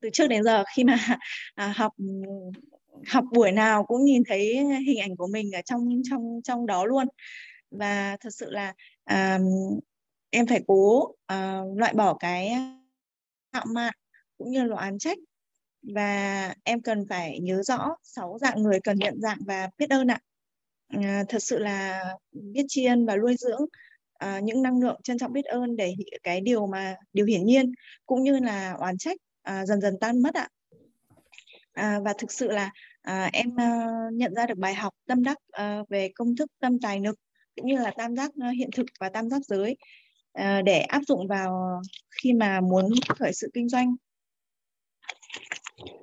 từ trước đến giờ khi mà à, học học buổi nào cũng nhìn thấy hình ảnh của mình ở trong trong trong đó luôn. Và thật sự là à, em phải cố à, loại bỏ cái tạo mạn cũng như là oán trách. Và em cần phải nhớ rõ sáu dạng người cần nhận dạng và biết ơn ạ. À, thật sự là biết tri ân và nuôi dưỡng à, những năng lượng trân trọng biết ơn để cái điều mà điều hiển nhiên cũng như là oán trách à, dần dần tan mất ạ. À, và thực sự là à, em à, nhận ra được bài học tâm đắc à, về công thức tâm tài lực cũng như là tam giác ờ, hiện thực và tam giác giới à, để áp dụng vào khi mà muốn khởi sự kinh doanh.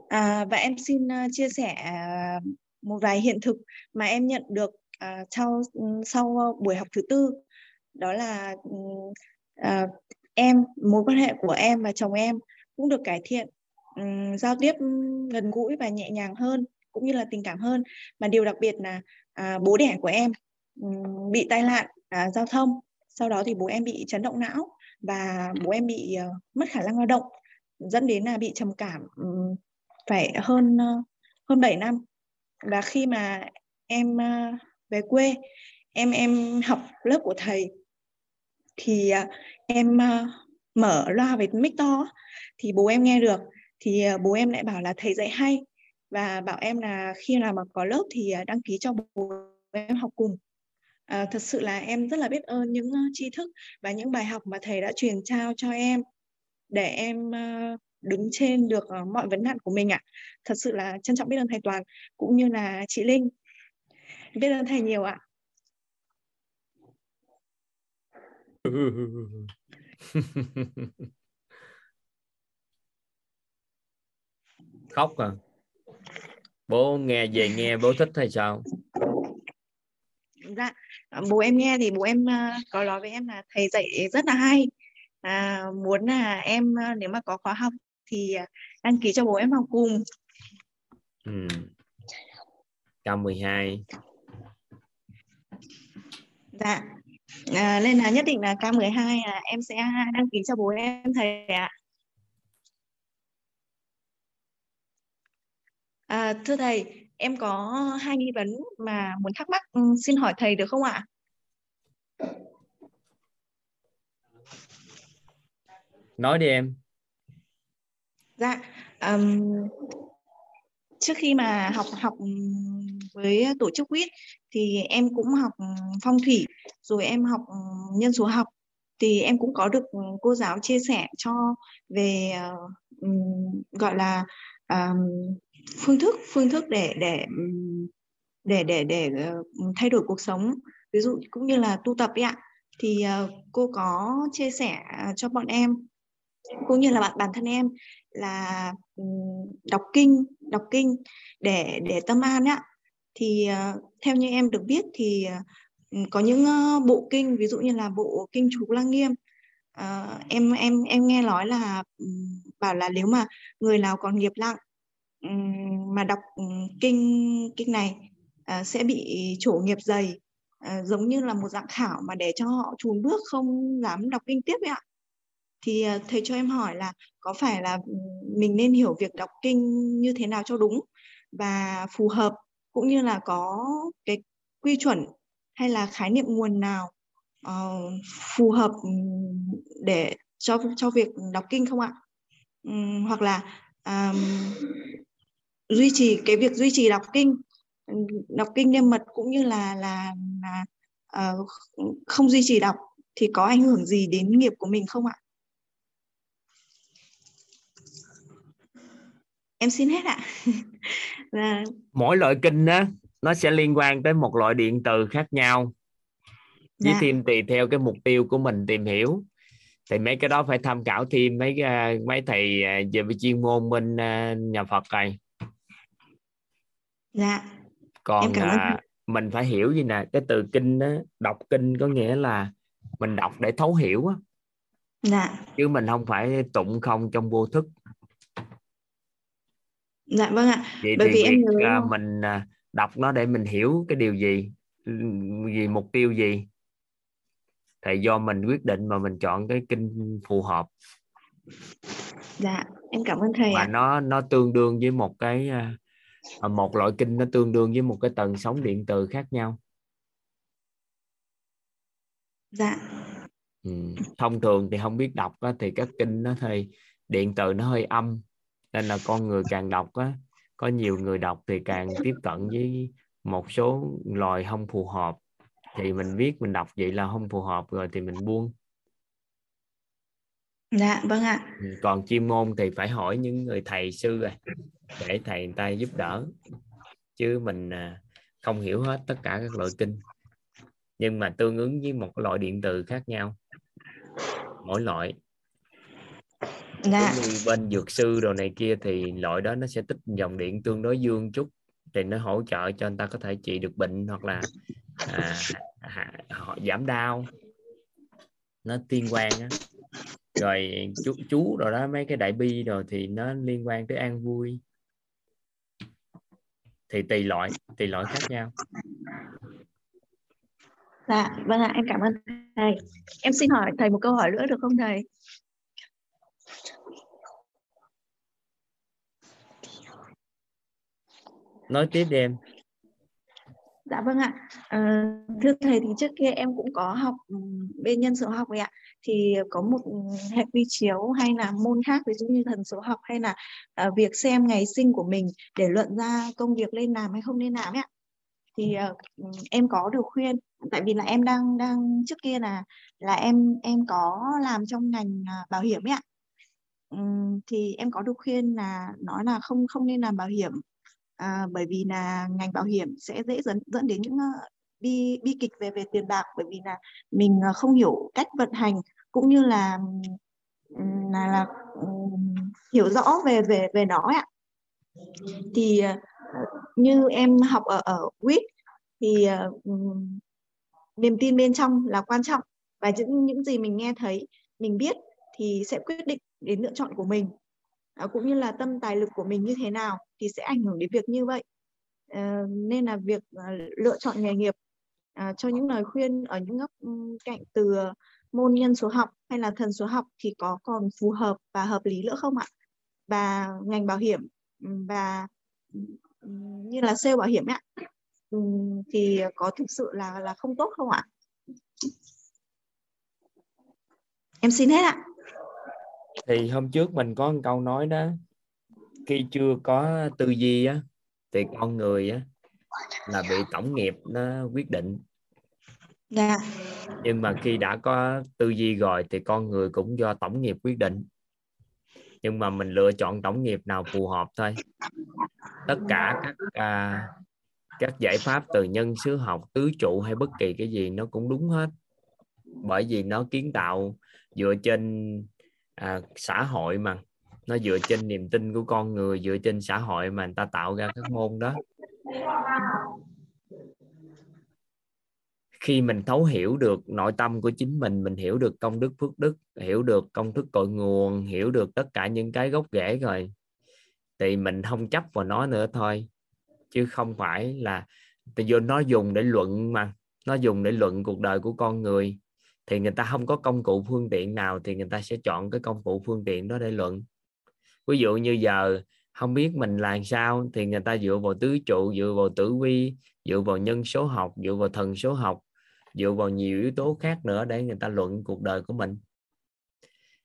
À, và em xin chia sẻ à, một vài hiện thực mà em nhận được à, sau ừ, sau buổi học thứ tư. Đó là ừ, à, em mối quan hệ của em và chồng em cũng được cải thiện um, giao tiếp gần gũi và nhẹ nhàng hơn cũng như là tình cảm hơn. Mà điều đặc biệt là à, bố đẻ của em um, bị tai nạn à, giao thông sau đó thì bố em bị chấn động não và bố em bị uh, mất khả năng lao động dẫn đến là bị trầm cảm um, phải hơn uh, hơn 7 năm. Và khi mà em uh, về quê em em học lớp của thầy thì uh, em uh, mở loa với mic to thì bố em nghe được. Thì à, bố em lại bảo là thầy dạy hay. Và bảo em là khi nào mà có lớp thì à, đăng ký cho bố em học cùng. À, thật sự là em rất là biết ơn những tri thức và những bài học mà thầy đã truyền trao cho em để em đứng trên được ờ, mọi vấn nạn của mình ạ. Thật sự là trân trọng biết ơn thầy toàn cũng như là chị linh. Biết ơn thầy nhiều ạ. Ừ, ừ, ừ, khóc à? Bố nghe về nghe bố thích hay sao? Dạ bố em nghe thì bố em uh, có nói với em là thầy dạy rất là hay. À, muốn là em uh, nếu mà có khóa học thì đăng ký cho bố em học cùng. Ừ. K12 dạ à, nên là nhất định là K12 là em sẽ đăng ký cho bố em thầy ạ. À, thưa thầy em có hai nghi vấn mà muốn thắc mắc ừ, xin hỏi thầy được không ạ? Nói đi em. Dạ um, trước khi mà học học với tổ chức quýt thì em cũng học phong thủy rồi em học nhân số học. Thì em cũng có được cô giáo chia sẻ cho về um, gọi là um, phương thức phương thức để để để để để ờ, thay đổi cuộc sống. Ví dụ cũng như là tu tập ấy ạ. Thì uh, cô có chia sẻ cho bọn em cũng như là bạn bản thân em là ừ, đọc kinh đọc kinh để để tâm an á. Thì ờ, theo như em được biết thì ờ, ừ, có những ờ, bộ kinh ví dụ như là bộ kinh chú lăng nghiêm. À, em em em nghe nói là ừ, bảo là nếu mà người nào còn nghiệp nặng mà đọc kinh kinh này sẽ bị trổ nghiệp dày giống như là một dạng khảo mà để cho họ chùn bước không dám đọc kinh tiếp ấy ạ thì à, thầy cho em hỏi là có phải là ừ, mình nên hiểu việc đọc kinh như thế nào cho đúng và phù hợp cũng như là có cái quy chuẩn hay là khái niệm nguồn nào uh, phù hợp ừ, để cho cho việc đọc kinh không ạ? Um, hoặc là um, duy trì cái việc duy trì đọc kinh đọc kinh niêm mật cũng như là là, là uh, không duy trì đọc thì có ảnh hưởng gì đến nghiệp của mình không ạ? Em xin hết ạ. Và... mỗi loại kinh đó nó sẽ liên quan tới một loại điện từ khác nhau. Với dạ. thêm tùy theo cái mục tiêu của mình tìm hiểu. Thì mấy cái đó phải tham khảo thêm mấy mấy thầy à, về chuyên môn bên à, nhà Phật này. Dạ. Còn. À, mình phải hiểu gì nè cái từ kinh đó, đọc kinh có nghĩa là mình đọc để thấu hiểu á. Dạ. chứ mình không phải tụng không trong vô thức dạ vâng ạ. Vậy Bởi thì vì em nhớ... mình đọc nó để mình hiểu cái điều gì vì mục tiêu gì. Thì do mình quyết định mà mình chọn cái kinh phù hợp. Dạ em cảm ơn thầy và ạ. nó nó tương đương với một cái à, à, một loại kinh nó tương đương với một cái tần sóng điện từ khác nhau. Dạ. Ừ. thông thường thì không biết đọc á, thì các kinh nó thì điện từ nó hơi âm nên là con người càng đọc á có nhiều người đọc thì càng tiếp cận với một số loài không phù hợp. Thì mình viết mình đọc vậy là không phù hợp rồi thì mình buông. Dạ vâng ạ. Ừ, còn chuyên môn thì phải hỏi những người thầy sư rồi để thầy người ta giúp đỡ. Chứ mình à, không hiểu hết tất cả các loại kinh. Nhưng mà tương ứng với một loại điện từ khác nhau. Mỗi loại dạ. như bên dược sư đồ này kia thì loại đó nó sẽ tích dòng điện tương đối dương chút thì nó hỗ trợ cho anh ta có thể trị được bệnh hoặc là à, họ giảm đau. Nó tiên quan á. Rồi chú chú rồi đó mấy cái đại bi rồi thì nó liên quan tới an vui. Thì tùy loại tùy loại khác nhau. Dạ vâng ạ em cảm ơn thầy. Em xin hỏi thầy một câu hỏi nữa được không thầy nói tiếp đi em Dạ vâng ạ. À, thưa thầy thì trước kia em cũng có học ừ, bên nhân số học vậy ạ. Thì có một ừ, hệ quy chiếu hay là môn khác ví dụ như thần số học hay là à, việc xem ngày sinh của mình để luận ra công việc nên làm hay không nên làm ấy ạ. Thì à, em có được khuyên tại vì là em đang đang trước kia là là em em có làm trong ngành à, bảo hiểm ấy ạ. Thì em có được khuyên là nói là không không nên làm bảo hiểm à, bởi vì là ngành bảo hiểm sẽ dễ dẫn dẫn đến những ờ, bi bi kịch về về tiền bạc bởi vì là mình ờ, không hiểu cách vận hành cũng như là là, là um, hiểu rõ về về về nó ạ. Thì ờ, như em học ở ở WIT thì niềm tin bên trong là quan trọng và những những gì mình nghe thấy mình biết thì sẽ quyết định đến lựa chọn của mình à, cũng như là tâm tài lực của mình như thế nào thì sẽ ảnh hưởng đến việc như vậy. À, nên là việc à, lựa chọn nghề nghiệp à, cho những lời khuyên ở những góc ừ, cạnh từ môn nhân số học hay là thần số học thì có còn phù hợp và hợp lý nữa không ạ? Và ngành bảo hiểm ừ, và ừ, như là sale bảo hiểm ạ thì có thực sự là là không tốt không ạ? Em xin hết ạ thì hôm trước mình có một câu nói đó khi chưa có tư duy á thì con người á là bị tổng nghiệp nó quyết định. Dạ. nhưng mà khi đã có tư duy rồi thì con người cũng do tổng nghiệp quyết định. Nhưng mà mình lựa chọn tổng nghiệp nào phù hợp thôi. Tất cả các à, các giải pháp từ nhân xứ học tứ trụ hay bất kỳ cái gì nó cũng đúng hết. Bởi vì nó kiến tạo dựa trên à, xã hội mà. Nó dựa trên niềm tin của con người dựa trên xã hội mà người ta tạo ra các môn đó. Khi mình thấu hiểu được nội tâm của chính mình mình hiểu được công đức phước đức hiểu được công thức cội nguồn hiểu được tất cả những cái gốc rễ rồi thì mình không chấp vào nó nữa thôi. Chứ không phải là tại vô nó dùng để luận mà nó dùng để luận cuộc đời của con người thì người ta không có công cụ phương tiện nào thì người ta sẽ chọn cái công cụ phương tiện đó để luận. Ví dụ như giờ không biết mình làm sao thì người ta dựa vào tứ trụ dựa vào tử vi dựa vào nhân số học dựa vào thần số học dựa vào nhiều yếu tố khác nữa để người ta luận cuộc đời của mình.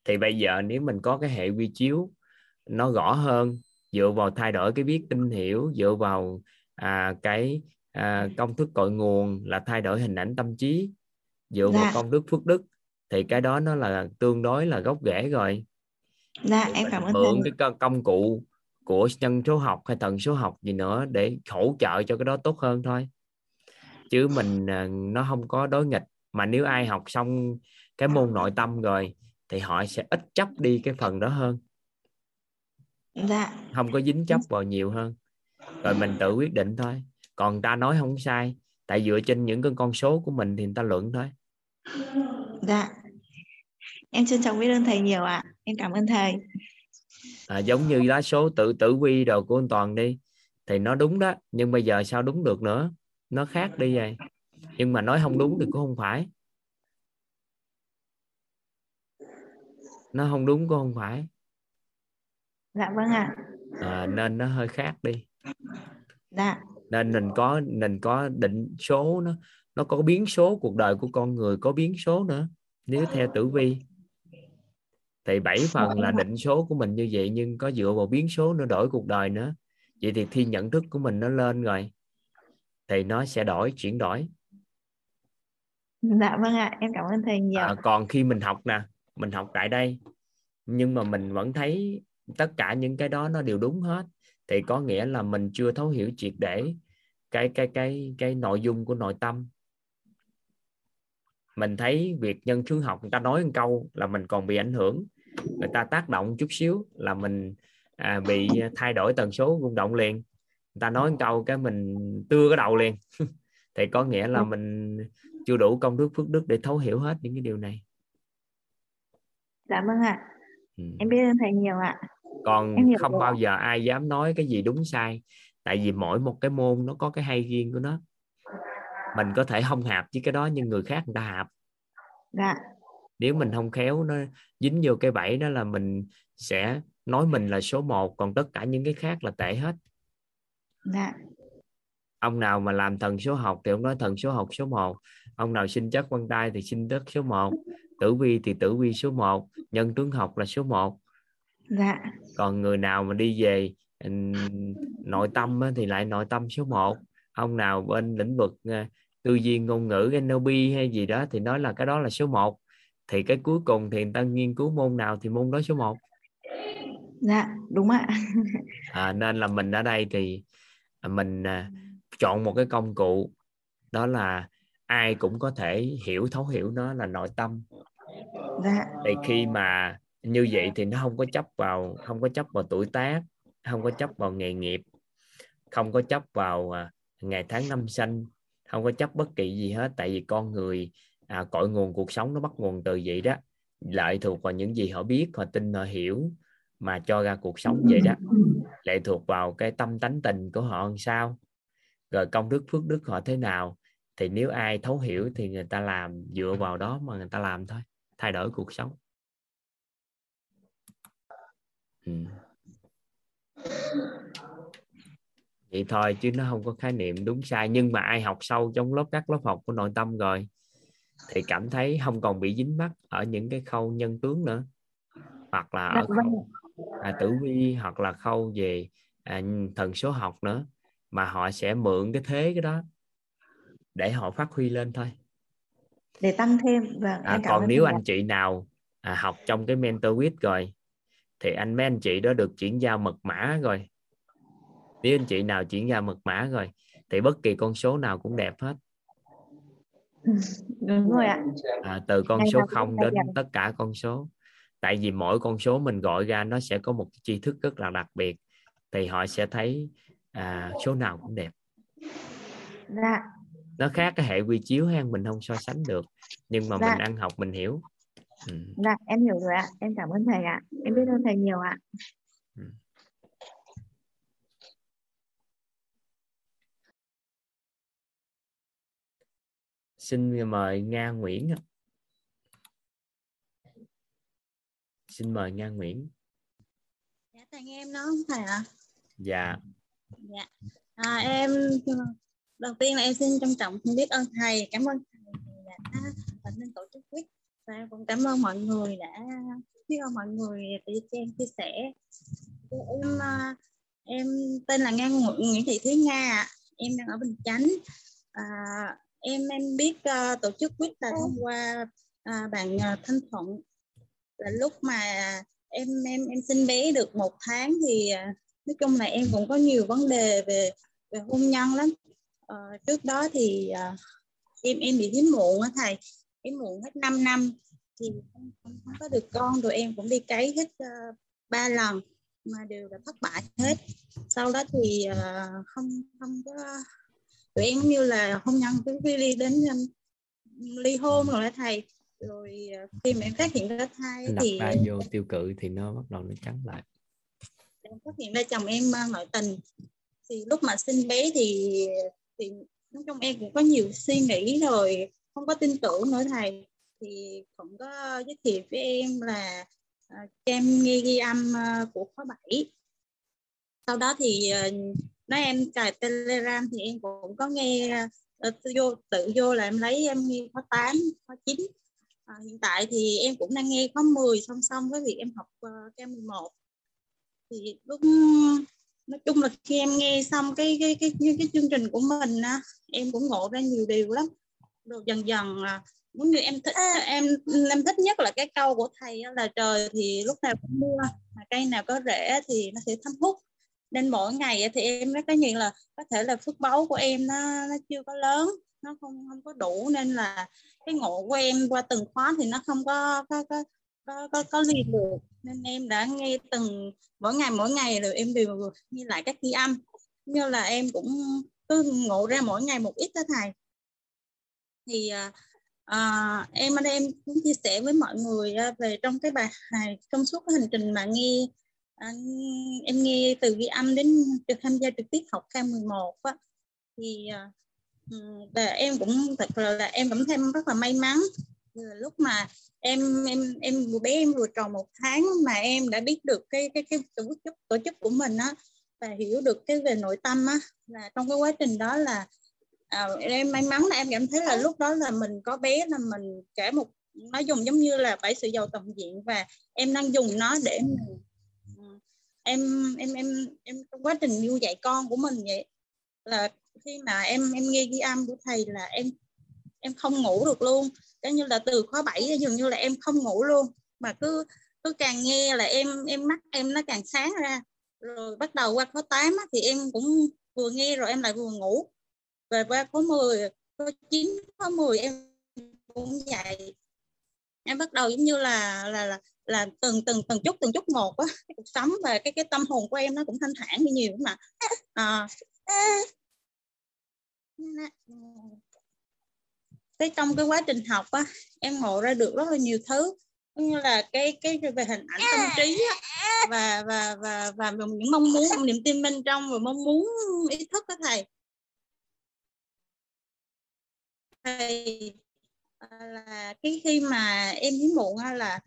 Thì bây giờ nếu mình có cái hệ quy chiếu nó rõ hơn dựa vào thay đổi cái biết tin hiểu dựa vào à, cái à, công thức cội nguồn là thay đổi hình ảnh tâm trí dựa dạ. vào công đức phước đức thì cái đó nó là tương đối là gốc rễ rồi. Dạ em cảm ơn mượn cái công cụ của nhân số học hay tần số học gì nữa để hỗ trợ cho cái đó tốt hơn thôi. Chứ mình à, nó không có đối nghịch. Mà nếu ai học xong cái môn nội tâm rồi thì họ sẽ ít chấp đi cái phần đó hơn. Dạ. không có dính chấp vào nhiều hơn. Rồi mình tự quyết định thôi. Còn ta nói không sai tại dựa trên những cái con số của mình thì người ta luận thôi. Dạ. Em trân trọng biết ơn thầy nhiều ạ. À. em cảm ơn thầy. À, giống như lá số tự tử vi đồ của anh toàn đi thì nó đúng đó nhưng bây giờ sao đúng được nữa? Nó khác đi vậy. Nhưng mà nói không đúng thì cũng không phải. Nó không đúng cũng không phải. Dạ vâng ạ. À, nên nó hơi khác đi. Dạ nên mình có mình có định số nó nó có biến số cuộc đời của con người có biến số nữa nếu theo tử vi. Thì bảy phần là định số của mình như vậy nhưng có dựa vào biến số nó đổi cuộc đời nữa. Vậy thì khi nhận thức của mình nó lên rồi thì nó sẽ đổi chuyển đổi. Dạ vâng ạ em cảm ơn thầy nhiều. À, còn khi mình học nè mình học tại đây nhưng mà mình vẫn thấy tất cả những cái đó nó đều đúng hết thì có nghĩa là mình chưa thấu hiểu triệt để cái cái cái cái nội dung của nội tâm. Mình thấy việc nhân xướng học người ta nói một câu là mình còn bị ảnh hưởng người ta tác động chút xíu là mình à, bị thay đổi tần số rung động liền. Người ta nói một câu cái mình tưa cái đầu liền. Thì có nghĩa là mình chưa đủ công đức phước đức để thấu hiểu hết những cái điều này. Dạ vâng ạ. Ừ. em biết ơn thầy nhiều ạ còn không bao giờ ai dám nói cái gì đúng sai. Tại vì mỗi một cái môn nó có cái hay riêng của nó. Mình có thể không hạp với cái đó nhưng người khác người ta hạp. Dạ. nếu mình không khéo nó dính vô cái bẫy đó là mình sẽ nói mình là số 1 còn tất cả những cái khác là tệ hết. Dạ. ông nào mà làm thần số học thì ông nói thần số học số 1 ông nào sinh chất quan tay thì sinh chất số 1 tử vi thì tử vi số 1 nhân tướng học là số 1 dạ. còn người nào mà đi về nội tâm thì lại nội tâm số 1 ông nào bên lĩnh vực à, tư duy ngôn ngữ NLP hay gì đó thì nói là cái đó là số 1 thì cái cuối cùng thì người ta nghiên cứu môn nào thì môn đó số 1 dạ đúng ạ. À, nên là mình ở đây thì mình à, chọn một cái công cụ. Đó là ai cũng có thể hiểu thấu hiểu nó là nội tâm. Dạ. thì khi mà như vậy thì nó không có chấp vào không có chấp vào tuổi tác không có chấp vào nghề nghiệp không có chấp vào à, ngày tháng năm sinh không có chấp bất kỳ gì hết. Tại vì con người à, cội nguồn cuộc sống nó bắt nguồn từ vậy đó. Lệ thuộc vào những gì họ biết họ tin họ hiểu mà cho ra cuộc sống vậy đó. Lệ thuộc vào cái tâm tánh tình của họ làm sao rồi công đức phước đức họ thế nào. Thì nếu ai thấu hiểu thì người ta làm dựa vào đó mà người ta làm thôi thay đổi cuộc sống ừ. vậy thôi chứ nó không có khái niệm đúng sai. Nhưng mà ai học sâu trong lớp các lớp học của nội tâm rồi thì cảm thấy không còn bị dính mắc ở những cái khâu nhân tướng nữa. Hoặc là ở vâng. khâu à, tử vi hoặc là khâu về à, thần số học nữa mà họ sẽ mượn cái thế cái đó để họ phát huy lên thôi. Để tăng thêm. Và à, còn nếu anh chị nào à, học trong cái mentor week rồi thì anh mấy anh chị đó được chuyển giao mật mã rồi. Nếu anh chị nào chuyển giao mật mã rồi thì bất kỳ con số nào cũng đẹp hết. Đúng rồi ạ. À, từ con số 0 đến tất cả con số. Tại vì mỗi con số mình gọi ra nó sẽ có một tri thức rất là đặc biệt thì họ sẽ thấy à, số nào cũng đẹp. Dạ. nó khác cái hệ quy chiếu hay mình không so sánh được. Nhưng mà dạ. mình ăn học mình hiểu ừ. dạ em hiểu rồi ạ. Em cảm ơn thầy ạ. Em biết ơn thầy nhiều ạ. Ừ. xin mời nga nguyễn xin mời nga nguyễn. Dạ thầy nghe em nói không thầy ạ? À? dạ. Dạ. À, em đầu tiên là em xin trân trọng xin biết ơn thầy. Cảm ơn thầy đã và nên tổ chức quyết và em cũng cảm ơn mọi người đã biết ơn mọi người để cho em chia sẻ. Em em ờ, tên là ngan Nguyễn Thị Thúy Nga em đang ở Bình Chánh. À, em em biết uh, tổ chức quyết là thông qua uh, bạn uh, Thanh Thuận. Là lúc mà em em em sinh bé được một tháng thì uh, nói chung là em cũng có nhiều vấn đề về về hôn nhân lắm. Uh, trước đó thì uh, em em bị hiếm muộn á thầy hiếm muộn hết 5 năm thì không, không, không có được con rồi em cũng đi cấy hết ba uh, lần mà đều là thất bại hết. Sau đó thì uh, không không có tụi em như là hôn nhân với ly đến um, ly hôn rồi đó thầy. Rồi uh, khi mà em phát hiện ra thai Đặt thì ra vô tiêu cự thì nó bắt đầu nó trắng lại. Em phát hiện ra chồng em uh, ngoại tình. Thì lúc mà sinh bé thì thì nói chung em cũng có nhiều suy nghĩ rồi không có tin tưởng nữa thầy. Thì cũng có giới thiệu với em là à, uh, em nghe ghi âm uh, của khóa 7 sau đó thì uh, nói em cài telegram thì em cũng có nghe uh, vô tự vô là em lấy em nghe khóa 8 khóa 9 à, hiện tại thì em cũng đang nghe khóa 10 song song với việc em học uh, K11 thì lúc nói chung là khi em nghe xong cái cái cái cái, cái chương trình của mình á em cũng ngộ ra nhiều điều lắm rồi dần dần là muốn như em thích em em thích nhất là cái câu của thầy là trời thì lúc nào cũng mưa mà cây nào có rễ thì nó sẽ thấm hút. Nên mỗi ngày thì em rất có nhận là có thể là phước báu của em nó nó chưa có lớn nó không không có đủ. Nên là cái ngộ của em qua từng khóa thì nó không có có có có có, có liền được. Nên em đã nghe từng mỗi ngày mỗi ngày rồi em đều nghe lại các ghi âm. Như là em cũng cứ ngộ ra mỗi ngày một ít đó thầy thì à, à em anh em cũng chia sẻ với mọi người à, về trong cái bài này trong suốt cái hành trình mà nghe anh, em nghe từ ghi âm đến được tham gia trực tiếp học K11 á. Thì à, và em cũng thật là, là em cảm thấy rất là may mắn. Lúc mà em em em vừa bé em vừa tròn một tháng mà em đã biết được cái cái cái tổ chức tổ chức của mình á và hiểu được cái về nội tâm á. Là trong cái quá trình đó là à, em may mắn là em cảm thấy là lúc đó là mình có bé là mình kể một nó dùng giống như là bảy sự giàu toàn diện và em đang dùng nó để mình, à, em em em em trong quá trình nuôi dạy con của mình vậy. Là khi mà em em nghe ghi âm của thầy là em em không ngủ được luôn. Cái như là từ khóa 7 dường như là em không ngủ luôn. Mà cứ cứ càng nghe là em em mắt em nó càng sáng ra. Rồi bắt đầu qua khóa 8 thì em cũng vừa nghe rồi em lại vừa ngủ về qua khóa 10 khóa 9 khóa 10 em cũng vậy. Em bắt đầu giống như là là là, là từng từng từng chút từng chút một á. Cái cuộc sống và cái cái tâm hồn của em nó cũng thanh thản đi nhiều mà. À, à. cái trong cái quá trình học á em ngộ ra được rất là nhiều thứ. Như là cái cái về hình ảnh tâm trí á, và và và và những mong muốn niềm tin bên trong và mong muốn ý thức đó thầy. Thầy à, là cái khi mà em hiếm muộn là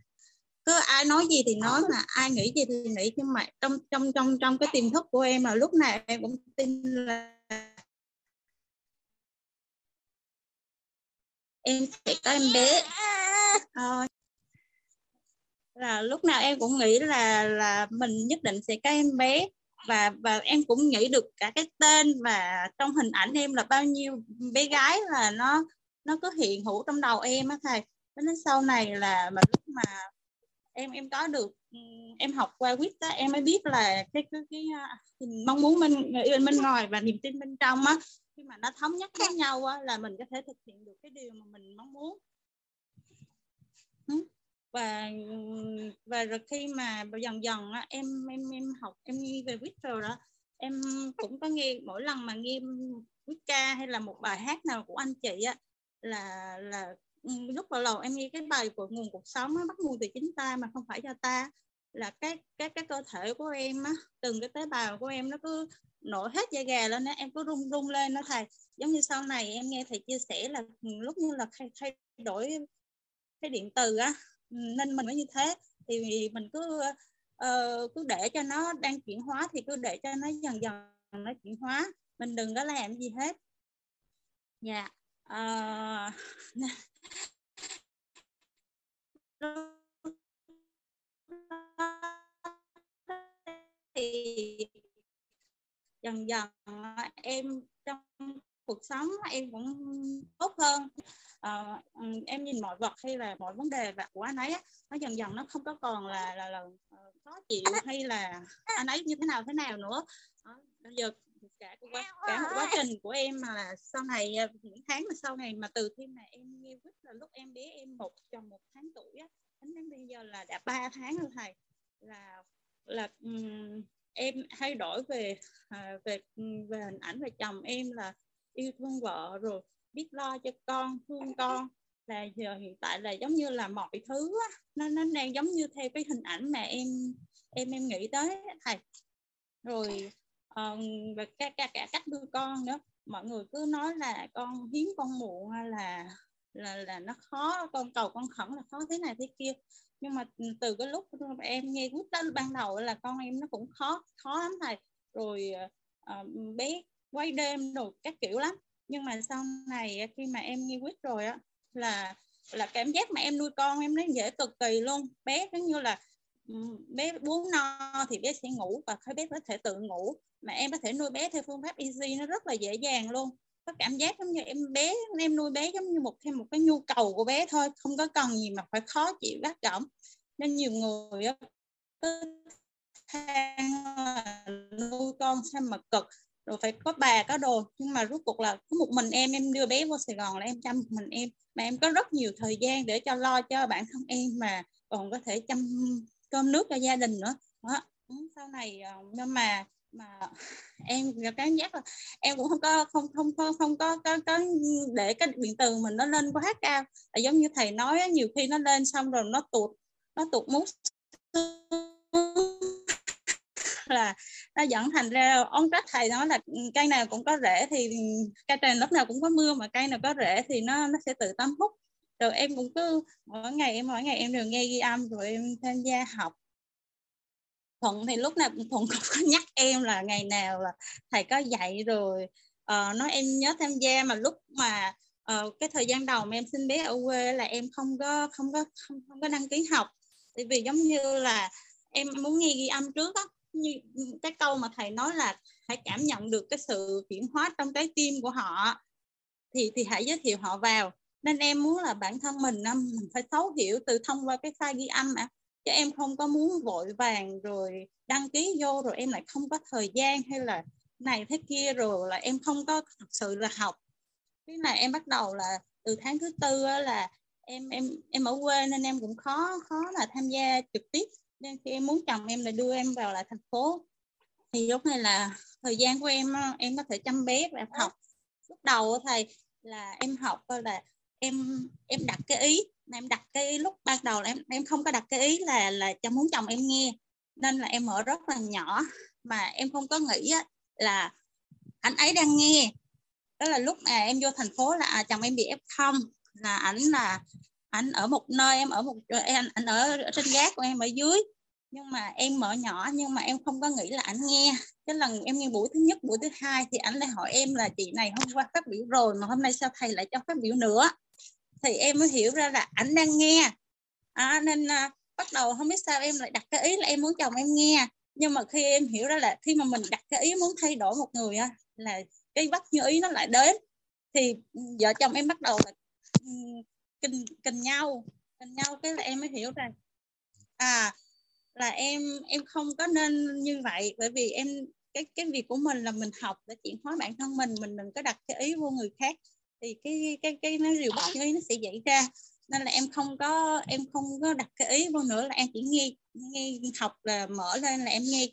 cứ ai nói gì thì nói mà ai nghĩ gì thì nghĩ. Nhưng mà trong trong trong trong cái tiềm thức của em là lúc nào em cũng tin là em sẽ có em bé. À, là lúc nào em cũng nghĩ là là mình nhất định sẽ có em bé và và em cũng nghĩ được cả cái tên và trong hình ảnh em là bao nhiêu bé gái là nó nó cứ hiện hữu trong đầu em á thầy. Đến sau này là mà lúc mà em em có được em học qua quýt á em mới biết là cái cái, cái, à, cái mong muốn mình yêu bên ngoài và niềm tin bên trong á khi mà nó thống nhất với nhau á, là mình có thể thực hiện được cái điều mà mình mong muốn và và rồi khi mà dần dần á, em em em học em nghe về viết rồi đó em cũng có nghe mỗi lần mà nghe viết ca hay là một bài hát nào của anh chị á là là ừ, lúc vào đầu em nghe cái bài của nguồn cuộc sống á, bắt nguồn từ chính ta mà không phải cho ta là cái cái cái cơ thể của em á từng cái tế bào của em nó cứ nổi hết da gà lên á em cứ rung rung lên nó thầy. Giống như sau này em nghe thầy chia sẻ là ừ, lúc như là thay, thay đổi cái điện từ á nên mình mới như thế thì mình cứ uh, cứ để cho nó đang chuyển hóa thì cứ để cho nó dần dần nó chuyển hóa mình đừng có làm gì hết dạ yeah. Ờ, uh, thì dần dần em trong cuộc sống em cũng tốt hơn. À, em nhìn mọi vật hay là mọi vấn đề và của anh ấy nó dần dần nó không có còn là là, là uh, khó chịu hay là anh ấy như thế nào thế nào nữa. À, bây giờ cả quá, cả một quá trình của em mà là sau này ờ, những tháng mà sau này mà từ khi mà em nghe quyết là lúc em bé em một chồng một tháng tuổi á đến bây giờ là đã ba tháng rồi thầy. Là là um, em thay đổi về về về hình ảnh về chồng em là yêu thương vợ rồi biết lo cho con thương con. Là giờ hiện tại là giống như là mọi thứ á, nó nó đang giống như theo cái hình ảnh mà em em em nghĩ tới thầy. Rồi um, và cả, cả cả cách nuôi con nữa. Mọi người cứ nói là con hiếm con muộn là là là nó khó con cầu con khẩn là khó thế này thế kia. Nhưng mà từ cái lúc em nghe quyết đó ban đầu là con em nó cũng khó khó lắm thầy. Rồi uh, bé quay đêm đồ các kiểu lắm. Nhưng mà sau này khi mà em nghi quyết rồi á, là là cảm giác mà em nuôi con em nó dễ cực kỳ luôn. Bé giống như là ừ, bé bú no thì bé sẽ ngủ và khi bé có thể tự ngủ. Mà em có thể nuôi bé theo phương pháp easy, nó rất là dễ dàng luôn. Có cảm giác giống như em bé, em nuôi bé giống như một, thêm một cái nhu cầu của bé thôi, không có cần gì mà phải khó chịu gắt gỏng. Nên nhiều người than nuôi con sao mà cực rồi phải có bà có đồ. Nhưng mà rốt cuộc là có một mình em em đưa bé vô Sài Gòn là em chăm mình em. Mà em có rất nhiều thời gian để cho lo cho bản thân em mà còn có thể chăm cơm nước cho gia đình nữa. Đó. Sau này ờ, nhưng mà mà em cảm giác là em cũng không có không không không không có có, có để cái điện từ mình nó lên quá cao. Là giống như thầy nói nhiều khi nó lên xong rồi nó tụt nó tụt mút là nó dẫn thành ra ông trách thầy nói là cây nào cũng có rễ thì cây trời lúc nào cũng có mưa mà cây nào có rễ thì nó nó sẽ tự tắm hút. Rồi em cũng cứ mỗi ngày em mỗi ngày em đều nghe ghi âm rồi em tham gia học. Thuận thì lúc nào thuận cũng có nhắc em là ngày nào là thầy có dạy rồi. Uh, nói em nhớ tham gia mà lúc mà uh, cái thời gian đầu mà em sinh bé ở quê là em không có không có không, không có đăng ký học. Tại vì giống như là em muốn nghe ghi âm trước đó như cái câu mà thầy nói là hãy cảm nhận được cái sự chuyển hóa trong trái tim của họ, thì thì hãy giới thiệu họ vào. Nên em muốn là bản thân mình à, mình phải thấu hiểu từ thông qua cái file ghi âm mà chứ em không có muốn vội vàng rồi đăng ký vô rồi em lại không có thời gian hay là này thế kia rồi là em không có thực sự là học. Cái này em bắt đầu là từ tháng thứ tư là em em em ở quê nên em cũng khó khó là tham gia trực tiếp nên khi em muốn chồng em là đưa em vào lại thành phố thì lúc này là thời gian của em em có thể chăm bé và học. Lúc đầu thầy là em học là em em đặt cái ý em đặt cái ý lúc ban đầu là em em không có đặt cái ý là là cho muốn chồng em nghe. Nên là em ở rất là nhỏ mà em không có nghĩ là anh ấy đang nghe. Đó là lúc mà em vô thành phố là à, chồng em bị f không là ảnh là anh ở một nơi em ở một em anh ở trên gác của em ở dưới. Nhưng mà em mở nhỏ nhưng mà em không có nghĩ là anh nghe. Cái lần em nghe buổi thứ nhất buổi thứ hai thì anh lại hỏi em là chị này hôm qua phát biểu rồi mà hôm nay sao thầy lại cho phát biểu nữa? Thì em mới hiểu ra là anh đang nghe. À, nên à, bắt đầu không biết sao em lại đặt cái ý là em muốn chồng em nghe. Nhưng mà khi em hiểu ra là khi mà mình đặt cái ý muốn thay đổi một người á là cái bắt như ý nó lại đến. Thì ừ, vợ chồng em bắt đầu là ừ, kình kình nhau kình nhau cái là em mới hiểu rằng à là em em không có nên như vậy. Bởi vì em cái cái việc của mình là mình học để chuyển hóa bản thân mình mình đừng có đặt cái ý vô người khác. Thì cái cái cái nó điều bất ý nó sẽ xảy ra. Nên là em không có em không có đặt cái ý vô nữa là em chỉ nghe nghe học là mở lên là em nghe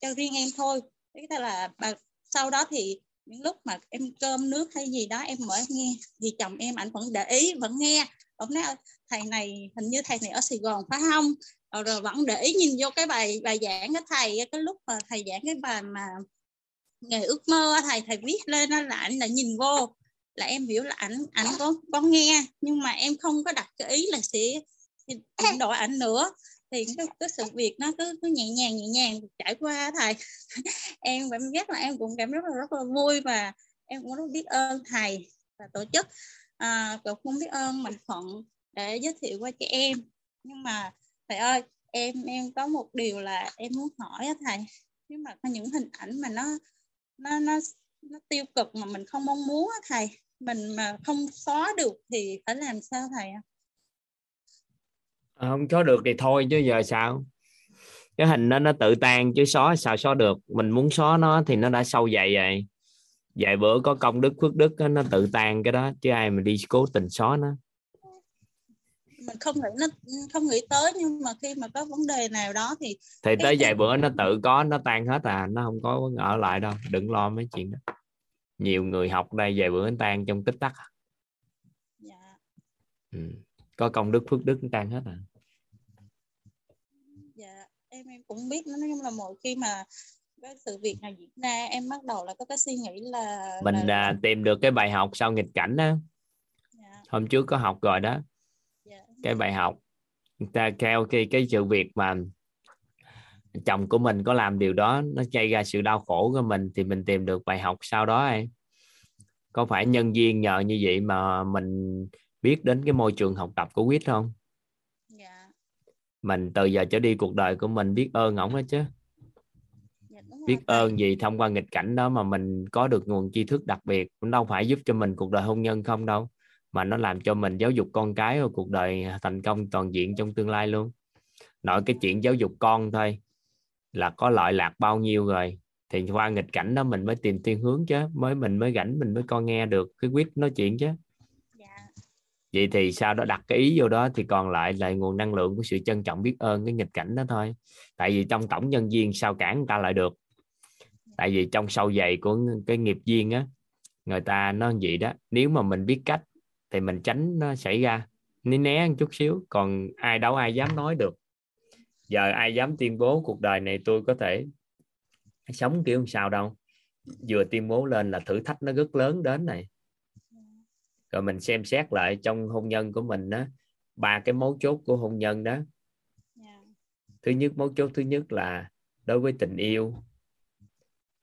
cho riêng em thôi. Tức là bà, sau đó thì lúc mà em cơm nước hay gì đó em mở em nghe thì chồng em ảnh vẫn để ý vẫn nghe. Ông nói thầy này hình như thầy này ở Sài Gòn phải không? Rồi, rồi vẫn để ý nhìn vô cái bài bài giảng cái thầy. Cái lúc mà thầy giảng cái bài mà nghề ước mơ thầy thầy viết lên đó là ảnh là nhìn vô. Là em hiểu là ảnh ảnh có có nghe. Nhưng mà em không có đặt cái ý là sẽ đổi ảnh nữa thì cái, cái sự việc nó cứ cứ nhẹ nhàng nhẹ nhàng trải qua thầy. Em cảm giác là em cũng cảm rất là rất là vui và em cũng rất biết ơn thầy và tổ chức. À, cũng không biết ơn mạnh thuận để giới thiệu qua cho em. Nhưng mà thầy ơi em em có một điều là em muốn hỏi thầy. Nếu mà có những hình ảnh mà nó nó nó nó tiêu cực mà mình không mong muốn thầy mình mà không xóa được thì phải làm sao thầy ạ? à, không xóa được thì thôi chứ giờ sao cái hình đó nó tự tan chứ xóa sao xóa được mình muốn xóa nó thì nó đã sâu dày vậy vài bữa có công đức phước đức nó tự tan cái đó chứ ai mà đi cố tình xóa nó mình không nghĩ nó không nghĩ tới nhưng mà khi mà có vấn đề nào đó thì thì tới vài bữa nó tự có nó tan hết à nó không có ở lại đâu đừng lo mấy chuyện đó nhiều người học đây vài bữa nó tan trong tích tắc à. dạ. ừ. Có công đức phước đức tan hết à? Dạ em em cũng biết. Nói chung là mỗi khi mà cái sự việc này diễn ra em bắt đầu là có cái suy nghĩ là mình là... À, tìm được cái bài học sau nghịch cảnh đó dạ. hôm trước có học rồi đó. Dạ. cái bài học ta theo cái cái sự việc mà chồng của mình có làm điều đó nó gây ra sự đau khổ của mình thì mình tìm được bài học sau đó em. Có phải nhân viên nhờ như vậy mà mình biết đến cái môi trường học tập của quýt không dạ. mình từ giờ trở đi cuộc đời của mình biết ơn ổng đó chứ dạ, biết ơn gì thông qua nghịch cảnh đó mà mình có được nguồn tri thức đặc biệt cũng đâu phải giúp cho mình cuộc đời hôn nhân không đâu mà nó làm cho mình giáo dục con cái và cuộc đời thành công toàn diện trong tương lai luôn nội cái chuyện giáo dục con thôi là có lợi lạc bao nhiêu rồi thì qua nghịch cảnh đó mình mới tìm thiên hướng chứ mới mình mới rảnh mình mới con nghe được cái quyết nói chuyện chứ vậy thì sau đó đặt cái ý vô đó thì còn lại là nguồn năng lượng của sự trân trọng biết ơn, cái nghịch cảnh đó thôi. Tại vì trong tổng nhân viên sao cản người ta lại được. Tại vì trong sâu dày của cái nghiệp duyên á, người ta nó vậy đó, nếu mà mình biết cách thì mình tránh nó xảy ra. Né né một chút xíu, còn ai đâu ai dám nói được. Giờ ai dám tuyên bố cuộc đời này tôi có thể sống kiểu sao đâu. Vừa tuyên bố lên là thử thách nó rất lớn đến này rồi mình xem xét lại trong hôn nhân của mình đó ba cái mấu chốt của hôn nhân đó. Thứ nhất mấu chốt thứ nhất là đối với tình yêu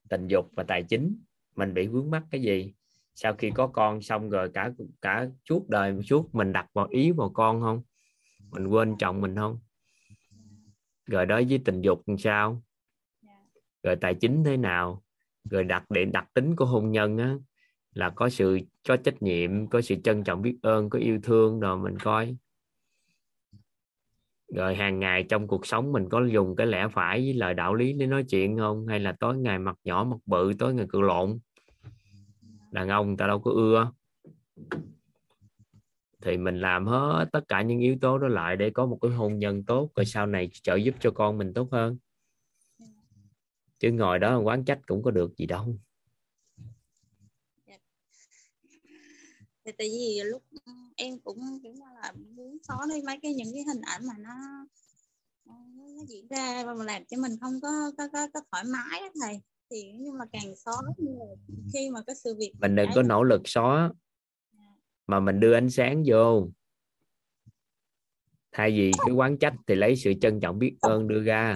tình dục và tài chính mình bị vướng mắc cái gì? Sau khi có con xong rồi cả cả suốt đời suốt mình đặt vào ý vào con không? Mình quên chồng mình không? Rồi đối với tình dục làm sao? Rồi tài chính thế nào? Rồi đặc điểm đặc tính của hôn nhân á là có sự, có trách nhiệm, có sự trân trọng biết ơn, có yêu thương rồi mình coi. Rồi hàng ngày trong cuộc sống mình có dùng cái lẽ phải với lời đạo lý để nói chuyện không? Hay là tối ngày mặt nhỏ mặt bự, tối ngày cự lộn? Đàn ông ta đâu có ưa. Thì mình làm hết tất cả những yếu tố đó lại để có một cái hôn nhân tốt, rồi sau này trợ giúp cho con mình tốt hơn. Chứ ngồi đó quán trách cũng có được gì đâu. Thì tại vì lúc em cũng kiểu là muốn xóa đi mấy cái những cái hình ảnh mà nó nó diễn ra và làm cho mình không có có có, có thoải mái đó thầy. Thì nhưng mà càng xóa mà khi mà cái sự việc mình đừng có nỗ lực xóa mà mình đưa ánh sáng vô. Thay vì cái quán trách thì lấy sự trân trọng biết ơn đưa ra.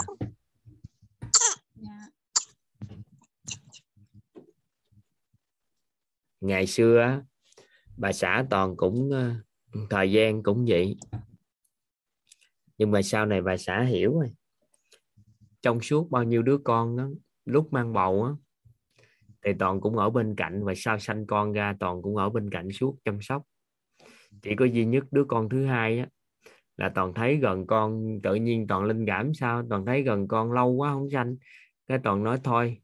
Ngày xưa bà xã toàn cũng ờ, thời gian cũng vậy. Nhưng mà sau này bà xã hiểu rồi. Trong suốt bao nhiêu đứa con đó, lúc mang bầu á thì toàn cũng ở bên cạnh và sau sanh con ra toàn cũng ở bên cạnh suốt chăm sóc. Chỉ có duy nhất đứa con thứ hai á là toàn thấy gần con tự nhiên toàn linh cảm sao? Toàn thấy gần con lâu quá không sanh. Cái toàn nói thôi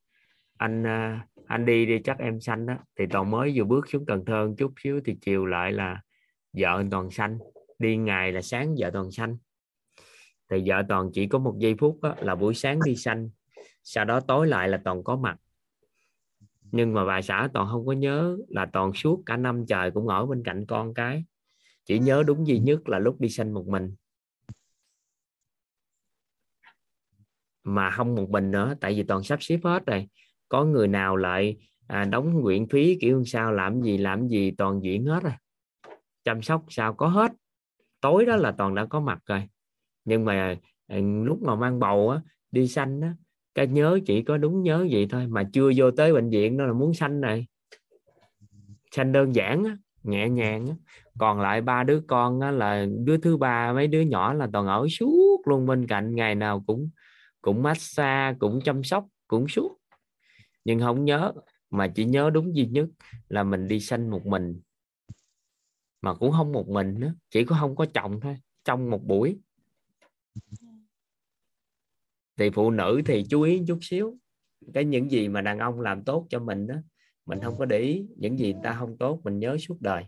anh à, anh đi đi chắc em xanh đó thì toàn mới vừa bước xuống Cần Thơ một chút xíu thì chiều lại là vợ toàn xanh đi ngày là sáng vợ toàn xanh thì vợ toàn chỉ có một giây phút đó, là buổi sáng đi xanh sau đó tối lại là toàn có mặt. Nhưng mà bà xã toàn không có nhớ là toàn suốt cả năm trời cũng ở bên cạnh con cái. Chỉ nhớ đúng duy nhất là lúc đi xanh một mình. Mà không một mình nữa tại vì toàn sắp xếp hết rồi có người nào lại à, đóng nguyện phí kiểu sao làm gì làm gì toàn diễn hết rồi. Chăm sóc sao có hết. Tối đó là toàn đã có mặt rồi. Nhưng mà à, lúc mà mang bầu á đi sanh á cái nhớ chỉ có đúng nhớ vậy thôi mà chưa vô tới bệnh viện đó là muốn sanh này sanh đơn giản á, nhẹ nhàng á. còn lại ba đứa con á, là đứa thứ ba mấy đứa nhỏ là toàn ở suốt luôn bên cạnh ngày nào cũng cũng massage cũng chăm sóc cũng suốt nhưng không nhớ, mà chỉ nhớ đúng duy nhất là mình đi sanh một mình mà cũng không một mình nữa, chỉ có không có chồng thôi, trong một buổi thì phụ nữ thì chú ý chút xíu, cái những gì mà đàn ông làm tốt cho mình đó, mình không có để ý những gì ta không tốt, mình nhớ suốt đời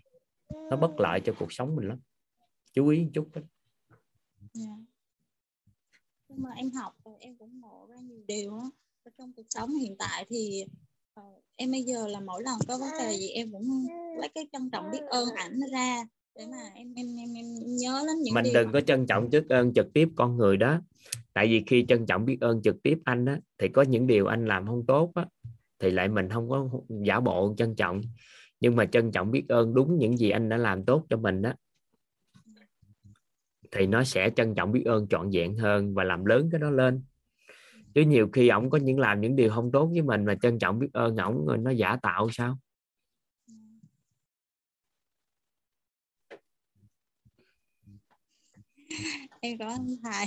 nó bất lợi cho cuộc sống mình lắm chú ý một chút đó. Yeah. Nhưng mà em học rồi, em cũng ngộ ra nhiều điều đó trong cuộc sống hiện tại thì uh, em bây giờ là mỗi lần có vấn đề gì em cũng lấy cái trân trọng biết ơn ảnh ra để mà em em em, em nhớ đến những mình đừng có trân trọng trước ơn trực tiếp con người đó. Tại vì khi trân trọng biết ơn trực tiếp anh á thì có những điều anh làm không tốt á thì lại mình không có giả bộ trân trọng. Nhưng mà trân trọng biết ơn đúng những gì anh đã làm tốt cho mình đó thì nó sẽ trân trọng biết ơn trọn vẹn hơn và làm lớn cái đó lên chứ nhiều khi ổng có những làm những điều không tốt với mình mà trân trọng biết ơn ổng nó giả tạo sao? Em có thầy.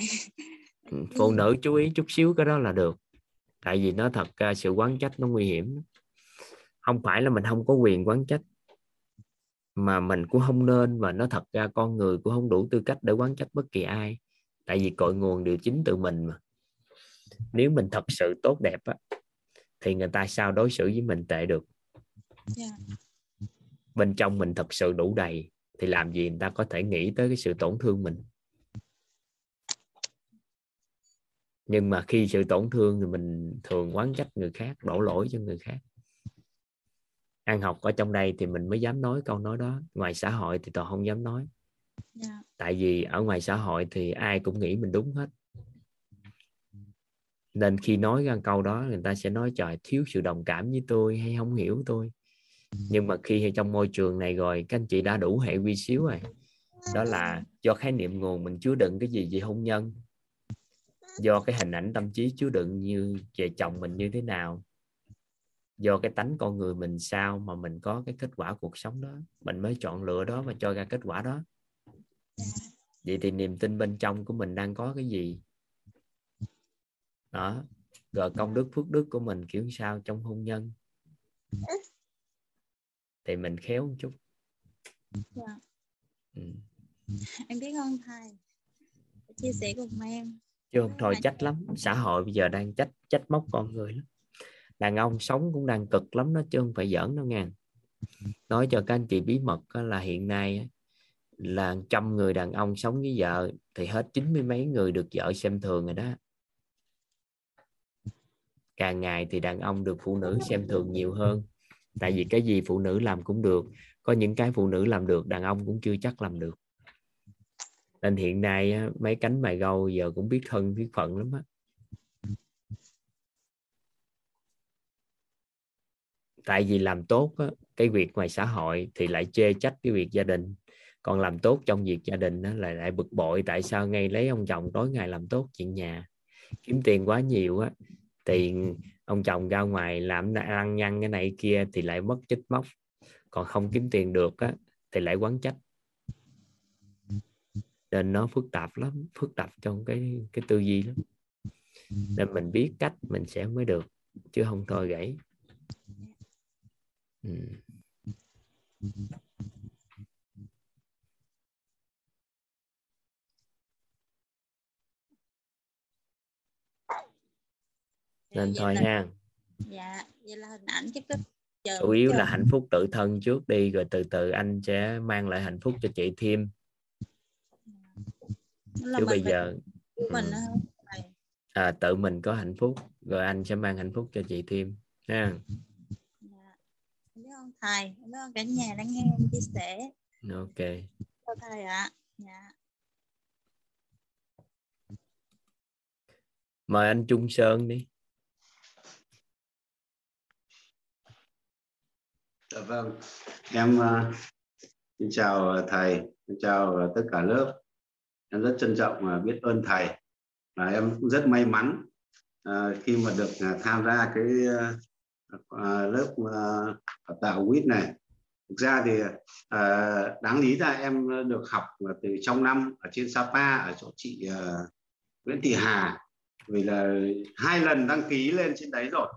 Ừ, phụ nữ chú ý chút xíu cái đó là được. Tại vì nó thật sự quán trách nó nguy hiểm. Không phải là mình không có quyền quán trách mà mình cũng không nên và nó thật ra con người cũng không đủ tư cách để quán trách bất kỳ ai. Tại vì cội nguồn đều chính từ mình mà nếu mình thật sự tốt đẹp á, thì người ta sao đối xử với mình tệ được yeah. Dạ. bên trong mình thật sự đủ đầy thì làm gì người ta có thể nghĩ tới cái sự tổn thương mình nhưng mà khi sự tổn thương thì mình thường quán trách người khác đổ lỗi cho người khác ăn học ở trong đây thì mình mới dám nói câu nói đó ngoài xã hội thì toàn không dám nói yeah. Dạ. tại vì ở ngoài xã hội thì ai cũng nghĩ mình đúng hết nên khi nói ra câu đó người ta sẽ nói trời thiếu sự đồng cảm với tôi hay không hiểu tôi? Nhưng mà khi trong môi trường này rồi các anh chị đã đủ hệ vi xíu rồi. Đó là do khái niệm nguồn mình chứa đựng cái gì về hôn nhân? Do cái hình ảnh tâm trí chứa đựng như về chồng mình như thế nào? Do cái tánh con người mình sao mà mình có cái kết quả cuộc sống đó? Mình mới chọn lựa đó và cho ra kết quả đó. Vậy thì niềm tin bên trong của mình đang có cái gì đó rồi công đức phước đức của mình kiểu sao trong hôn nhân. Thì mình khéo một chút. Dạ. ừ. em biết ơn thầy? Chia sẻ cùng em. Chứ không thôi trách lắm. Xã hội bây giờ đang trách trách móc con người lắm. Đàn ông sống cũng đang cực lắm đó chứ không phải giỡn đâu nha. Nói cho các anh chị bí mật là hiện nay là trăm người đàn ông sống với vợ thì hết chín mươi mấy người được vợ xem thường rồi đó càng ngày thì đàn ông được phụ nữ xem thường nhiều hơn. Tại vì cái gì phụ nữ làm cũng được có những cái phụ nữ làm được đàn ông cũng chưa chắc làm được. Nên hiện nay mấy cánh mày gâu giờ cũng biết thân biết phận lắm á. Tại vì làm tốt á, cái việc ngoài xã hội thì lại chê trách cái việc gia đình. Còn làm tốt trong việc gia đình đó lại lại bực bội tại sao ngay lấy ông chồng tối ngày làm tốt chuyện nhà. Kiếm tiền quá nhiều á tiền, ông chồng ra ngoài làm ăn nhăn cái này kia thì lại mất chích móc. Còn không kiếm tiền được á, thì lại quán trách. Nên nó phức tạp lắm, phức tạp trong cái cái tư duy lắm. Nên mình biết cách mình sẽ mới được, chứ không thôi gãy. Ừ. nên thôi là... ha. Dạ vậy là hình ảnh chứ chủ yếu là hạnh phúc tự thân trước đi rồi từ từ anh sẽ mang lại hạnh phúc cho chị thêm. Chứ bây giờ mình ừ. à, tự mình có hạnh phúc rồi anh sẽ mang hạnh phúc cho chị thêm ha. Dạ. biết ơn thầy biết ơn cả nhà đang nghe em chia sẻ. Ok. Thầy ạ. Dạ. mời anh Trung Sơn đi Dạ vâng, em uh, xin chào ờ, thầy, xin chào ờ, tất cả lớp. Em rất trân trọng và biết ơn thầy. Và em cũng rất may mắn uh, khi mà được uh, tham gia cái uh, lớp uh, tạo quýt này. Thực ra thì uh, đáng lý ra em được học từ trong năm ở trên Sapa ở chỗ chị uh, Nguyễn Thị Hà vì là hai lần đăng ký lên trên đấy rồi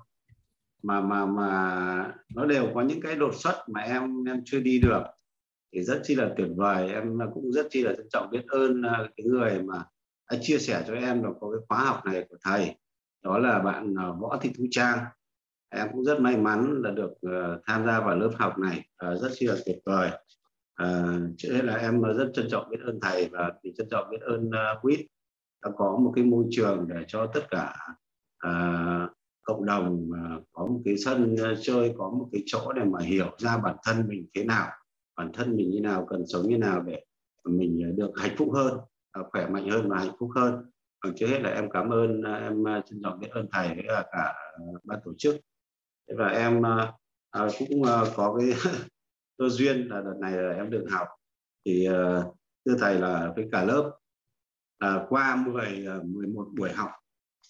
mà mà mà nó đều có những cái đột xuất mà em em chưa đi được. Thì rất chi là tuyệt vời em cũng rất chi là trân trọng biết ơn à, cái người mà đã chia sẻ cho em được có cái khóa học này của thầy. Đó là bạn à, võ thị thu trang. Em cũng rất may mắn là được à, tham gia vào lớp học này rất chi là tuyệt vời. À, trước hết là em rất trân trọng biết ơn thầy và thì trân trọng biết ơn quýt đã có một cái môi trường để cho tất cả uh, cộng đồng có một cái sân ờ, chơi, có một cái chỗ để mà hiểu ra bản thân mình thế nào, bản thân mình như nào, cần sống như nào để mình ờ, được hạnh phúc hơn ờ, khỏe mạnh hơn và hạnh phúc hơn. Còn trước hết là em cảm ơn em trân trọng biết ơn thầy với cả ban tổ chức. Và em cũng có cái cơ duyên là đợt này là em được học. Thì thưa thầy là với cả lớp, là qua 10 11 buổi học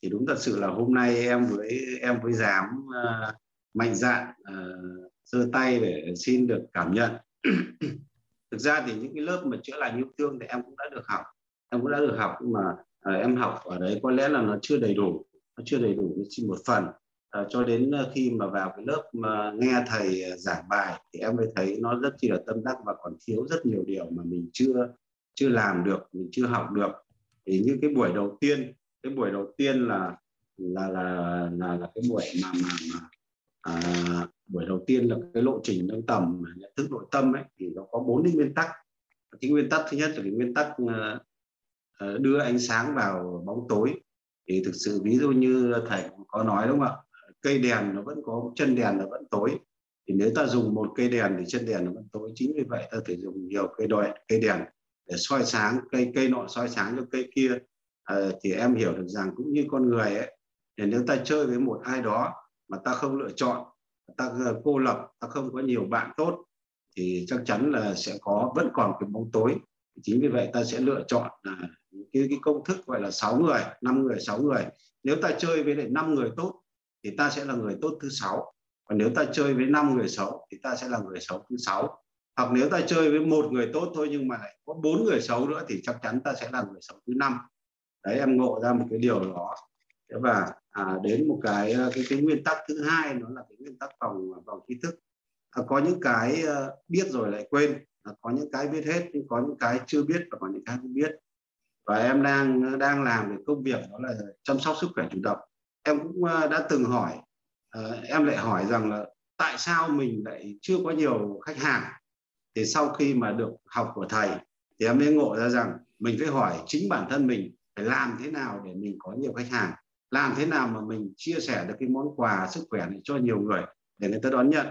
thì đúng thật sự là hôm nay em với em với dám uh, ờ, mạnh dạn uh, giơ tay để xin được cảm nhận. Thực ra thì những cái lớp mà chữa lành yêu thương thì em cũng đã được học. Em cũng đã được học nhưng mà uh, em học ở đấy có lẽ là nó chưa đầy đủ nó chưa đầy đủ chỉ một phần. Uh, cho đến khi mà vào cái lớp mà nghe thầy giảng bài thì em mới thấy nó rất chi là tâm đắc và còn thiếu rất nhiều điều mà mình chưa chưa làm được mình chưa học được. Thì như cái buổi đầu tiên cái buổi đầu tiên là là là là, là cái buổi mà mà, mà à, buổi đầu tiên là cái lộ trình nâng tầm nhận thức nội tâm ấy thì nó có bốn cái nguyên tắc. Cái nguyên tắc thứ nhất là cái nguyên tắc uh, đưa ánh sáng vào bóng tối. Thì thực sự ví dụ như thầy có nói đúng không ạ? Cây đèn nó vẫn có chân đèn nó vẫn tối. Thì nếu ta dùng một cây đèn thì chân đèn nó vẫn tối. Chính vì vậy ta phải dùng nhiều cây đèn cây đèn để soi sáng cây cây nọ soi sáng cho cây kia à, thì em hiểu được rằng cũng như con người ấy thì nếu ta chơi với một ai đó mà ta không lựa chọn ta ờ, cô lập ta không có nhiều bạn tốt thì chắc chắn là sẽ có vẫn còn cái bóng tối. Chính vì vậy ta sẽ lựa chọn là cái, cái công thức gọi là 6 người năm người sáu người. Nếu ta chơi với lại năm người tốt thì ta sẽ là người tốt thứ sáu. Còn nếu ta chơi với năm người xấu thì ta sẽ là người xấu thứ sáu. Hoặc nếu ta chơi với một người tốt thôi nhưng mà lại có bốn người xấu nữa thì chắc chắn ta sẽ là người xấu thứ năm đấy em ngộ ra một cái điều đó. Và à, đến một cái ờ, cái cái nguyên tắc thứ hai nó là cái nguyên tắc vòng vòng à, tri thức. À, có những cái ờ, biết rồi lại quên. À, có những cái biết hết nhưng có những cái chưa biết và có những cái không biết. Và em đang ờ, đang làm cái công việc đó là chăm sóc sức khỏe chủ động. Em cũng đã từng hỏi à, em lại hỏi rằng là tại sao mình lại chưa có nhiều khách hàng? Thì sau khi mà được học của thầy thì em mới ngộ ra rằng mình phải hỏi chính bản thân mình phải làm thế nào để mình có nhiều khách hàng, làm thế nào mà mình chia sẻ được cái món quà sức khỏe này cho nhiều người để người ta đón nhận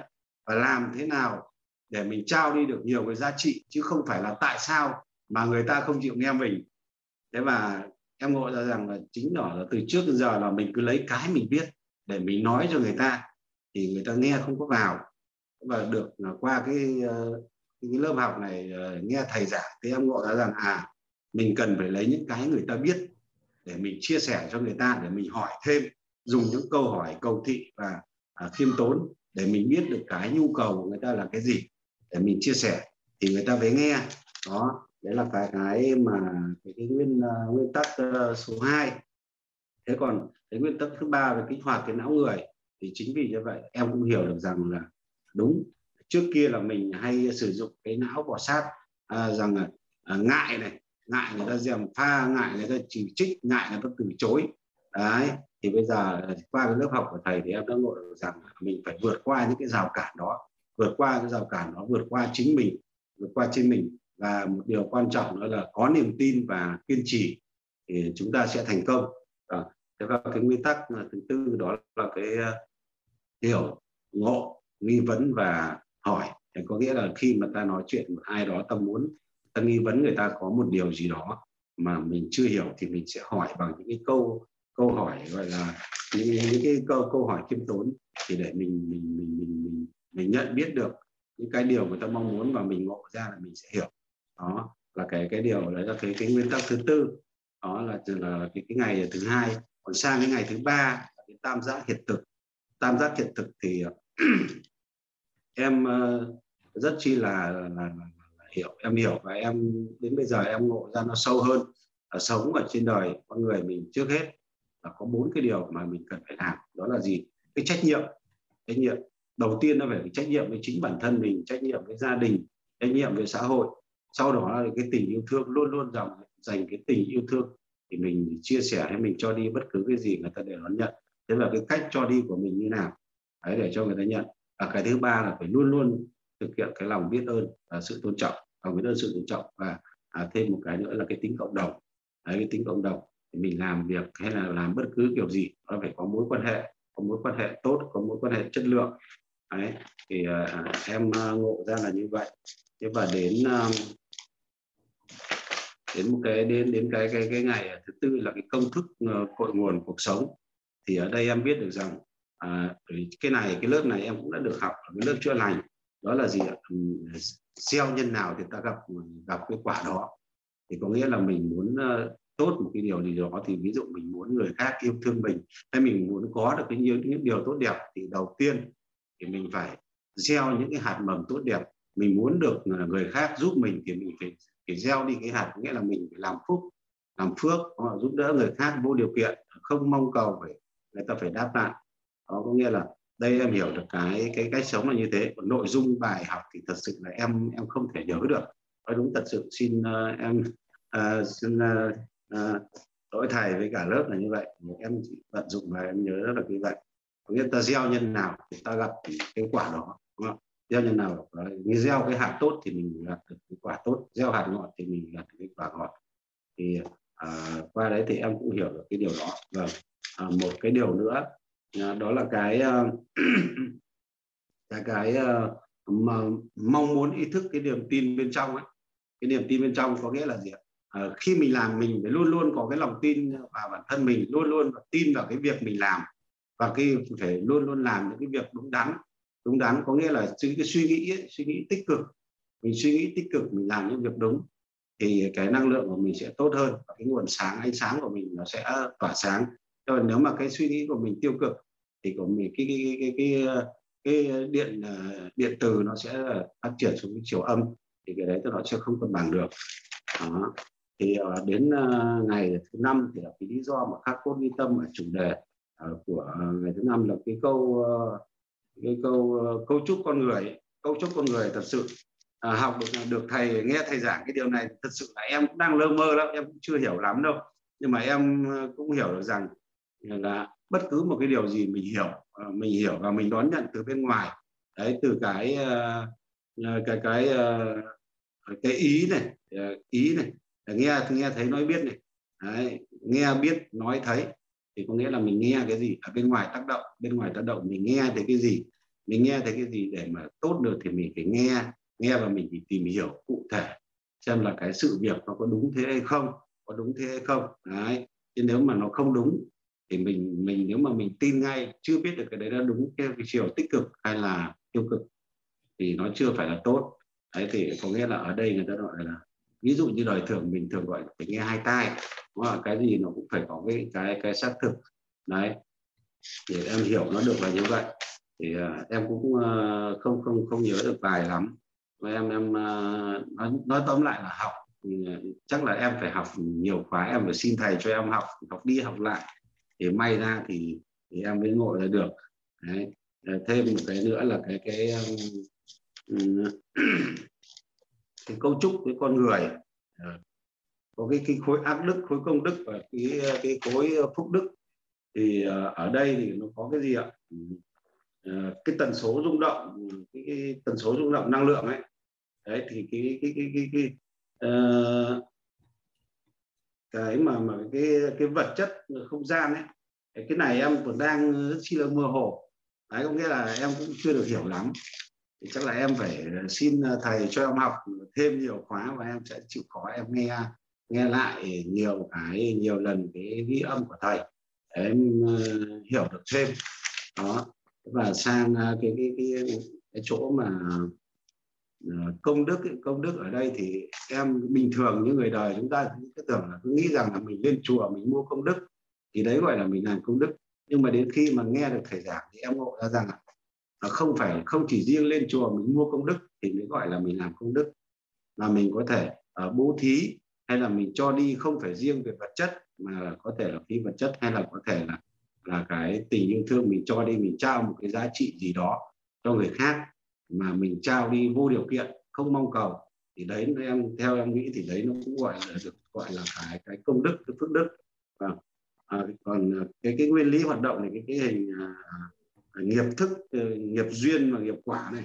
và làm thế nào để mình trao đi được nhiều cái giá trị chứ không phải là tại sao mà người ta không chịu nghe mình. Thế và em ngộ ra rằng là chính đó là từ trước đến giờ là mình cứ lấy cái mình biết để mình nói cho người ta thì người ta nghe không có vào. Và được à, qua cái ờ, cái lớp học này ờ, nghe thầy giảng thì em ngộ ra rằng à mình cần phải lấy những cái người ta biết để mình chia sẻ cho người ta để mình hỏi thêm dùng những câu hỏi cầu thị và à, khiêm tốn để mình biết được cái nhu cầu của người ta là cái gì để mình chia sẻ. Thì người ta mới nghe. Đó đấy là cái cái mà cái, cái nguyên uh, nguyên tắc uh, số 2 thế còn cái nguyên tắc thứ ba về kích hoạt cái não người thì chính vì như vậy em cũng hiểu được rằng là đúng trước kia là mình hay sử dụng cái não bò sát à, rằng là à, ngại này ngại người ta dèm pha ngại người ta chỉ trích ngại người ta từ chối. Đấy thì bây giờ qua cái lớp học của thầy thì em đã ngộ được rằng mình phải vượt qua những cái rào cản đó vượt qua cái rào cản đó vượt qua chính mình vượt qua chính mình. Và một điều quan trọng nữa là có niềm tin và kiên trì thì chúng ta sẽ thành công. À, thế và cái nguyên tắc thứ tư đó là cái ờ, hiểu ngộ nghi vấn và hỏi. Thì có nghĩa là khi mà ta nói chuyện một ai đó ta muốn ta nghi vấn người ta có một điều gì đó mà mình chưa hiểu thì mình sẽ hỏi bằng những cái câu câu hỏi gọi là những, những cái câu câu hỏi khiêm tốn thì để mình mình mình mình mình, mình nhận biết được những cái điều người ta mong muốn và mình ngộ ra là mình sẽ hiểu. Đó là cái cái điều đấy là cái cái nguyên tắc thứ tư. Đó là là cái cái ngày thứ hai. Còn sang cái ngày thứ ba là cái tam giác hiện thực. Tam giác hiện thực thì em ờ, rất chi là, là, là, là hiểu, em hiểu và em, đến bây giờ em ngộ ra nó sâu hơn. Là sống ở trên đời, con người mình trước hết là có bốn cái điều mà mình cần phải làm, đó là gì? Cái trách nhiệm. Trách nhiệm đầu tiên nó phải cái trách nhiệm với chính bản thân mình, trách nhiệm với gia đình, trách nhiệm với xã hội. Sau đó là cái tình yêu thương, luôn luôn dòng dành cái tình yêu thương thì mình chia sẻ hay mình cho đi bất cứ cái gì người ta đều đón nhận. Thế là cái cách cho đi của mình như nào? Đấy, để cho người ta nhận. Và cái thứ ba là phải luôn luôn thực hiện cái lòng biết ơn và sự tôn trọng lòng biết ơn sự tôn trọng và à, thêm một cái nữa là cái tính cộng đồng. Đấy, cái tính cộng đồng thì mình làm việc hay là làm bất cứ kiểu gì nó phải có mối quan hệ có mối quan hệ tốt có mối quan hệ chất lượng. Đấy thì à, em à, ngộ ra là như vậy. Thế và đến à, đến một cái đến đến cái cái cái ngày thứ tư là cái công thức ờ, cội nguồn cuộc sống. Thì ở đây em biết được rằng à, cái này cái lớp này em cũng đã được học ở cái lớp chữa lành đó là gì ạ? Ừ, gieo nhân nào thì ta gặp ừ, gặp cái quả đó. Thì có nghĩa là mình muốn ờ, tốt một cái điều gì đó thì ví dụ mình muốn người khác yêu thương mình, hay mình muốn có được cái nhiều, những điều tốt đẹp thì đầu tiên thì mình phải gieo những cái hạt mầm tốt đẹp. Mình muốn được ờ, người khác giúp mình thì mình phải phải gieo đi cái hạt nghĩa là mình phải làm phúc, làm phước ờ, giúp đỡ người khác vô điều kiện, không mong cầu phải, người ta phải đáp lại. Đó, có nghĩa là đây em hiểu được cái cái cách sống là như thế. Còn nội dung bài học thì thật sự là em em không thể nhớ được. Nói đúng thật sự xin uh, em uh, xin uh, uh, lỗi thầy với cả lớp là như vậy. Em chỉ vận dụng và em nhớ rất là như vậy. Có nghĩa ta gieo nhân nào thì ta gặp cái quả đó đúng không? gieo nhân nào như gieo cái hạt tốt thì mình gặp được cái quả tốt. Gieo hạt ngọt thì mình gặp được cái quả ngọt. Thì à, qua đấy thì em cũng hiểu được cái điều đó. Và à, một cái điều nữa Dạ, đó là cái ờ, cái cái ờ, mà mong muốn ý thức cái niềm tin bên trong ấy. Cái niềm tin bên trong có nghĩa là gì ạ? À, khi mình làm mình phải luôn luôn có cái lòng tin vào bản thân mình luôn luôn tin vào cái việc mình làm. Và cái phải luôn luôn làm những cái việc đúng đắn. Đúng đắn có nghĩa là cái suy nghĩ ấy, suy nghĩ tích cực. Mình suy nghĩ tích cực mình làm những việc đúng thì cái năng lượng của mình sẽ tốt hơn và cái nguồn sáng ánh sáng của mình nó sẽ tỏa sáng rồi nếu mà cái suy nghĩ của mình tiêu cực thì của mình cái cái cái cái cái, cái điện à, điện từ nó sẽ phát triển xuống cái chiều âm thì cái đấy nó sẽ không cân bằng được. Đó. thì à, đến à, ngày thứ năm thì là cái lý do mà khắc cốt ghi tâm ở chủ đề của ngày thứ năm là cái câu cái câu câu cấu trúc con người cấu trúc con người thật sự. À, học được được thầy nghe thầy giảng cái điều này thật sự là em cũng đang lơ mơ lắm em cũng chưa hiểu lắm đâu. Nhưng mà em cũng hiểu được rằng là bất cứ một cái điều gì mình hiểu ờ, mình hiểu và mình đón nhận từ bên ngoài đấy từ cái ờ, ờ, cái cái cái ý này ý này nghe nghe thấy nói biết này đấy, nghe biết nói thấy thì có nghĩa là mình nghe cái gì ở bên ngoài tác động bên ngoài tác động mình nghe thấy cái gì mình nghe thấy cái gì để mà tốt được thì mình phải nghe nghe và mình phải tìm hiểu cụ thể xem là cái sự việc nó có đúng thế hay không có đúng thế hay không đấy. Chứ nếu mà nó không đúng thì mình mình nếu mà mình tin ngay chưa biết được cái đấy là đúng theo cái chiều tích cực hay là tiêu cực thì nó chưa phải là tốt. Đấy thì có nghĩa là ở đây người ta gọi là ví dụ như đời thường mình thường gọi là phải nghe hai tai đúng không? cái gì nó cũng phải có cái cái cái xác thực. Đấy để em hiểu nó được là như vậy. Thì uh, em cũng uh, không không không nhớ được bài lắm. Và em em uh, nói, nói tóm lại là học. Thì, chắc là em phải học nhiều khóa em phải xin thầy cho em học học đi học lại thì may ra thì thì em mới ngồi ra được. Đấy. Thêm một cái nữa là cái cái um, cái cấu trúc với con người. Ờ, có cái cái khối ác đức khối công đức và cái cái khối phúc đức. Thì ờ, ở đây thì nó có cái gì ạ? Ừ, ờ, cái tần số rung động cái, cái tần số rung động năng lượng ấy. Đấy thì cái cái cái cái cái, uh, cái mà mà cái cái vật chất không gian ấy, cái này em còn đang rất chi là mơ hồ. Đấy, có nghĩa là em cũng chưa được hiểu lắm. Thì chắc là em phải xin thầy cho em học thêm nhiều khóa và em sẽ chịu khó em nghe nghe lại nhiều cái, nhiều lần cái ghi âm của thầy để em ờ, hiểu được thêm. Đó, và sang ờ, cái cái cái cái chỗ mà Ờ, công đức công đức ở đây thì em bình thường những người đời chúng ta cứ tưởng là cứ nghĩ rằng là mình lên chùa mình mua công đức thì đấy gọi là mình làm công đức. Nhưng mà đến khi mà nghe được thầy giảng thì em ngộ ra rằng là không phải không chỉ riêng lên chùa mình mua công đức thì mới gọi là mình làm công đức. Là mình có thể uh, bố thí hay là mình cho đi không phải riêng về vật chất mà là có thể là phi vật chất hay là có thể là là cái tình yêu thương mình cho đi mình trao một cái giá trị gì đó cho người khác mà mình trao đi vô điều kiện không mong cầu thì đấy em theo em nghĩ thì đấy nó cũng gọi là được gọi là cái cái công đức cái phước đức. Và à, còn à, cái cái nguyên lý hoạt động này cái cái hình à, à nghiệp thức ờ, nghiệp duyên và nghiệp quả này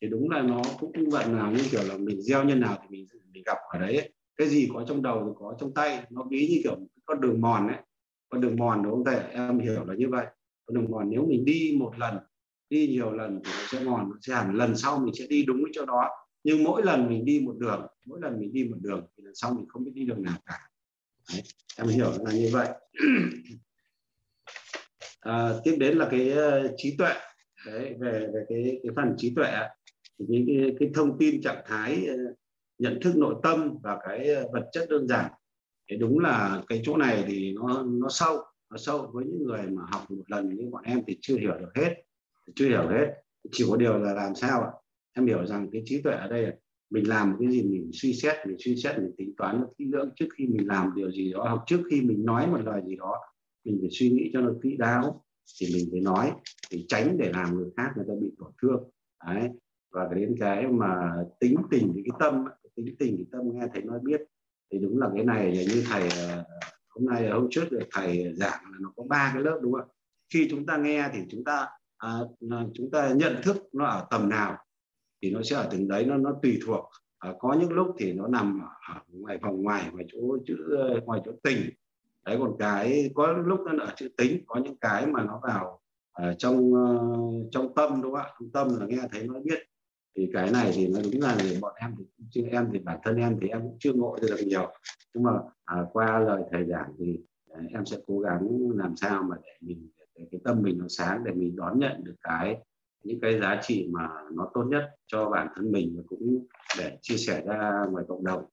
thì đúng là nó cũng vậy nào như kiểu là mình gieo nhân nào thì mình mình gặp ở đấy ấy. cái gì có trong đầu thì có trong tay nó ví như kiểu con đường mòn ấy. Con đường mòn đúng không thể em hiểu là như vậy. Con đường mòn nếu mình đi một lần đi nhiều lần thì nó sẽ mòn nó sẽ hẳn. Lần sau mình sẽ đi đúng cái chỗ đó. Nhưng mỗi lần mình đi một đường mỗi lần mình đi một đường thì lần sau mình không biết đi đường nào cả. Đấy, em hiểu là như vậy. À, tiếp đến là cái uh, trí tuệ. Đấy, về về cái cái phần trí tuệ thì cái, cái, cái thông tin trạng thái ờ, nhận thức nội tâm và cái ờ, vật chất đơn giản. Thì đúng là cái chỗ này thì nó nó sâu nó sâu. Với những người mà học một lần như bọn em thì chưa hiểu được hết chưa hiểu hết. Chỉ có điều là làm sao ạ? Em hiểu rằng cái trí tuệ ở đây là mình làm cái gì mình suy xét, mình suy xét, mình tính toán, nó kỹ lưỡng. Trước khi mình làm điều gì đó, hoặc trước khi mình nói một lời gì đó, mình phải suy nghĩ cho nó kỹ đáo thì mình phải nói để tránh để làm người khác người ta bị tổn thương. Đấy. Và đến cái mà tính tình thì cái tâm tính tình thì tâm nghe thấy nói biết. Thì đúng là cái này như thầy ờ, hôm nay, hôm trước thầy giảng là nó có ba cái lớp đúng không khi chúng ta nghe thì chúng ta à, chúng ta nhận thức nó ở tầm nào thì nó sẽ ở từng đấy nó nó tùy thuộc. À, có những lúc thì nó nằm ở ngoài vòng ngoài ngoài chỗ chữ ờ, ngoài chỗ tình. Đấy còn cái có lúc nó ở chữ tính có những cái mà nó vào uh, trong uh, trong tâm đúng không ạ? Trong tâm là nghe thấy nó biết. Thì cái này thì nó đúng là bọn em thì chứ em thì bản thân em thì em cũng chưa ngộ được nhiều. Nhưng mà à, qua lời thầy giảng thì à, em sẽ cố gắng làm sao mà để mình để cái tâm mình nó sáng để mình đón nhận được cái những cái giá trị mà nó tốt nhất cho bản thân mình và cũng để chia sẻ ra ngoài cộng đồng.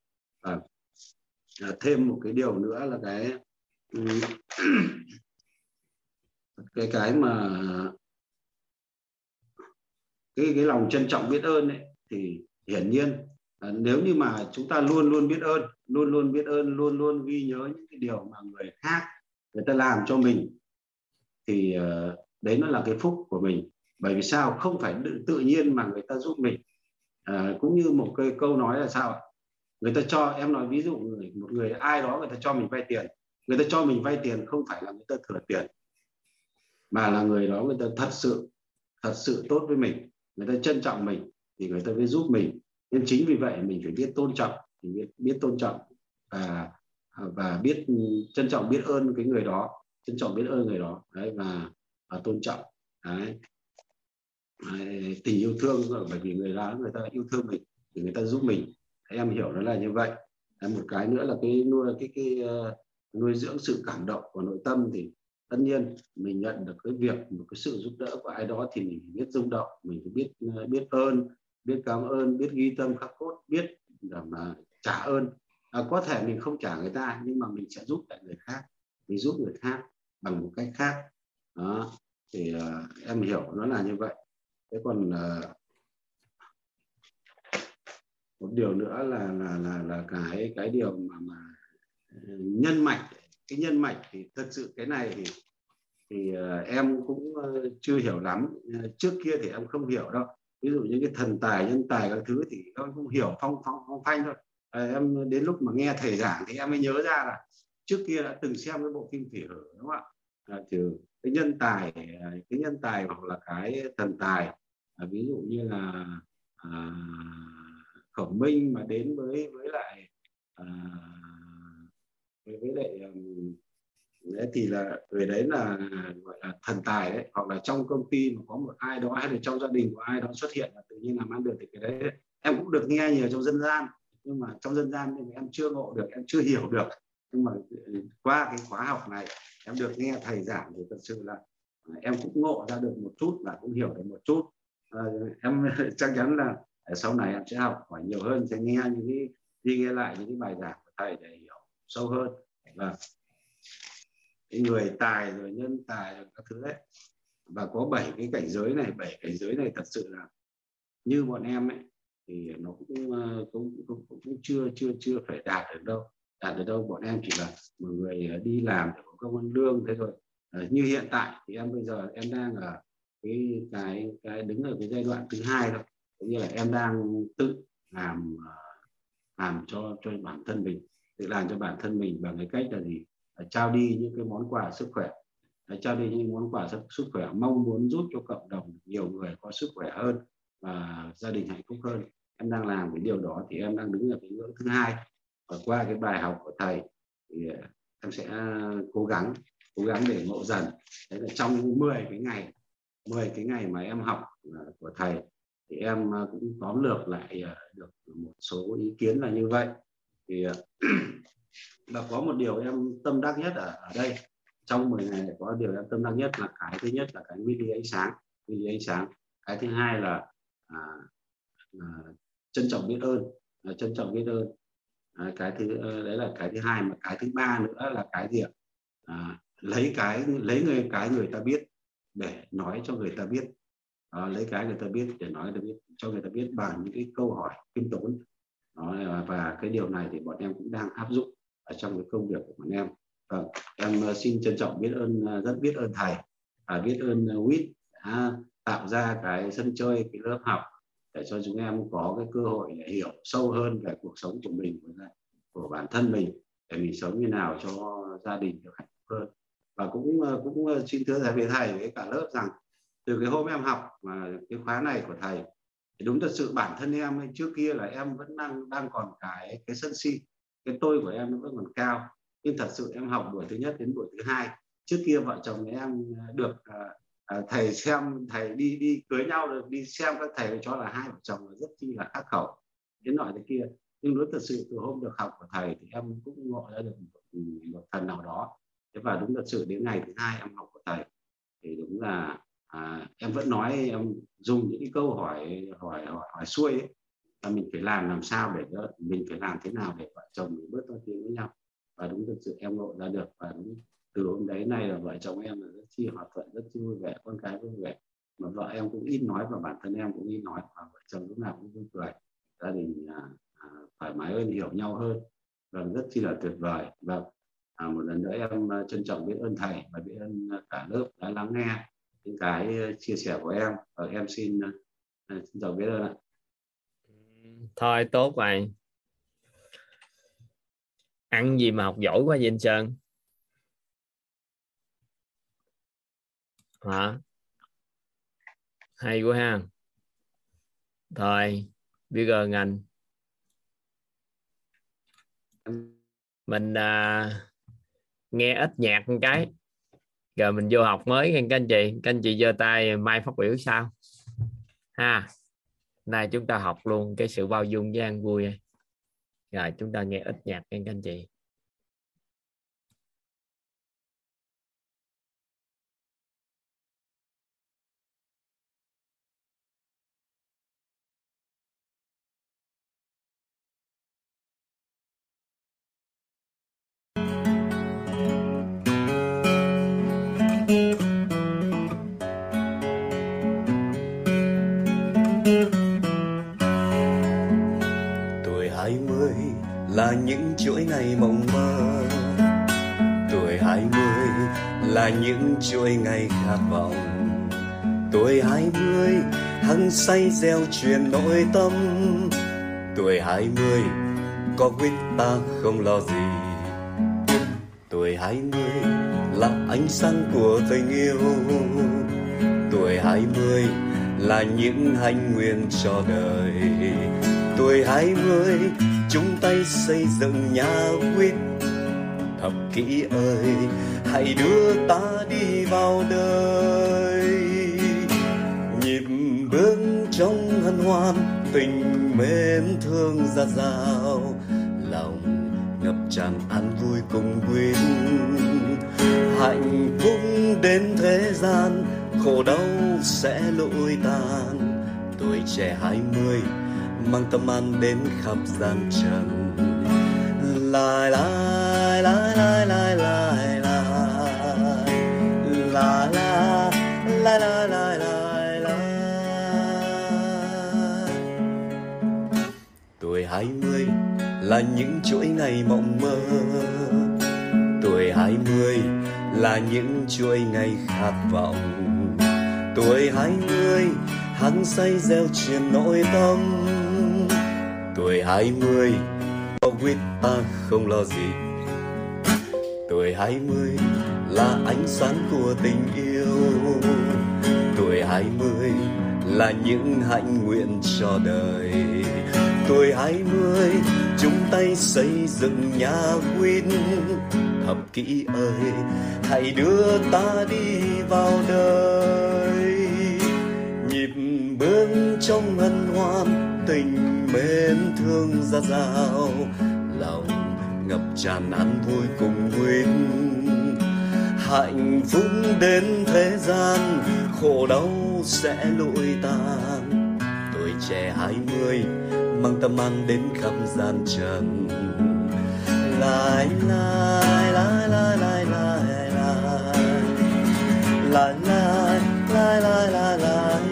À, à, thêm một cái điều nữa là cái cái cái mà cái cái lòng trân trọng biết ơn ấy, thì hiển nhiên à, nếu như mà chúng ta luôn luôn biết ơn luôn luôn biết ơn luôn luôn ghi nhớ những cái điều mà người khác người ta làm cho mình thì uh, đấy nó là cái phúc của mình. Bởi vì sao? Không phải tự nhiên mà người ta giúp mình. À, cũng như một cái câu nói là sao người ta cho em nói ví dụ người, một người ai đó người ta cho mình vay tiền. Người ta cho mình vay tiền không phải là người ta thừa tiền mà là người đó người ta thật sự thật sự tốt với mình. Người ta trân trọng mình thì người ta mới giúp mình. Nên chính vì vậy mình phải biết tôn trọng biết biết tôn trọng và và biết trân trọng biết ơn cái người đó trân trọng biết ơn người đó. Đấy và, và tôn trọng. Đấy. đấy tình yêu thương bởi vì người đó người ta yêu thương mình thì người ta giúp mình. Em hiểu nó là như vậy. Đấy, một cái nữa là cái nuôi cái cái uh, nuôi dưỡng sự cảm động của nội tâm thì tất nhiên mình nhận được cái việc một cái sự giúp đỡ của ai đó thì mình biết rung động mình biết ờ, biết ơn biết cảm ơn biết ghi tâm khắc cốt biết rằng mà trả ơn. À, có thể mình không trả người ta nhưng mà mình sẽ giúp lại người khác mình giúp người khác bằng một cách khác. Đó thì uh, em hiểu nó là như vậy. Thế còn uh, một điều nữa là là là là cái cái điều mà mà ờ, nhân mạch cái nhân mạch thì thật sự cái này thì thì uh, em cũng uh, chưa hiểu lắm. Uh, trước kia thì em không hiểu đâu. Ví dụ những cái thần tài nhân tài các thứ thì em không hiểu phong phong phong phanh thôi. À, em đến lúc mà nghe thầy giảng thì em mới nhớ ra là trước kia đã từng xem cái bộ phim thủy hử đúng không ạ? À, trừ cái nhân tài à, cái nhân tài hoặc là cái thần tài à, ví dụ như là à, khổng minh mà đến với với lại à, với lại um, đấy thì là người đấy là gọi là thần tài đấy. Hoặc là trong công ty mà có một ai đó hay là trong gia đình của ai đó xuất hiện là tự nhiên làm ăn được thì cái đấy em cũng được nghe nhiều trong dân gian. Nhưng mà trong dân gian thì em chưa ngộ được em chưa hiểu được nhưng mà ừ, qua cái khóa học này em được nghe thầy giảng thì thật sự là à, em cũng ngộ ra được một chút và cũng hiểu được một chút. À, em chắc chắn là à, sau này em sẽ học hỏi nhiều hơn sẽ nghe những cái đi nghe lại những cái bài giảng của thầy để hiểu sâu hơn. Và cái người tài rồi nhân tài rồi các thứ đấy. Và có bảy cái cảnh giới này bảy cảnh giới này thật sự là như bọn em ấy thì nó cũng ờ, cũng, cũng, cũng chưa chưa chưa phải đạt được đâu đạt được đâu bọn em chỉ là một người ờ, đi làm để có công ăn lương thế rồi à, ờ, như hiện tại thì em bây giờ em đang ở cái cái cái đứng ở cái giai đoạn thứ hai thôi. Cũng như là em đang tự làm ờ, làm cho cho bản thân mình tự làm cho bản thân mình bằng cái cách là gì? Trao đi những cái món quà sức khỏe. Trao đi những món quà sức, sức khỏe mong muốn giúp cho cộng đồng nhiều người có sức khỏe hơn và gia đình hạnh phúc hơn. Em đang làm cái điều đó thì em đang đứng ở cái ngưỡng thứ hai và qua cái bài học của thầy thì à, em sẽ cố gắng cố gắng để ngộ dần. Đấy là trong 10 cái ngày 10 cái ngày mà em học à, của thầy thì em à, cũng tóm lược lại được một số ý kiến là như vậy. Thì và có một điều em tâm đắc nhất ở, ở đây trong 10 ngày có điều em tâm đắc nhất là cái thứ nhất là cái midi ánh sáng midi ánh sáng. Cái thứ hai là à, à, trân trọng biết ơn à, trân trọng biết ơn uh, cái thứ ờ, đấy là cái thứ hai mà cái thứ ba nữa là cái gì ạ? À, lấy cái lấy người cái người ta biết để nói cho người ta biết. À, lấy cái người ta biết để nói người ta biết cho người ta biết bằng những cái câu hỏi khiêm tốn. Đó, và cái điều này thì bọn em cũng đang áp dụng ở trong cái công việc của bọn em. Vâng em ờ, xin trân trọng biết ơn ờ, rất biết ơn thầy và biết ơn WIT đã tạo ra cái sân chơi cái lớp học để cho chúng em có cái cơ hội để hiểu sâu hơn về cuộc sống của mình, của bản thân mình, để mình sống như nào cho gia đình được hạnh phúc hơn. Và cũng ờ, cũng ờ, xin thưa thầy với thầy với cả lớp rằng từ cái hôm em học mà cái khóa này của thầy, thì đúng thật sự bản thân em trước kia là em vẫn đang đang còn cái cái sân si, cái tôi của em nó vẫn còn cao. Nhưng thật sự em học buổi thứ nhất đến buổi thứ hai, trước kia vợ chồng em được ờ, à, thầy xem thầy đi đi cưới nhau được đi xem các thầy cho là hai vợ chồng là rất chi là khắc khẩu. Đến nọ thế kia. Nhưng đối thật sự từ hôm được học của thầy thì em cũng ngộ ra được một, ừ, một phần nào đó. Thế và đúng thật sự đến ngày thứ hai em học của thầy thì đúng là à, em vẫn nói em dùng những cái câu hỏi hỏi hỏi, hỏi xuôi ấy, là mình phải làm làm sao để mình phải làm thế nào để vợ chồng mình bớt to tiếng với nhau. Và đúng thực sự em ngộ ra được và đúng từ hôm đấy nay là vợ chồng em là rất chi hòa thuận rất chi vui vẻ con cái vui vẻ. Mà vợ em cũng ít nói và bản thân em cũng ít nói và vợ chồng lúc nào cũng vui cười. Gia đình à, à, thoải mái hơn hiểu nhau hơn. Và rất chi là tuyệt vời. Và à, một lần nữa em à, trân trọng biết ơn thầy và biết ơn à, cả lớp đã lắng nghe những cái à, chia sẻ của em. Và em xin uh, xin chào biết ơn ạ. Thôi tốt vậy ăn gì mà học giỏi quá vậy anh Sơn hả? Hay quá ha. Rồi biết ơn anh mình à, nghe ít nhạc một cái. Rồi mình vô học mới các anh chị các anh chị giơ tay mai phát biểu sao? Ha. Nay chúng ta học luôn cái sự bao dung với an vui. Rồi chúng ta nghe ít nhạc các anh chị. Ngày mộng mơ. Tuổi hai mươi là những chuỗi ngày khát vọng. Tuổi hai mươi, hăng say gieo truyền nội tâm. Tuổi hai mươi, có quyết ta không lo gì. Tuổi hai mươi là ánh sáng của tình yêu. Tuổi hai mươi là những hạnh nguyện cho đời. Tuổi hai mươi chung tay xây dựng nhà quýt thập kỷ ơi, hãy đưa ta đi vào đời. Nhịp bước trong hân hoan, tình mến thương ra dào lòng ngập tràn an vui cùng quyến hạnh phúc đến thế gian, khổ đau sẽ lụi tàn tuổi trẻ hai mươi mang tâm an đến khắp gian trần. La la la la la la la la la la la la la tuổi hai mươi là những chuỗi ngày mộng mơ. Tuổi hai mươi là những chuỗi ngày khát vọng. Tuổi hai mươi hăng say gieo truyền nội tâm hai mươi có quýt ta không lo gì. Tuổi hai mươi là ánh sáng của tình yêu. Tuổi hai mươi là những hạnh nguyện cho đời. Tuổi hai mươi, chung tay xây dựng nhà quýt. thập kỷ ơi, hãy đưa ta đi vào đời. Nhịp bước trong hân hoan tình mến thương ra dao lòng ngập tràn an vui cùng huynh hạnh phúc đến thế gian khổ đau sẽ lụi tàn tuổi trẻ hai mươi mang tâm an đến khắp gian trần lại lại lại lại lại lại lại lại lại lại lại lại lại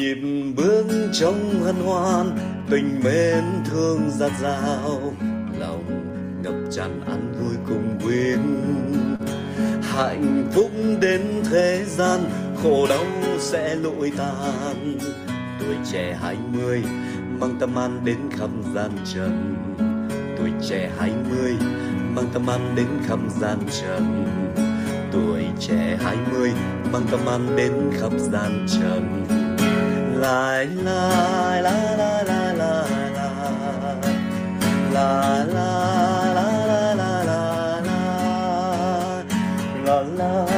nhịp bước trong hân hoan, tình mến thương giạt rào lòng ngập tràn ăn vui cùng quyến. Hạnh phúc đến thế gian, khổ đau sẽ lụi tàn. Tuổi trẻ hai mươi, mang tâm an đến khắp gian trần. Tuổi trẻ hai mươi, mang tâm an đến khắp gian trần. Tuổi trẻ hai mươi, mang tâm an đến khắp gian trần lại lại lại lại lại lại lại lại lại con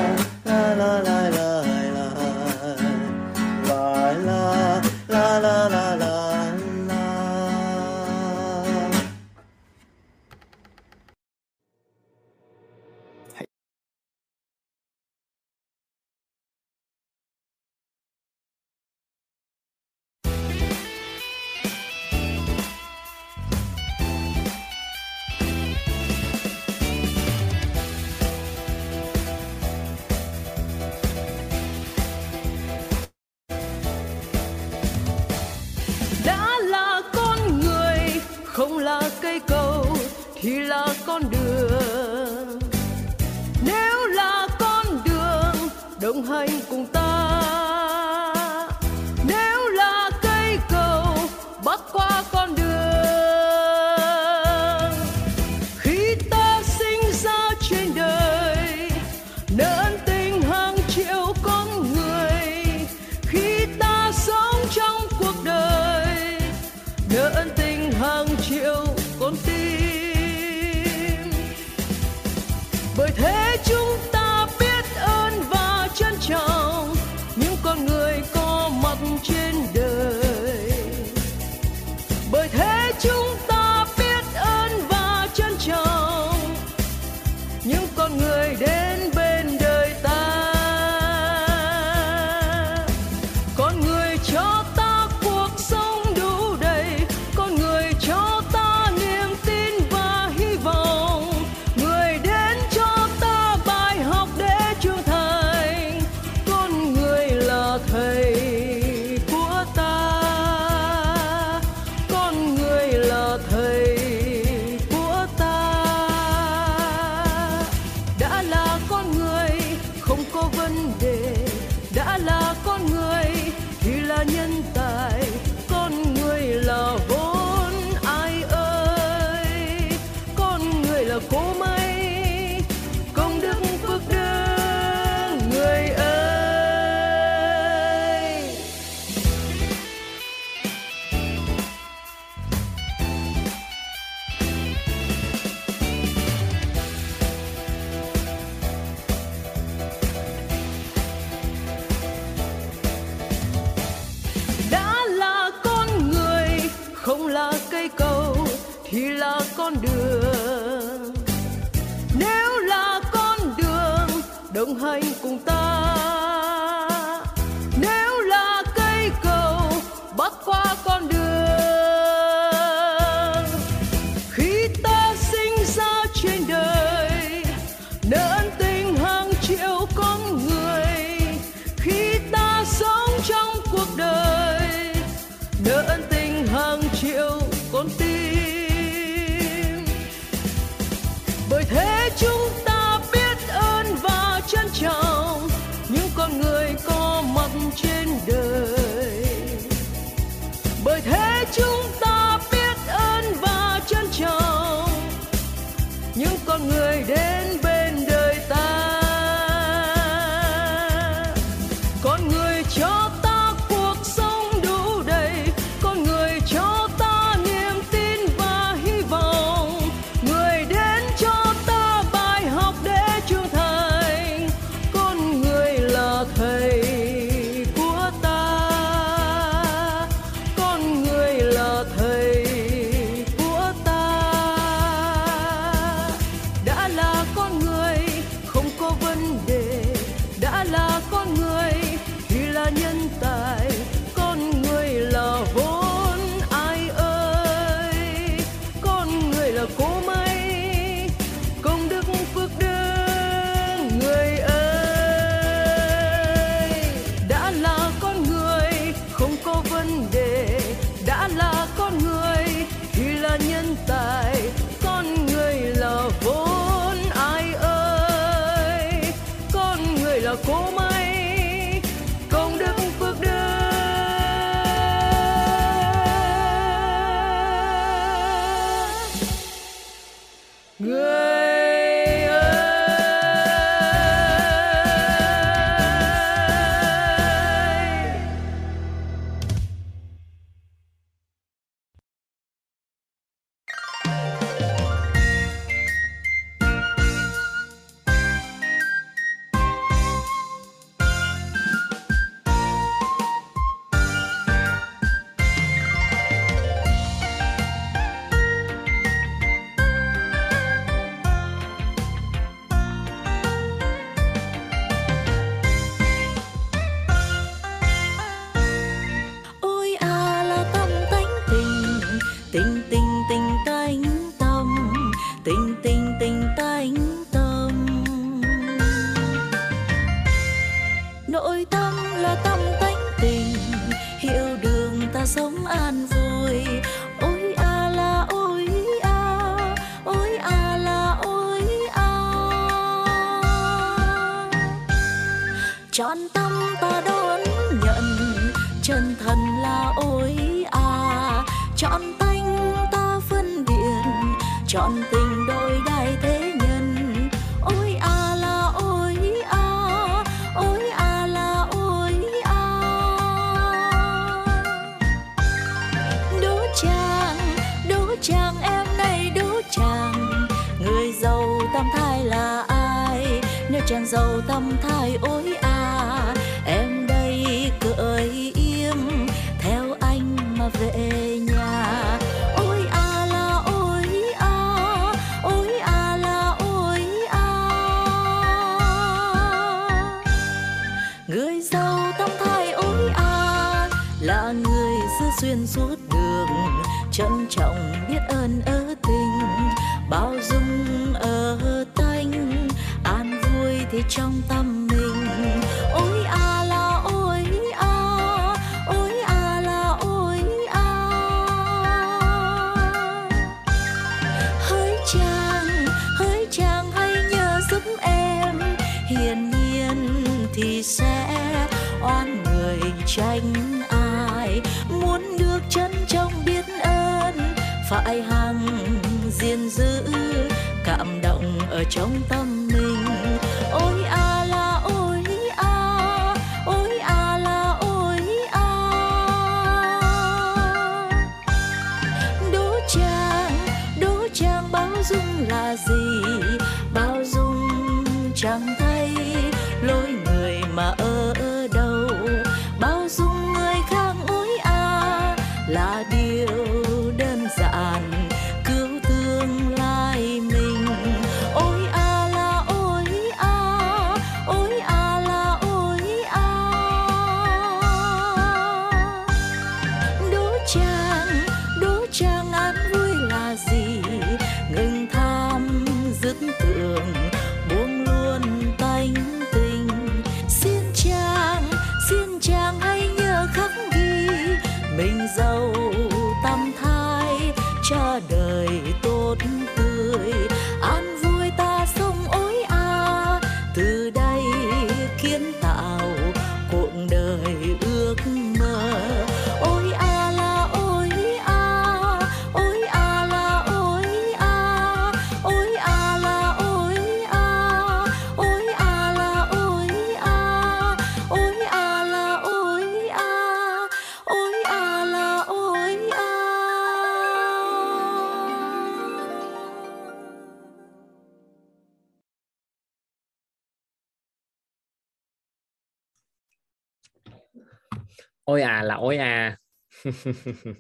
lỗi à.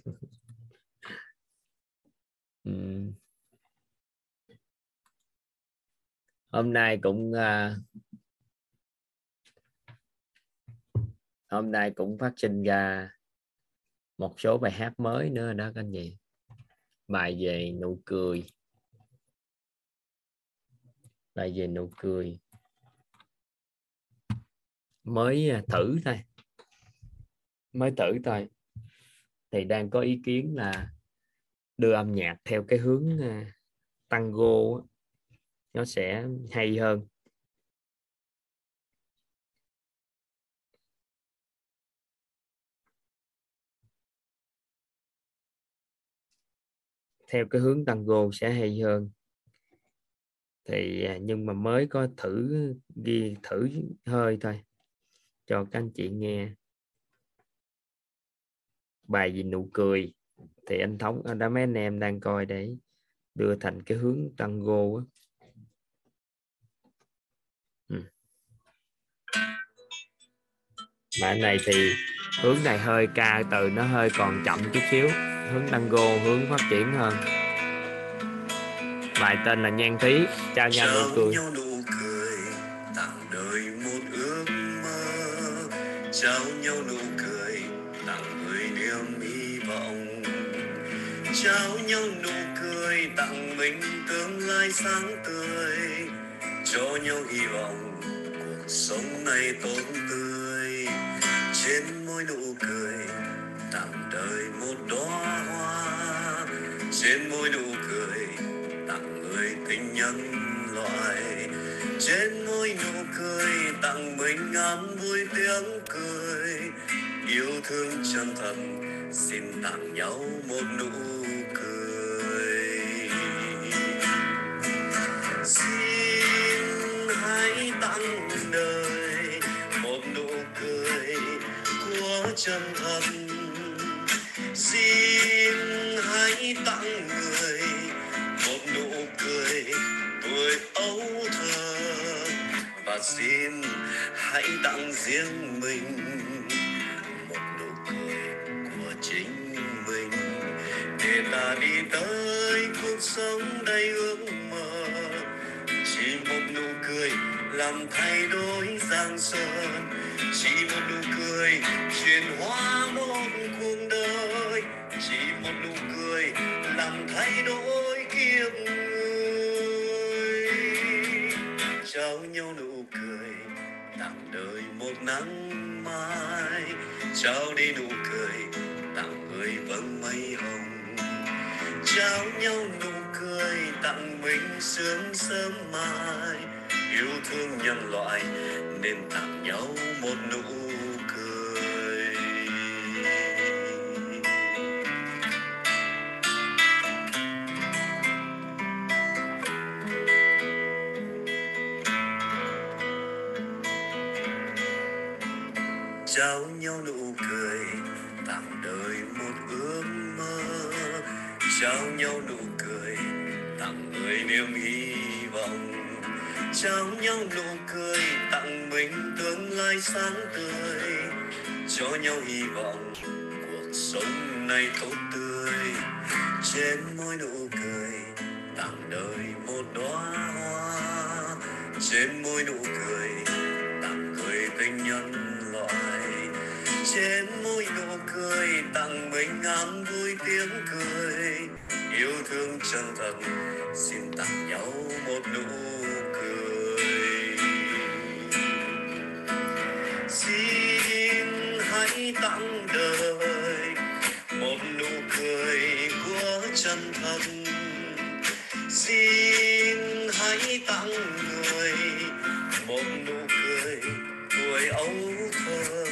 Ừ. Hôm nay cũng à, hôm nay cũng phát sinh ra một số bài hát mới nữa đó các anh chị. Bài về nụ cười. Bài về nụ cười. Mới à, thử thôi mới tử thôi. Thì đang có ý kiến là đưa âm nhạc theo cái hướng ờ, tango nó sẽ hay hơn. Theo cái hướng tango sẽ hay hơn. Thì à, nhưng mà mới có thử, ghi thử hơi thôi, cho các anh chị nghe bài gì nụ cười. Thì anh thống đã mấy anh em đang coi để đưa thành cái hướng tango á. Ừ. mà này thì hướng này hơi ca từ nó hơi còn chậm chút xíu. Hướng tango hướng phát triển hơn. Bài tên là nhan thí trao nhau nụ cười tặng đời một ước mơ. Trao nhau nụ cười vọng trao nhau nụ cười, tặng mình tương lai sáng tươi. Cho nhau hy vọng cuộc sống này tốt tươi. Trên môi nụ cười, tặng đời một đóa hoa. Trên môi nụ cười, tặng người tình nhân loại. Trên môi nụ cười, tặng mình ngắm vui tiếng cười. Yêu thương chân thật xin tặng nhau một nụ cười. Xin hãy tặng đời một nụ cười của chân thật. Xin hãy tặng người một nụ cười tuổi ấu thơ. Và xin hãy tặng riêng mình để ta đi tới cuộc sống đầy ước mơ. Chỉ một nụ cười làm thay đổi giang sơn. Chỉ một nụ cười chuyển hóa một cuộc đời. Chỉ một nụ cười làm thay đổi kiếp người. Trao nhau nụ cười tặng đời một nắng mai. Trao đi nụ cười tặng người vầng mây hồng trao nhau nụ cười, tặng mình sương sớm mai. Yêu thương nhân loại nên tặng nhau một nụ cười. Trao nhau nụ cười, tặng đời một ước mơ trao nhau nụ cười, tặng người niềm hy vọng. Trao nhau nụ cười, tặng mình tương lai sáng tươi, cho nhau hy vọng cuộc sống này tốt tươi. Trên môi nụ cười, tặng đời một đóa hoa. Trên môi nụ cười, tặng người tình nhân loại. Trên người tặng mình ngắm vui tiếng cười. Yêu thương chân thật, xin tặng nhau một nụ cười. Xin hãy tặng đời một nụ cười của chân thật. Xin hãy tặng người một nụ cười tuổi ấu thơ.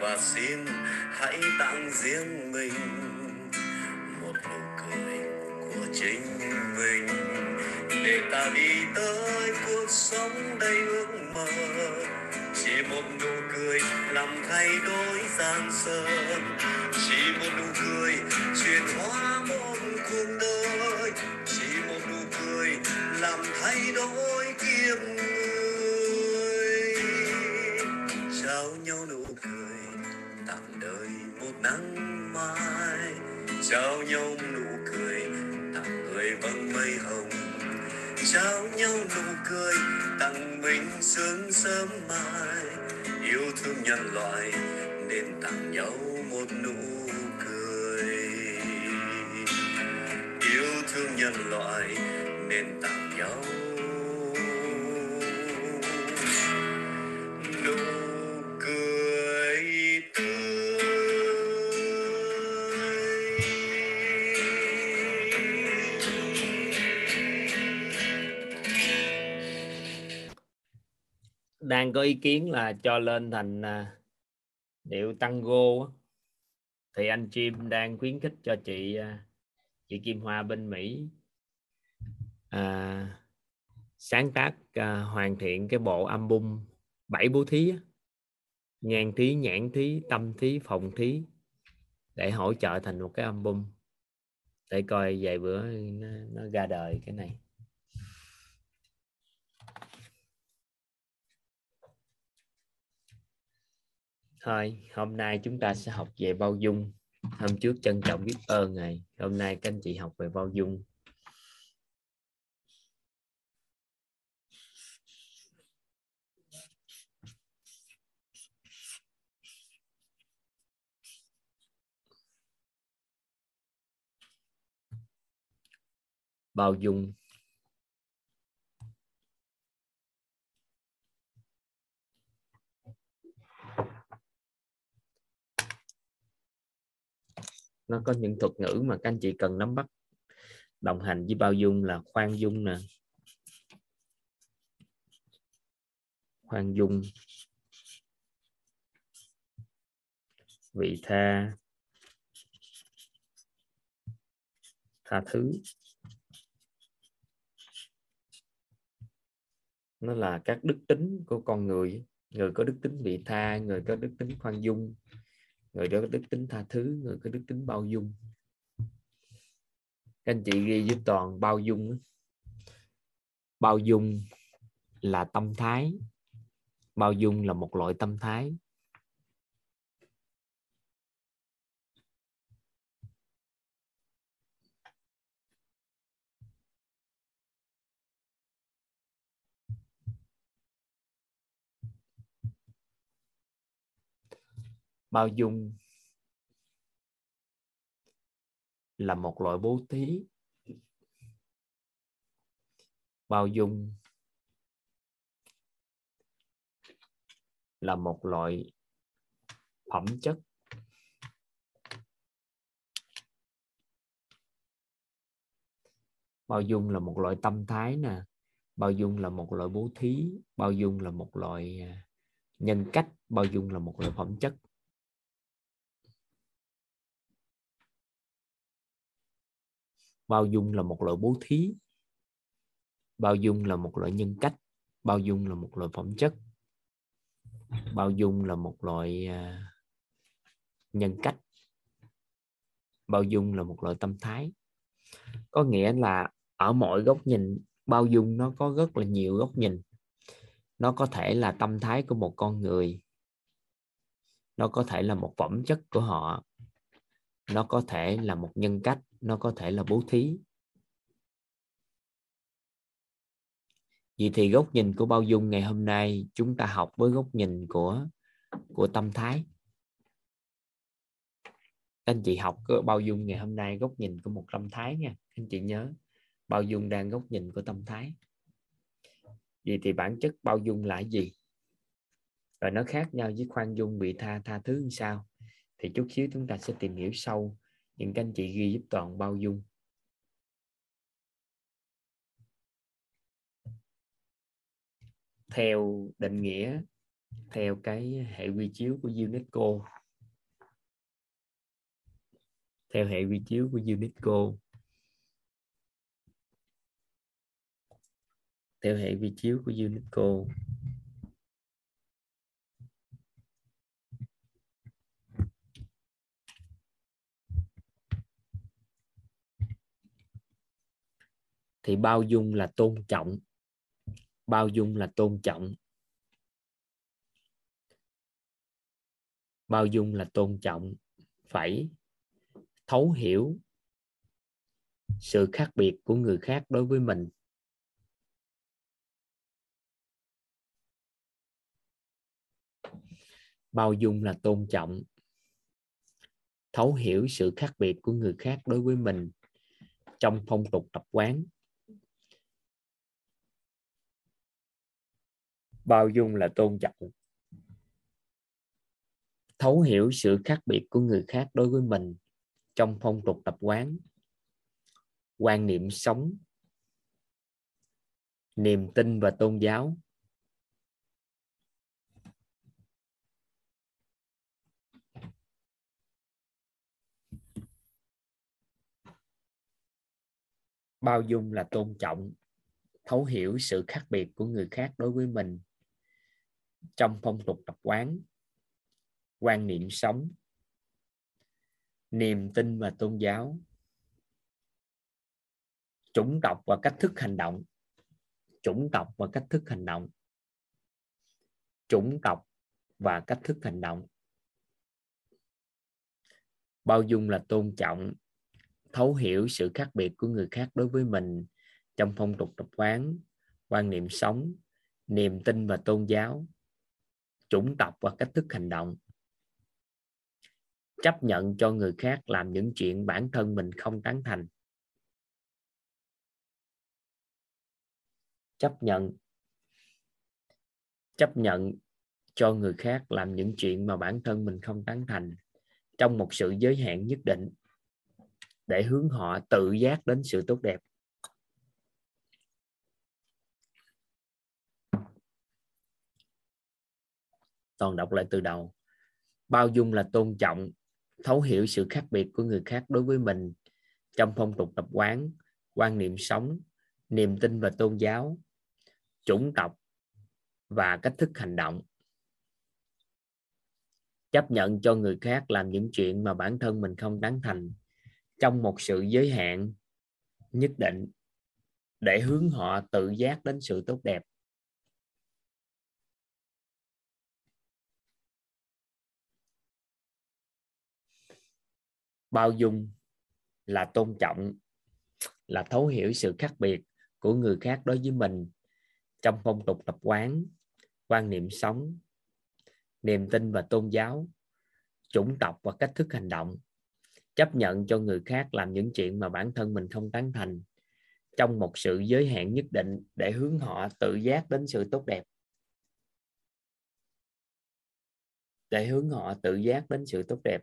Và xin hãy tặng riêng mình một nụ cười của chính mình. Để ta đi tới cuộc sống đầy ước mơ, chỉ một nụ cười làm thay đổi gian sơn. Chỉ một nụ cười chuyển hóa một cuộc đời, chỉ một nụ cười làm thay đổi kiếp người. Trao nhau nụ cười tặng đời một nắng mai. Trao nhau nụ cười, tặng người vầng mây hồng. Trao nhau nụ cười, tặng mình sương sớm mai. Yêu thương nhân loại, nên tặng nhau một nụ cười. Yêu thương nhân loại, nên tặng nhau nụ đang có ý kiến là cho lên thành à, điệu tango thì anh Chim đang khuyến khích cho chị à, chị Kim Hoa bên Mỹ à, sáng tác à, hoàn thiện cái bộ album bảy bố thí nhan thí nhãn thí tâm thí phòng thí để hỗ trợ thành một cái album. Để coi vài bữa nó, nó ra đời cái này. Thôi, hôm nay chúng ta sẽ học về bao dung. Hôm trước trân trọng biết ơn ngày hôm nay các anh chị học về bao dung. Bao dung. Nó có những thuật ngữ mà các anh chị cần nắm bắt. Đồng hành với bao dung là khoan dung nè. Khoan dung. Vị tha. Tha thứ. Nó là các đức tính của con người. Người có đức tính vị tha, người có đức tính khoan dung người đó có đức tính tha thứ người có đức tính bao dung. Các anh chị ghi với toàn bao dung bao dung là tâm thái, bao dung là một loại tâm thái. Bao dung là một loại bố thí. Bao dung là một loại phẩm chất. Bao dung là một loại tâm thái nè. Bao dung là một loại bố thí. Bao dung là một loại à, nhân cách. Bao dung là một loại phẩm chất. Bao dung là một loại bố thí. Bao dung là một loại nhân cách. Bao dung là một loại phẩm chất. Bao dung là một loại à, nhân cách. Bao dung là một loại tâm thái. Có nghĩa là ở mọi góc nhìn, bao dung nó có rất là nhiều góc nhìn. Nó có thể là tâm thái của một con người. Nó có thể là một phẩm chất của họ. Nó có thể là một nhân cách nó có thể là bố thí. Vậy thì góc nhìn của bao dung ngày hôm nay, chúng ta học với góc nhìn của của tâm thái. Anh chị học bao dung ngày hôm nay góc nhìn của một tâm thái nha. Anh chị nhớ, bao dung đang góc nhìn của tâm thái. Vậy thì bản chất bao dung là gì? Và nó khác nhau với khoan dung bị tha tha thứ như sao? Thì chút xíu chúng ta sẽ tìm hiểu sâu những các anh chị ghi giúp toàn bao dung. Theo định nghĩa, theo cái hệ quy chiếu của UNESCO. Theo hệ quy chiếu của UNESCO. Theo hệ quy chiếu của UNESCO. Thì bao dung là tôn trọng. Bao dung là tôn trọng. Bao dung là tôn trọng. Phải thấu hiểu sự khác biệt của người khác đối với mình. Bao dung là tôn trọng. Thấu hiểu sự khác biệt của người khác đối với mình trong phong tục tập quán. bao dung là tôn trọng. Thấu hiểu sự khác biệt của người khác đối với mình trong phong tục tập quán. Quan niệm sống. Niềm tin và tôn giáo. Bao dung là tôn trọng. Thấu hiểu sự khác biệt của người khác đối với mình trong phong tục tập quán, quan niệm sống, niềm tin và tôn giáo, chủng tộc và cách thức hành động, chủng tộc và cách thức hành động, chủng tộc và cách thức hành động. Bao dung là tôn trọng, thấu hiểu sự khác biệt của người khác đối với mình trong phong tục tập quán, quan niệm sống, niềm tin và tôn giáo chủng tộc và cách thức hành động. Chấp nhận cho người khác làm những chuyện bản thân mình không tán thành. Chấp nhận. Chấp nhận cho người khác làm những chuyện mà bản thân mình không tán thành trong một sự giới hạn nhất định để hướng họ tự giác đến sự tốt đẹp. Toàn đọc lại từ đầu. Bao dung là tôn trọng, thấu hiểu sự khác biệt của người khác đối với mình. Trong phong tục tập quán, quan niệm sống, niềm tin và tôn giáo, chủng tộc và cách thức hành động. Chấp nhận cho người khác làm những chuyện mà bản thân mình không tán thành. Trong một sự giới hạn, nhất định để hướng họ tự giác đến sự tốt đẹp. Bao dung là tôn trọng, là thấu hiểu sự khác biệt của người khác đối với mình trong phong tục tập quán, quan niệm sống, niềm tin và tôn giáo, chủng tộc và cách thức hành động. Chấp nhận cho người khác làm những chuyện mà bản thân mình không tán thành trong một sự giới hạn nhất định để hướng họ tự giác đến sự tốt đẹp. Để hướng họ tự giác đến sự tốt đẹp.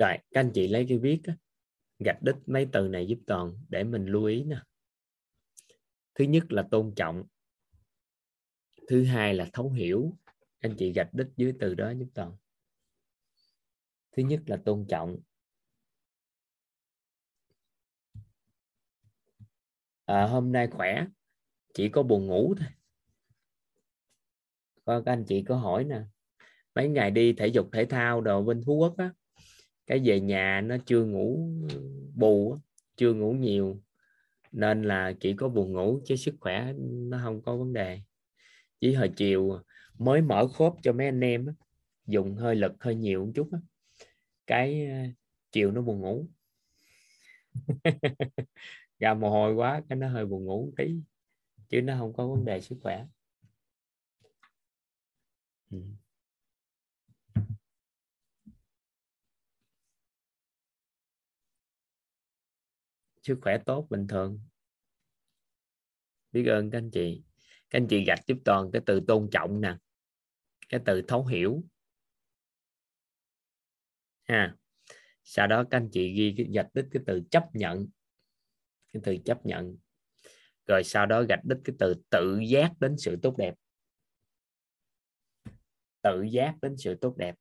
Rồi các anh chị lấy cái viết á, gạch đích mấy từ này giúp toàn để mình lưu ý nè. Thứ nhất là tôn trọng. Thứ hai là thấu hiểu. Anh chị gạch đích dưới từ đó giúp toàn. Thứ nhất là tôn trọng. À, hôm nay khỏe. Chỉ có buồn ngủ thôi. Có các anh chị có hỏi nè. Mấy ngày đi thể dục thể thao đồ bên phú quốc á cái về nhà nó chưa ngủ bù chưa ngủ nhiều. Nên là chỉ có buồn ngủ chứ sức khỏe nó không có vấn đề. Chỉ hồi chiều mới mở khốp cho mấy anh em dùng hơi lực hơi nhiều một chút cái ờ, chiều nó buồn ngủ. Ra mồ hôi quá cái nó hơi buồn ngủ tí, chứ nó không có vấn đề sức khỏe. Ừ. sức khỏe tốt bình thường. Biết ơn các anh chị. Các anh chị gạch giúp toàn cái từ tôn trọng nè, cái từ thấu hiểu. Ha. Sau đó các anh chị ghi cái, gạch đích cái từ chấp nhận. Cái từ chấp nhận. Rồi sau đó gạch đích cái từ tự giác đến sự tốt đẹp. Tự giác đến sự tốt đẹp.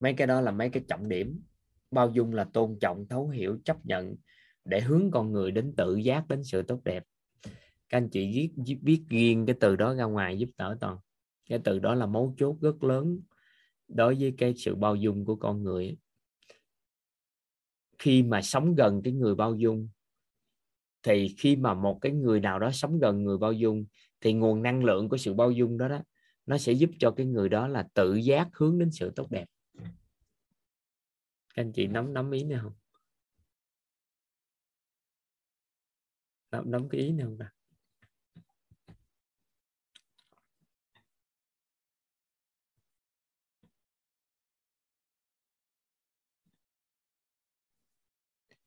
Mấy cái đó là mấy cái trọng điểm. Bao dung là tôn trọng, thấu hiểu, chấp nhận để hướng con người đến tự giác, đến sự tốt đẹp. Các anh chị viết viết riêng cái từ đó ra ngoài giúp đỡ toàn. Cái từ đó là mấu chốt rất lớn đối với cái sự bao dung của con người. Khi mà sống gần cái người bao dung, thì khi mà một cái người nào đó sống gần người bao dung, thì nguồn năng lượng của sự bao dung đó đó, nó sẽ giúp cho cái người đó là tự giác hướng đến sự tốt đẹp các anh chị nắm nắm ý nào không? Nắm nắm cái ý nào không ta?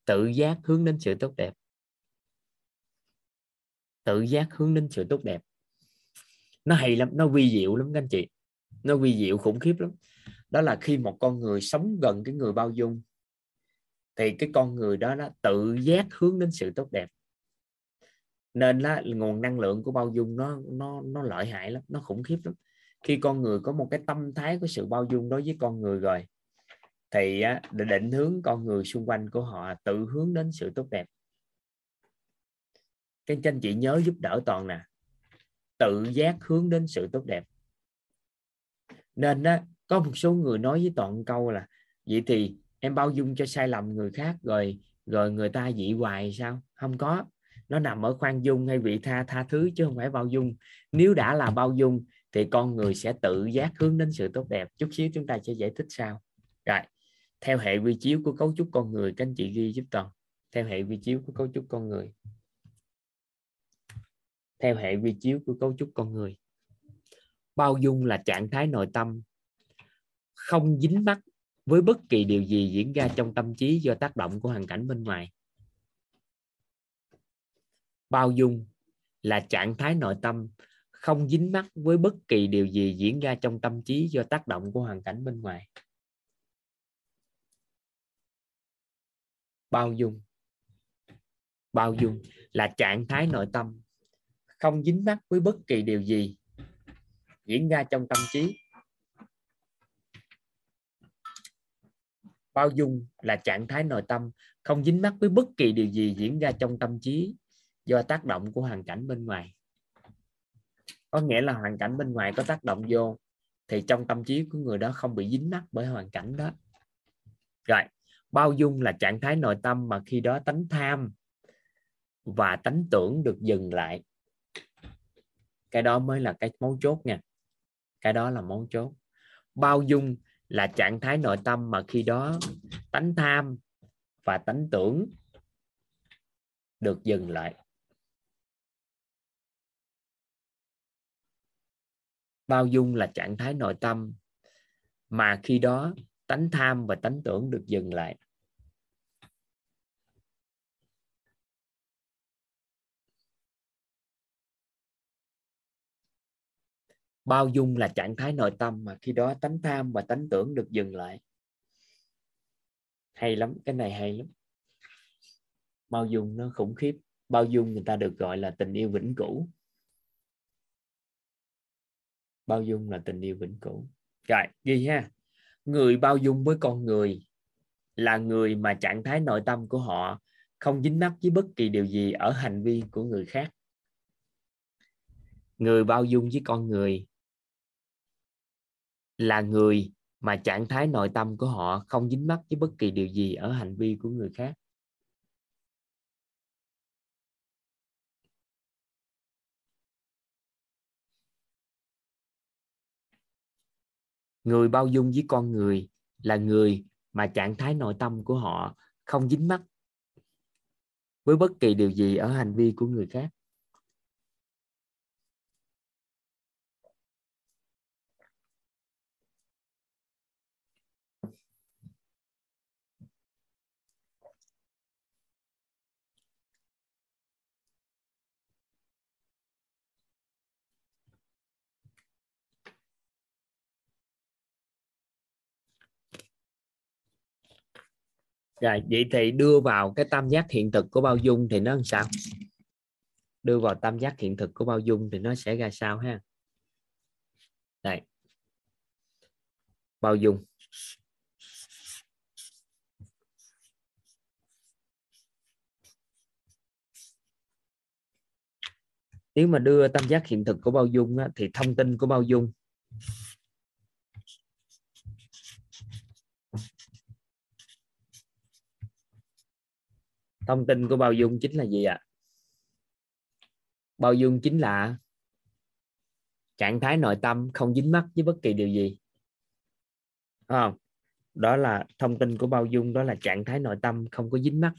Tự giác hướng đến sự tốt đẹp. Tự giác hướng đến sự tốt đẹp. Nó hay lắm nó vi diệu lắm các anh chị. Nó vi diệu khủng khiếp lắm đó là khi một con người sống gần cái người bao dung, thì cái con người đó nó tự giác hướng đến sự tốt đẹp. Nên là nguồn năng lượng của bao dung nó nó nó lợi hại lắm, nó khủng khiếp lắm. Khi con người có một cái tâm thái của sự bao dung đối với con người rồi, thì để định hướng con người xung quanh của họ tự hướng đến sự tốt đẹp. Cái anh chị nhớ giúp đỡ toàn nè. Tự giác hướng đến sự tốt đẹp. Nên đó có một số người nói với toàn câu là, vậy thì em bao dung cho sai lầm người khác rồi rồi người ta dị hoài sao? Không có. Nó nằm ở khoan dung hay vị tha tha thứ chứ không phải bao dung. Nếu đã là bao dung thì con người sẽ tự giác hướng đến sự tốt đẹp. Chút xíu chúng ta sẽ giải thích sao rồi, theo hệ vi chiếu của cấu trúc con người, các anh chị ghi giúp toàn. Theo hệ vi chiếu của cấu trúc con người. Theo hệ vi chiếu của cấu trúc con người. Bao dung là trạng thái nội tâm không dính mắc với bất kỳ điều gì diễn ra trong tâm trí do tác động của hoàn cảnh bên ngoài. Bao dung là trạng thái nội tâm không dính mắc với bất kỳ điều gì diễn ra trong tâm trí do tác động của hoàn cảnh bên ngoài. Bao dung. Bao dung là trạng thái nội tâm không dính mắc với bất kỳ điều gì diễn ra trong tâm trí bao dung là trạng thái nội tâm, không dính mắc với bất kỳ điều gì diễn ra trong tâm trí do tác động của hoàn cảnh bên ngoài. Có nghĩa là hoàn cảnh bên ngoài có tác động vô thì trong tâm trí của người đó không bị dính mắc bởi hoàn cảnh đó. Rồi, bao dung là trạng thái nội tâm mà khi đó tánh tham và tánh tưởng được dừng lại. Cái đó mới là cái mấu chốt nha. Cái đó là mấu chốt. Bao dung là trạng thái nội tâm mà khi đó tánh tham và tánh tưởng được dừng lại. Bao dung là trạng thái nội tâm mà khi đó tánh tham và tánh tưởng được dừng lại. Bao dung là trạng thái nội tâm mà khi đó tánh tham và tánh tưởng được dừng lại. Hay lắm, cái này hay lắm. Bao dung nó khủng khiếp. Bao dung người ta được gọi là tình yêu vĩnh cửu. Bao dung là tình yêu vĩnh cửu. Rồi, ghi ha. Người bao dung với con người là người mà trạng thái nội tâm của họ không dính mắc với bất kỳ điều gì ở hành vi của người khác. Người bao dung với con người là người mà trạng thái nội tâm của họ không dính mắc với bất kỳ điều gì ở hành vi của người khác. Người bao dung với con người là người mà trạng thái nội tâm của họ không dính mắc với bất kỳ điều gì ở hành vi của người khác. Rồi vậy thì đưa vào cái tam giác hiện thực của bao dung thì nó làm sao? Đưa vào tam giác hiện thực của bao dung thì nó sẽ ra sao ha? Đây. Bao dung. Nếu mà đưa tam giác hiện thực của bao dung á, thì thông tin của bao dung thông tin của bao dung chính là gì ạ? À? bao dung chính là trạng thái nội tâm không dính mắc với bất kỳ điều gì. Không? Đó là thông tin của bao dung, đó là trạng thái nội tâm không có dính mắc.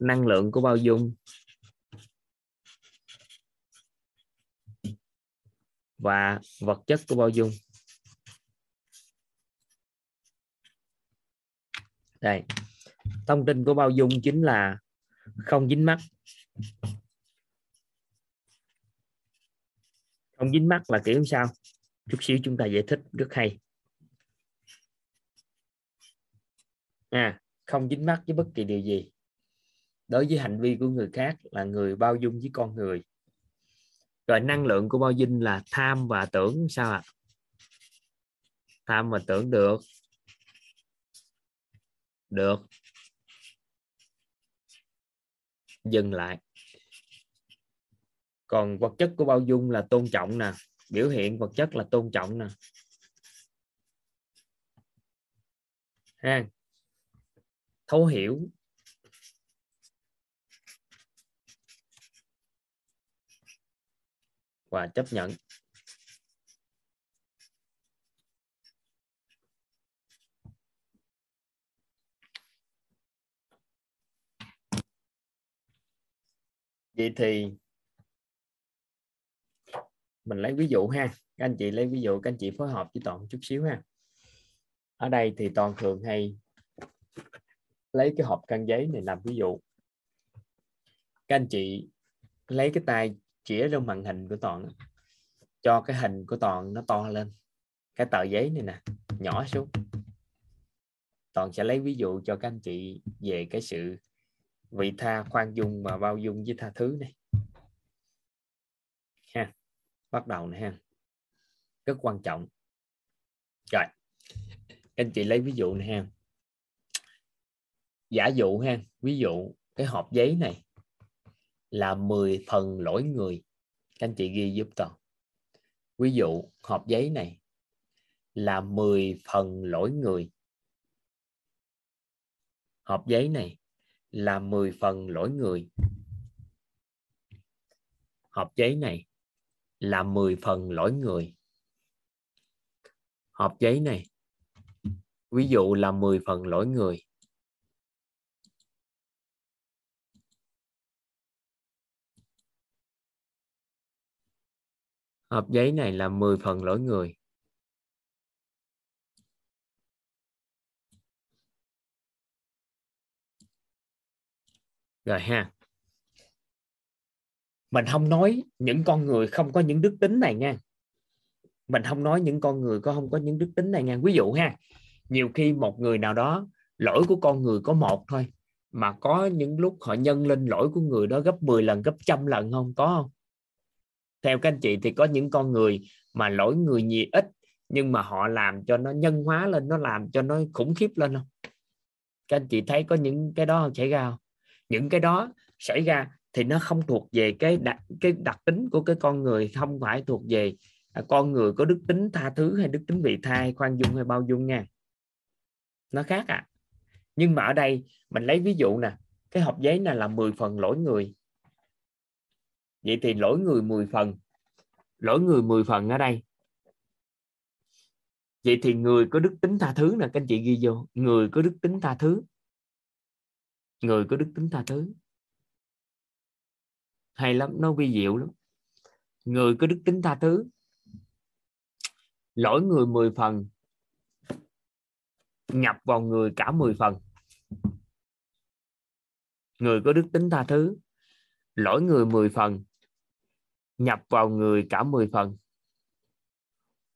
Năng lượng của bao dung. Và vật chất của bao dung. Đây thông tin của bao dung chính là không dính mắt. Không dính mắt là kiểu sao? Chút xíu chúng ta giải thích, rất hay. À không dính mắt với bất kỳ điều gì. Đối với hành vi của người khác là người bao dung với con người. Rồi năng lượng của bao dung là tham và tưởng, sao ạ? À? tham và tưởng, được. Được dừng lại. Còn vật chất của bao dung là tôn trọng nè, biểu hiện vật chất là tôn trọng nè. Ha. Thấu hiểu. Và chấp nhận. Vậy thì mình lấy ví dụ ha. Các anh chị lấy ví dụ, các anh chị phối hợp với toàn chút xíu ha. Ở đây thì toàn thường hay lấy cái hộp căn giấy này làm ví dụ. Các anh chị lấy cái tay chĩa lên màn hình của toàn cho cái hình của toàn nó to lên. Cái tờ giấy này nè, nhỏ xuống. Toàn sẽ lấy ví dụ cho các anh chị về cái sự vị tha khoan dung và bao dung với tha thứ này. Ha, bắt đầu này ha. Rất quan trọng. Rồi anh chị lấy ví dụ này ha. Giả dụ ha, ví dụ cái hộp giấy này là 10 phần lỗi người. Các anh chị ghi giúp toàn. Ví dụ, hộp giấy này là 10 phần lỗi người. Hộp giấy này là 10 phần lỗi người. Hộp giấy này là 10 phần lỗi người. Hộp giấy này, ví dụ là 10 phần lỗi người. Hộp giấy này là 10 phần lỗi người. Rồi ha. Mình không nói những con người không có những đức tính này nha. Mình không nói những con người có không có những đức tính này nha. Ví dụ ha, nhiều khi một người nào đó, lỗi của con người có một thôi, mà có những lúc họ nhân lên lỗi của người đó gấp 10 lần, gấp trăm lần không? Có không? Theo các anh chị thì có những con người mà lỗi người nhiều ít, nhưng mà họ làm cho nó nhân hóa lên, nó làm cho nó khủng khiếp lên không? Các anh chị thấy có những cái đó xảy ra không? Những cái đó xảy ra thì nó không thuộc về cái đặc cái đặc tính của cái con người, không phải thuộc về à, con người có đức tính tha thứ hay đức tính vị tha hay khoan dung hay bao dung nha. Nó khác à nhưng mà ở đây mình lấy ví dụ nè, cái hộp giấy này là 10 phần lỗi người. Vậy thì lỗi người 10 phần, lỗi người 10 phần ở đây. Vậy thì người có đức tính tha thứ nè, các anh chị ghi vô, người có đức tính tha thứ người có đức tính tha thứ. Hay lắm, nó vi diệu lắm. Người có đức tính tha thứ, lỗi người 10 phần, nhập vào người cả 10 phần. Người có đức tính tha thứ, lỗi người 10 phần, nhập vào người cả 10 phần.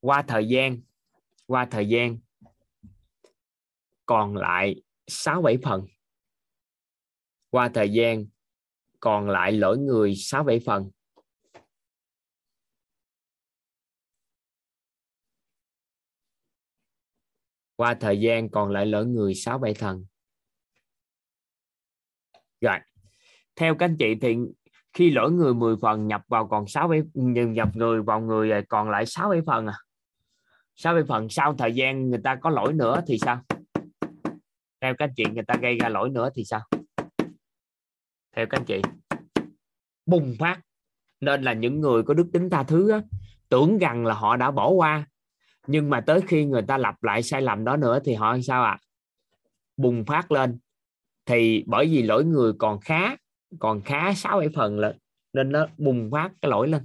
Qua thời gian, qua thời gian, còn lại 6 7 phần qua thời gian, còn lại lỗi người 6 7 phần. Qua thời gian, còn lại lỗi người 6 7 phần. Rồi, theo các anh chị thì khi lỗi người 10 phần nhập vào còn 6 7 nhập người vào người à, còn lại 6 7 phần à? 6 7 phần sau thời gian người ta có lỗi nữa thì sao? Theo các anh chị, người ta gây ra lỗi nữa thì sao? Theo các anh chị. Bùng phát. Nên là những người có đức tính tha thứ á, tưởng rằng là họ đã bỏ qua. Nhưng mà tới khi người ta lặp lại sai lầm đó nữa thì họ sao ạ? À? bùng phát lên. Thì bởi vì lỗi người còn khá còn khá sáu bảy phần lên nên nó bùng phát cái lỗi lên.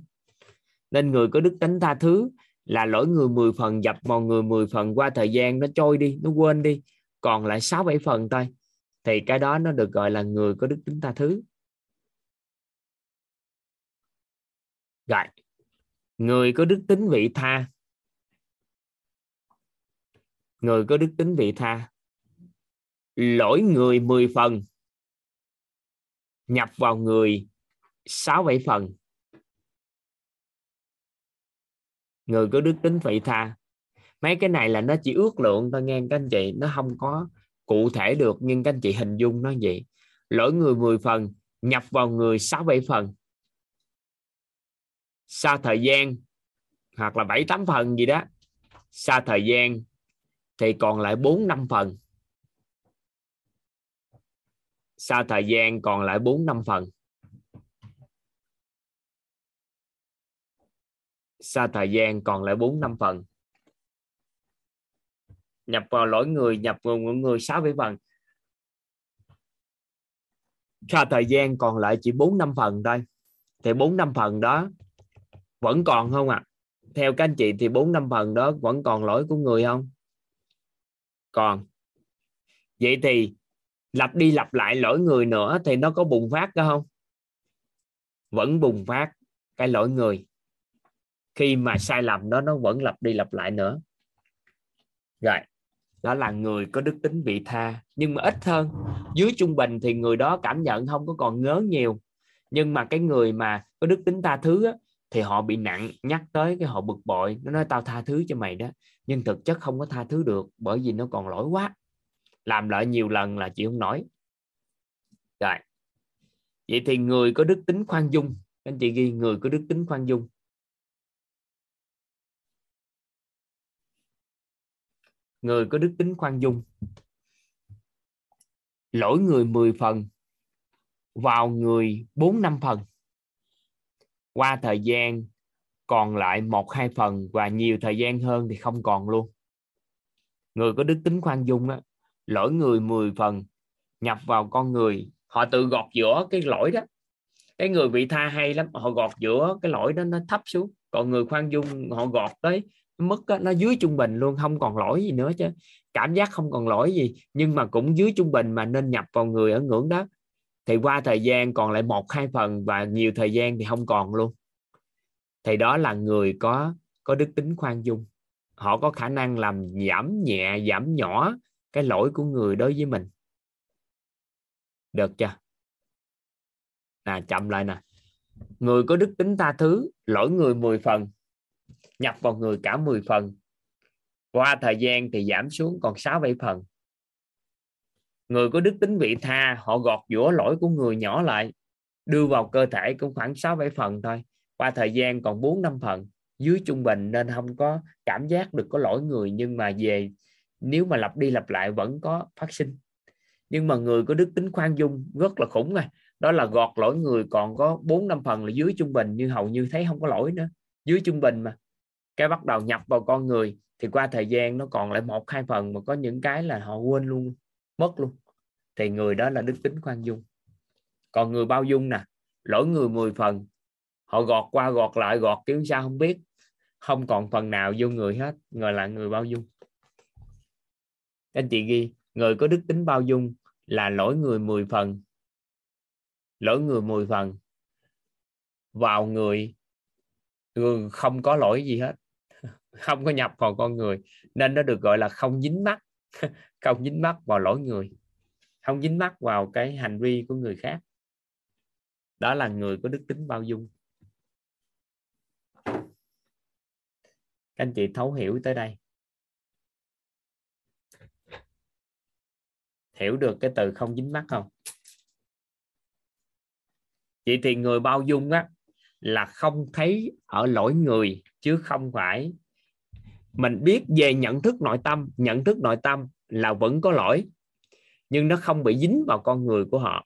Nên người có đức tính tha thứ là lỗi người 10 phần dập mọi người 10 phần qua thời gian nó trôi đi nó quên đi. Còn lại 6 7 phần thôi thì cái đó nó được gọi là người có đức tính tha thứ. Rồi. Người có đức tính vị tha. Người có đức tính vị tha. Lỗi người 10 phần. Nhập vào người sáu bảy phần. Người có đức tính vị tha. Mấy cái này là nó chỉ ước lượng thôi nghe các anh chị. Nó không có cụ thể được, nhưng các anh chị hình dung nó vậy. Lỗi người 10 phần, nhập vào người 6 7 phần. Xa thời gian, hoặc là 7 8 phần gì đó. Xa thời gian thì còn lại 4 5 phần. Xa thời gian còn lại 4 5 phần. Xa thời gian còn lại 4 5 phần nhập vào lỗi người nhập vào người, người 6 7 phần. Sau thời gian còn lại chỉ 4 5 phần thôi. Thì 4 5 phần đó vẫn còn không ạ? À? theo các anh chị thì 4 5 phần đó vẫn còn lỗi của người không? Còn. Vậy thì lặp đi lặp lại lỗi người nữa thì nó có bùng phát đó không? Vẫn bùng phát cái lỗi người. Khi mà sai lầm đó nó vẫn lặp đi lặp lại nữa. Rồi đó là người có đức tính vị tha. Nhưng mà ít hơn dưới trung bình thì người đó cảm nhận không có còn ngớ nhiều. Nhưng mà cái người mà có đức tính tha thứ á, thì họ bị nặng nhắc tới cái họ bực bội. Nó nói tao tha thứ cho mày đó nhưng thực chất không có tha thứ được bởi vì nó còn lỗi quá. Làm lại nhiều lần là chịu không nổi rồi. Vậy thì người có đức tính khoan dung anh chị ghi người có đức tính khoan dung. Người có đức tính khoan dung. Lỗi người 10 phần, vào người 4 năm phần. Qua thời gian, còn lại một hai phần và nhiều thời gian hơn thì không còn luôn. Người có đức tính khoan dung á, lỗi người 10 phần, nhập vào con người. Họ tự gọt giữa cái lỗi đó. Cái người bị tha hay lắm, họ gọt giữa cái lỗi đó nó thấp xuống. Còn người khoan dung, họ gọt tới mức đó, nó dưới trung bình luôn không còn lỗi gì nữa chứ. Cảm giác không còn lỗi gì nhưng mà cũng dưới trung bình mà nên nhập vào người ở ngưỡng đó. Thì qua thời gian còn lại một hai phần và nhiều thời gian thì không còn luôn. Thì đó là người có có đức tính khoan dung. Họ có khả năng làm giảm nhẹ giảm nhỏ cái lỗi của người đối với mình. Được chưa? Nè chậm lại nè. Người có đức tính tha thứ lỗi người 10 phần nhập vào người cả 10 phần. Qua thời gian thì giảm xuống còn 6 7 phần. Người có đức tính vị tha, họ gọt giũa lỗi của người nhỏ lại, đưa vào cơ thể cũng khoảng 6 7 phần thôi. Qua thời gian còn 4 5 phần. Dưới trung bình nên không có cảm giác được có lỗi người, nhưng mà về, nếu mà lặp đi lặp lại vẫn có phát sinh. Nhưng mà người có đức tính khoan dung rất là khủng à. Đó là gọt lỗi người còn có 4 5 phần là dưới trung bình, nhưng hầu như thấy không có lỗi nữa. Dưới trung bình mà cái bắt đầu nhập vào con người thì qua thời gian nó còn lại một, hai phần mà có những cái là họ quên luôn, mất luôn. Thì người đó là đức tính khoan dung. Còn người bao dung nè lỗi người 10 phần, họ gọt qua gọt lại, gọt kiểu sao không biết. Không còn phần nào vô người hết, người là người bao dung. Anh chị ghi, người có đức tính bao dung là lỗi người 10 phần lỗi người 10 phần vào người không có lỗi gì hết không có nhập vào con người, nên nó được gọi là không dính mắt không dính mắt vào lỗi người, không dính mắt vào cái hành vi của người khác. Đó là người có đức tính bao dung. Các anh chị thấu hiểu tới đây. Hiểu được cái từ không dính mắt không? Vậy thì người bao dung á, là không thấy ở lỗi người chứ không phải mình biết về nhận thức nội tâm, nhận thức nội tâm là vẫn có lỗi, nhưng nó không bị dính vào con người của họ.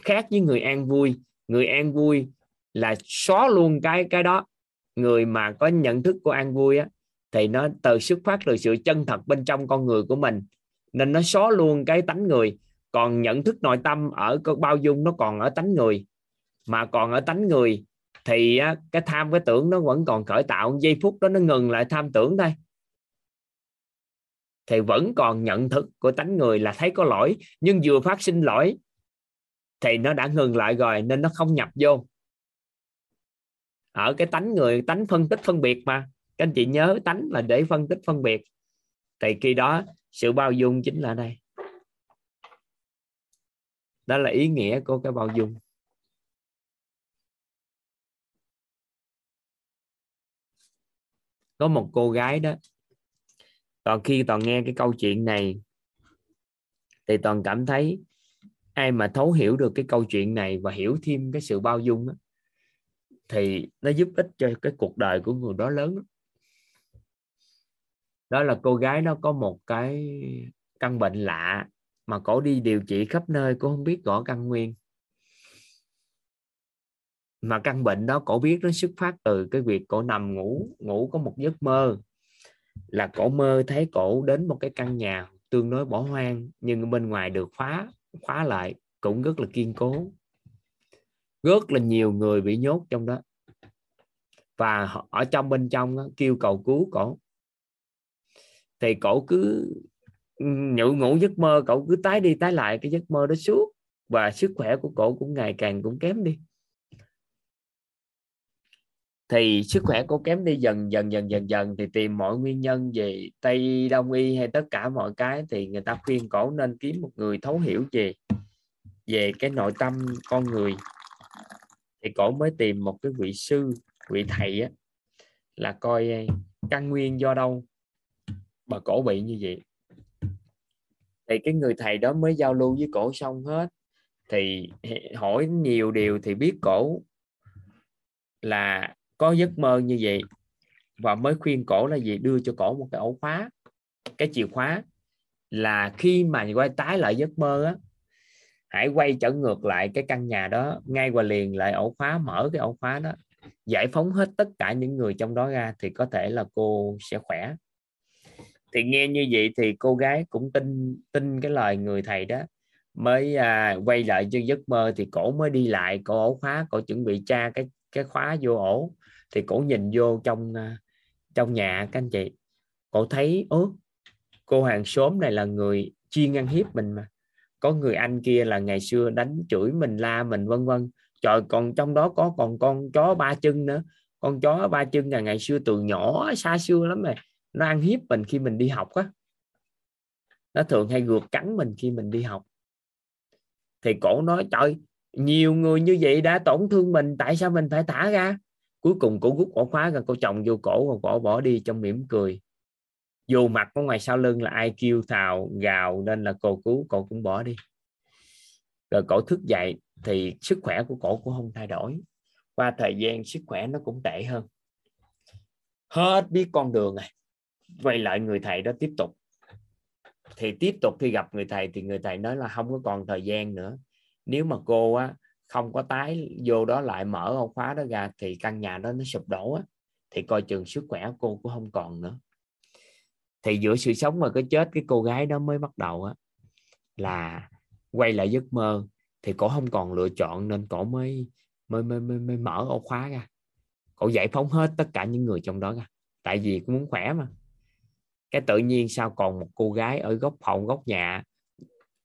Khác với người an vui, người an vui là xóa luôn cái cái đó. Người mà có nhận thức của an vui á, thì nó từ xuất phát từ sự chân thật bên trong con người của mình. Nên nó xóa luôn cái tánh người. Còn nhận thức nội tâm ở bao dung nó còn ở tánh người. Mà còn ở tánh người thì cái tham, cái tưởng nó vẫn còn khởi tạo, giây phút đó nó ngừng lại tham tưởng thôi. Thì vẫn còn nhận thức của tánh người là thấy có lỗi, nhưng vừa phát sinh lỗi, thì nó đã ngừng lại rồi, nên nó không nhập vô. Ở cái tánh người, tánh phân tích phân biệt mà. Các anh chị nhớ tánh là để phân tích phân biệt. Thì khi đó, sự bao dung chính là đây. Đó là ý nghĩa của cái bao dung. Có một cô gái đó. Toàn khi toàn nghe cái câu chuyện này thì toàn cảm thấy ai mà thấu hiểu được cái câu chuyện này và hiểu thêm cái sự bao dung đó, thì nó giúp ích cho cái cuộc đời của người đó lớn đó là cô gái nó có một cái căn bệnh lạ mà cổ đi điều trị khắp nơi cô không biết rõ căn nguyên mà căn bệnh đó cổ biết nó xuất phát từ cái việc cổ nằm ngủ ngủ có một giấc mơ. Là cổ mơ thấy cổ đến một cái căn nhà tương đối bỏ hoang nhưng bên ngoài được khóa khóa lại cũng rất là kiên cố. Rất là nhiều người bị nhốt trong đó. Và ở trong bên trong đó, kêu cầu cứu cổ. Thì cổ cứ ừ, nhự ngủ giấc mơ cậu cứ tái đi tái lại cái giấc mơ đó suốt. Và sức khỏe của cổ cũng ngày càng cũng kém đi thì sức khỏe cô kém đi dần dần dần dần dần. Thì tìm mọi nguyên nhân về tây đông y hay tất cả mọi cái thì người ta khuyên cổ nên kiếm một người thấu hiểu về về cái nội tâm con người. Thì cổ mới tìm một cái vị sư, vị thầy á, là coi căn nguyên do đâu mà cổ bị như vậy. Thì cái người thầy đó mới giao lưu với cổ xong hết. Thì hỏi nhiều điều thì biết cổ là có giấc mơ như vậy và mới khuyên cổ là gì? Đưa cho cổ một cái ổ khóa cái chìa khóa là khi mà quay tái lại giấc mơ á hãy quay trở ngược lại cái căn nhà đó ngay và liền lại ổ khóa mở cái ổ khóa đó giải phóng hết tất cả những người trong đó ra thì có thể là cô sẽ khỏe. Thì nghe như vậy thì cô gái cũng tin tin cái lời người thầy đó mới à, quay lại cho giấc mơ thì cổ mới đi lại cổ ổ khóa cổ chuẩn bị tra cái cái khóa vô ổ thì cổ nhìn vô trong à, trong nhà các anh chị, cổ thấy, ớ, cô hàng xóm này là người chuyên ăn hiếp mình mà. Có người anh kia là ngày xưa đánh chửi mình, la mình, vân vân. Trời, còn trong đó có còn con chó ba chân nữa. Con chó ba chân là ngày xưa từ nhỏ, xa xưa lắm rồi. Nó ăn hiếp mình khi mình đi học á. Nó thường hay gượt cắn mình khi mình đi học. Thì cổ nói, trời, nhiều người như vậy đã tổn thương mình, tại sao mình phải thả ra? Cuối cùng cổ rút ổ khóa ra cổ chồng vô cổ và cổ bỏ đi trong mỉm cười. Dù mặt có ngoài sau lưng là ai kêu thào, gào nên là cô cứu, cô cũng bỏ đi. Rồi cổ thức dậy thì sức khỏe của cổ cũng không thay đổi. Qua thời gian, sức khỏe nó cũng tệ hơn. Hết biết con đường này quay lại người thầy đó tiếp tục. Thì tiếp tục khi gặp người thầy thì người thầy nói là không có còn thời gian nữa. Nếu mà cô á không có tái vô đó lại mở ổ khóa đó ra thì căn nhà đó nó sụp đổ á thì coi chừng sức khỏe cô cũng không còn nữa. Thì giữa sự sống và cái chết cái cô gái đó mới bắt đầu á là quay lại giấc mơ thì cổ không còn lựa chọn nên cổ mới mới mới mới, mới mở ổ khóa ra. Cổ giải phóng hết tất cả những người trong đó ra tại vì cũng muốn khỏe mà. Cái tự nhiên sao còn một cô gái ở góc phòng góc nhà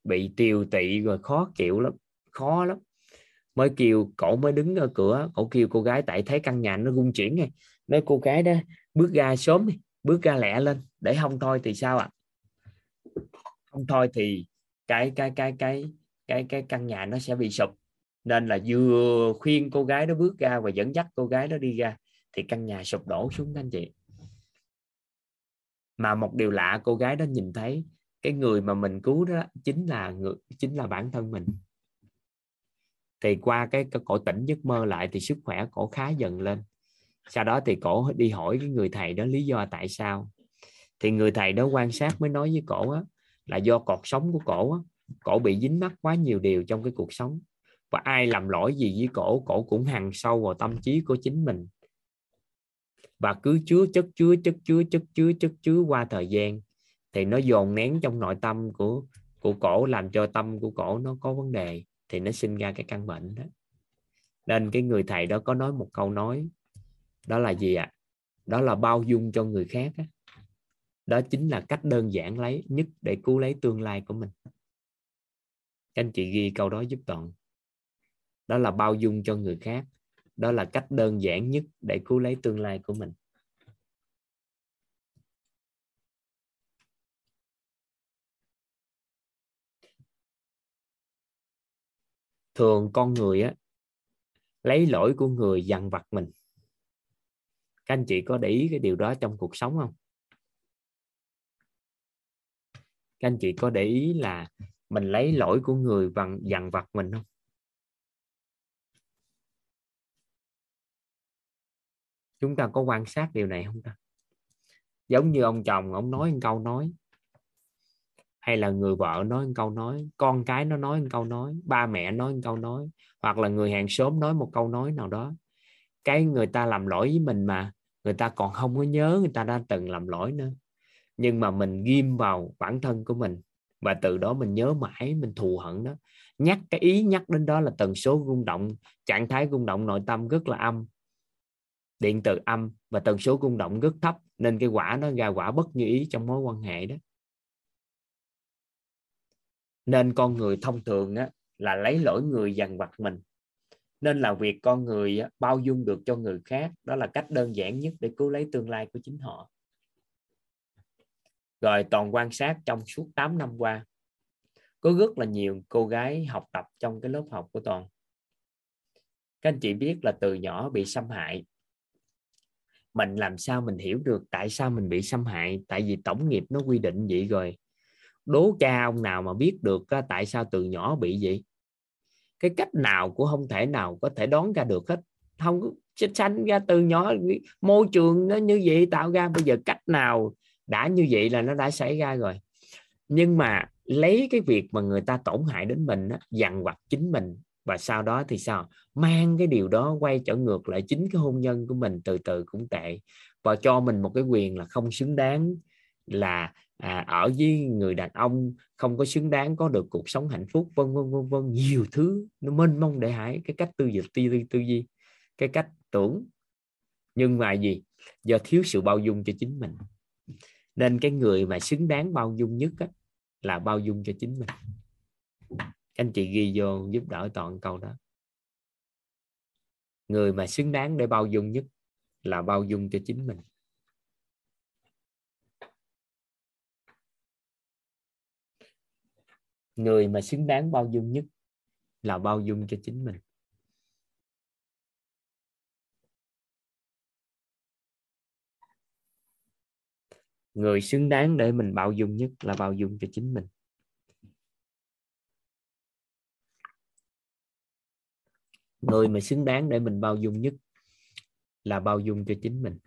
bị tiêu tị rồi khó chịu lắm khó lắm mới kêu cổ mới đứng ở cửa, cổ kêu cô gái tại thấy căn nhà nó rung chuyển này nói cô gái đó, bước ra sớm đi, bước ra lẹ lên, để không thôi thì sao ạ? À? không thôi thì cái cái cái cái cái cái căn nhà nó sẽ bị sụp. Nên là vừa khuyên cô gái đó bước ra và dẫn dắt cô gái đó đi ra, thì căn nhà sụp đổ xuống anh chị. Mà một điều lạ, cô gái đó nhìn thấy, cái người mà mình cứu đó chính là người, chính là bản thân mình thì qua cái, cái cổ tỉnh giấc mơ lại thì sức khỏe cổ khá dần lên. Sau đó thì cổ đi hỏi cái người thầy đó lý do tại sao. Thì người thầy đó quan sát mới nói với cổ á, là do cột sống của cổ á, cổ bị dính mắc quá nhiều điều trong cái cuộc sống. Và ai làm lỗi gì với cổ cổ cũng hằn sâu vào tâm trí của chính mình. Và cứ chứa chất chứa chất chứa chất chứa chất chứa qua thời gian thì nó dồn nén trong nội tâm của của cổ làm cho tâm của cổ nó có vấn đề thì nó sinh ra cái căn bệnh đó. Nên cái người thầy đó có nói một câu nói, đó là gì ạ? À? đó là bao dung cho người khác đó. đó chính là cách đơn giản lấy nhất để cứu lấy tương lai của mình. Các anh chị ghi câu đó giúp toàn. Đó là bao dung cho người khác. Đó là cách đơn giản nhất để cứu lấy tương lai của mình. Thường con người á, lấy lỗi của người dằn vặt mình. Các anh chị có để ý cái điều đó trong cuộc sống không? Các anh chị có để ý là mình lấy lỗi của người bằng dằn vặt mình không? Chúng ta có quan sát điều này không ta? Giống như ông chồng, ông nói một câu nói hay là người vợ nói một câu nói, con cái nó nói một câu nói, ba mẹ nói một câu nói, hoặc là người hàng xóm nói một câu nói nào đó. Cái người ta làm lỗi với mình mà, người ta còn không có nhớ người ta đã từng làm lỗi nữa. Nhưng mà mình ghim vào bản thân của mình và từ đó mình nhớ mãi, mình thù hận đó. Nhắc cái ý nhắc đến đó là tần số rung động, trạng thái rung động nội tâm rất là âm. Điện từ âm và tần số rung động rất thấp, nên cái quả nó ra quả bất như ý trong mối quan hệ đó nên con người thông thường á, là lấy lỗi người dằn vặt mình. Nên là việc con người á, bao dung được cho người khác đó là cách đơn giản nhất để cứu lấy tương lai của chính họ. Rồi toàn quan sát trong suốt 8 năm qua có rất là nhiều cô gái học tập trong cái lớp học của toàn. Các anh chị biết là từ nhỏ bị xâm hại. Mình làm sao mình hiểu được tại sao mình bị xâm hại? Tại vì tổng nghiệp nó quy định vậy rồi đố cha ông nào mà biết được tại sao từ nhỏ bị vậy? Cái cách nào cũng không thể nào có thể đoán ra được hết. Không chết sanh ra từ nhỏ môi trường nó như vậy tạo ra bây giờ cách nào đã như vậy là nó đã xảy ra rồi. Nhưng mà lấy cái việc mà người ta tổn hại đến mình á, dằn vặt chính mình và sau đó thì sao? Mang cái điều đó quay trở ngược lại chính cái hôn nhân của mình từ từ cũng tệ. Và cho mình một cái quyền là không xứng đáng là à, ở với người đàn ông không có xứng đáng có được cuộc sống hạnh phúc vân vân vân vân nhiều thứ nó mênh mông để hải cái cách tư duy tư duy tư duy cái cách tưởng. Nhưng mà gì? Do thiếu sự bao dung cho chính mình. Nên cái người mà xứng đáng bao dung nhất á, là bao dung cho chính mình. Anh chị ghi vô giúp đỡ toàn câu đó. Người mà xứng đáng để bao dung nhất là bao dung cho chính mình. Người mà xứng đáng bao dung nhất là bao dung cho chính mình. Người xứng đáng để mình bao dung nhất là bao dung cho chính mình. Người mà xứng đáng để mình bao dung nhất là bao dung cho chính mình.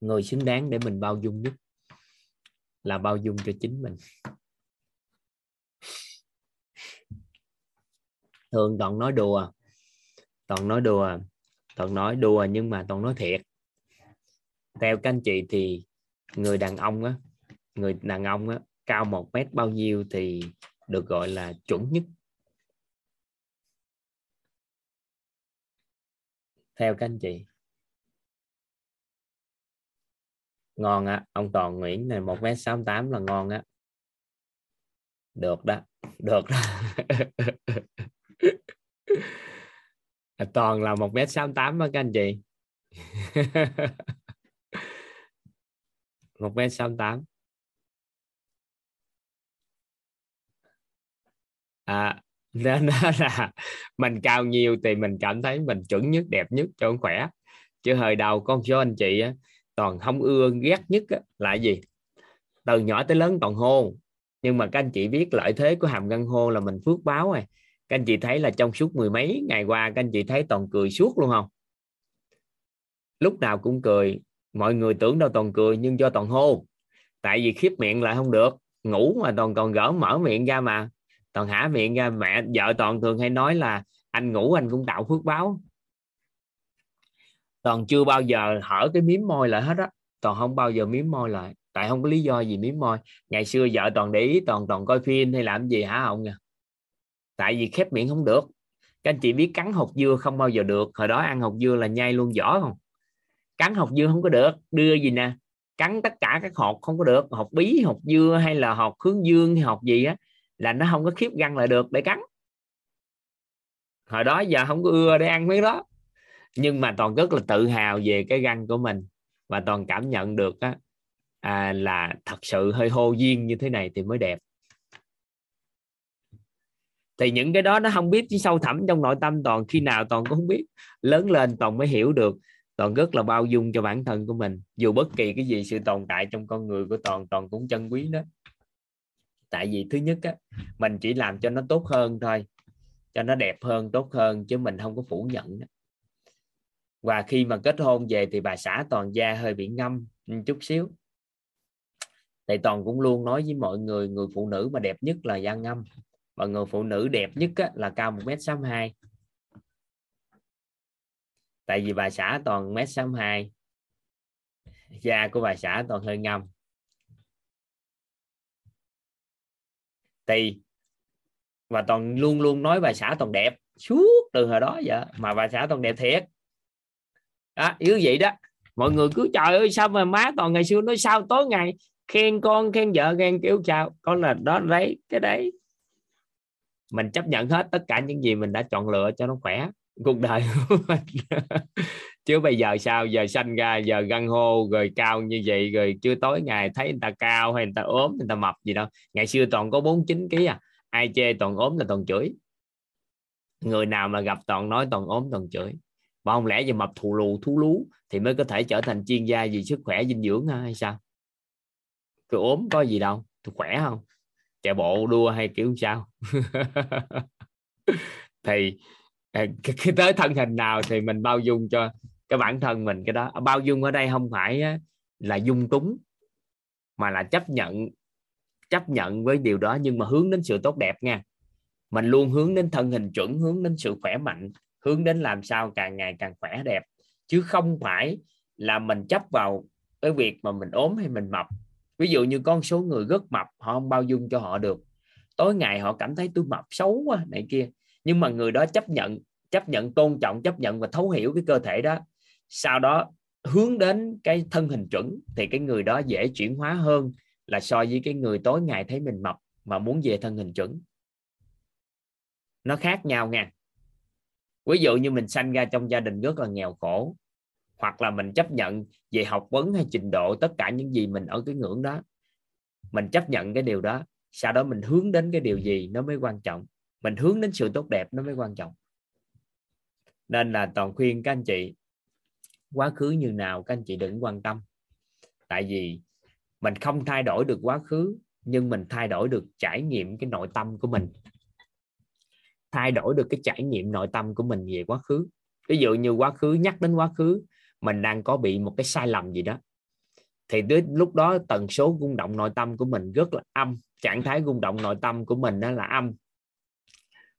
Người xứng đáng để mình bao dung nhất là bao dung cho chính mình. Thường toàn nói đùa, toàn nói đùa, toàn nói đùa nhưng mà toàn nói thiệt. Theo các anh chị thì người đàn ông á, người đàn ông á, cao một mét bao nhiêu thì được gọi là chuẩn nhất. Theo các anh chị ngon á ông toàn nguyễn này một mét sáu tám là ngon á. Được đó được đó. À, toàn là một mét sáu tám đó các anh chị. Một mét sáu tám. À nên là mình cao nhiều thì mình cảm thấy mình chuẩn nhất đẹp nhất cho khỏe. Chứ hồi đầu con số anh chị á, toàn không ưa ghét nhất á, là gì? Từ nhỏ tới lớn toàn hôn. Nhưng mà các anh chị biết lợi thế của hàm răng hôn là mình phước báo rồi. Các anh chị thấy là trong suốt mười mấy ngày qua các anh chị thấy toàn cười suốt luôn không? Lúc nào cũng cười. Mọi người tưởng đâu toàn cười nhưng do toàn hô tại vì khiếp miệng lại không được. Ngủ mà toàn còn gỡ mở miệng ra mà. Toàn hả miệng ra mẹ vợ toàn thường hay nói là anh ngủ anh cũng tạo phước báo toàn chưa bao giờ hở cái miếng môi lại hết á. Toàn không bao giờ miếng môi lại. Tại không có lý do gì miếng môi. Ngày xưa vợ toàn để ý, toàn toàn coi phim hay làm gì hả không nha tại vì khép miệng không được. Các anh chị biết cắn hột dưa không bao giờ được. Hồi đó ăn hột dưa là nhai luôn vỏ không? Cắn hột dưa không có được. Đưa gì nè? Cắn tất cả các hột không có được. Hột bí, hột dưa hay là hột hướng dương hay hột gì á, là nó không có khiếp răng lại được để cắn. Hồi đó giờ không có ưa để ăn mấy đó nhưng mà toàn rất là tự hào về cái răng của mình. Và toàn cảm nhận được á, à, là thật sự hơi hô duyên như thế này thì mới đẹp. Thì những cái đó nó không biết chứ sâu thẳm trong nội tâm toàn khi nào toàn cũng không biết. Lớn lên toàn mới hiểu được toàn rất là bao dung cho bản thân của mình. Dù bất kỳ cái gì sự tồn tại trong con người của toàn toàn cũng trân quý đó tại vì thứ nhất á, mình chỉ làm cho nó tốt hơn thôi cho nó đẹp hơn tốt hơn chứ mình không có phủ nhận đó và khi mà kết hôn về thì bà xã toàn gia hơi bị ngâm ừ, chút xíu. Tại toàn cũng luôn nói với mọi người người phụ nữ mà đẹp nhất là da ngâm. Và người phụ nữ đẹp nhất á, là cao một m sáu hai. Tại vì bà xã toàn mét sáu hai da của bà xã toàn hơi ngâm. Thì và toàn luôn luôn nói bà xã toàn đẹp. Suốt từ hồi đó vậy mà bà xã toàn đẹp thiệt đó như vậy đó. Mọi người cứ, trời ơi, sao mà má toàn ngày xưa nói sao, tối ngày khen con, khen vợ, khen kiểu chào. Con là đó, đấy, cái đấy. Mình chấp nhận hết tất cả những gì mình đã chọn lựa cho nó khỏe, cuộc đời của mình. Chứ bây giờ sao? Giờ sanh ra, giờ găng hô, rồi cao như vậy, rồi chưa tối ngày thấy người ta cao hay người ta ốm, người ta mập gì đâu. Ngày xưa toàn có 49 kg à. Ai chê toàn ốm là toàn chửi. Người nào mà gặp toàn nói toàn ốm toàn chửi mà không lẽ giờ mập thù lù, thú lú thì mới có thể trở thành chuyên gia gì sức khỏe dinh dưỡng hay sao? Cứ ốm có gì đâu, tôi khỏe không? Chạy bộ, đua hay kiểu sao? Thì à, cái tới thân hình nào thì mình bao dung cho cái bản thân mình cái đó. Bao dung ở đây không phải là dung túng, mà là chấp nhận chấp nhận với điều đó nhưng mà hướng đến sự tốt đẹp nha. Mình luôn hướng đến thân hình chuẩn, hướng đến sự khỏe mạnh hướng đến làm sao càng ngày càng khỏe đẹp. Chứ không phải là mình chấp vào cái việc mà mình ốm hay mình mập. Ví dụ như con số người rất mập, họ không bao dung cho họ được. Tối ngày họ cảm thấy tôi mập xấu quá, này kia. Nhưng mà người đó chấp nhận chấp nhận, tôn trọng, chấp nhận và thấu hiểu cái cơ thể đó. Sau đó hướng đến cái thân hình chuẩn thì cái người đó dễ chuyển hóa hơn là so với cái người tối ngày thấy mình mập mà muốn về thân hình chuẩn. Nó khác nhau nha ví dụ như mình sanh ra trong gia đình rất là nghèo khổ, hoặc là mình chấp nhận về học vấn hay trình độ tất cả những gì mình ở cái ngưỡng đó, mình chấp nhận cái điều đó, sau đó mình hướng đến cái điều gì nó mới quan trọng, mình hướng đến sự tốt đẹp nó mới quan trọng. Nên là toàn khuyên các anh chị, quá khứ như nào các anh chị đừng quan tâm. Tại vì mình không thay đổi được quá khứ, nhưng mình thay đổi được trải nghiệm cái nội tâm của mình thay đổi được cái trải nghiệm nội tâm của mình về quá khứ. Ví dụ như quá khứ, nhắc đến quá khứ, mình đang có bị một cái sai lầm gì đó, thì đến lúc đó tần số rung động nội tâm của mình rất là âm, trạng thái rung động nội tâm của mình đó là âm.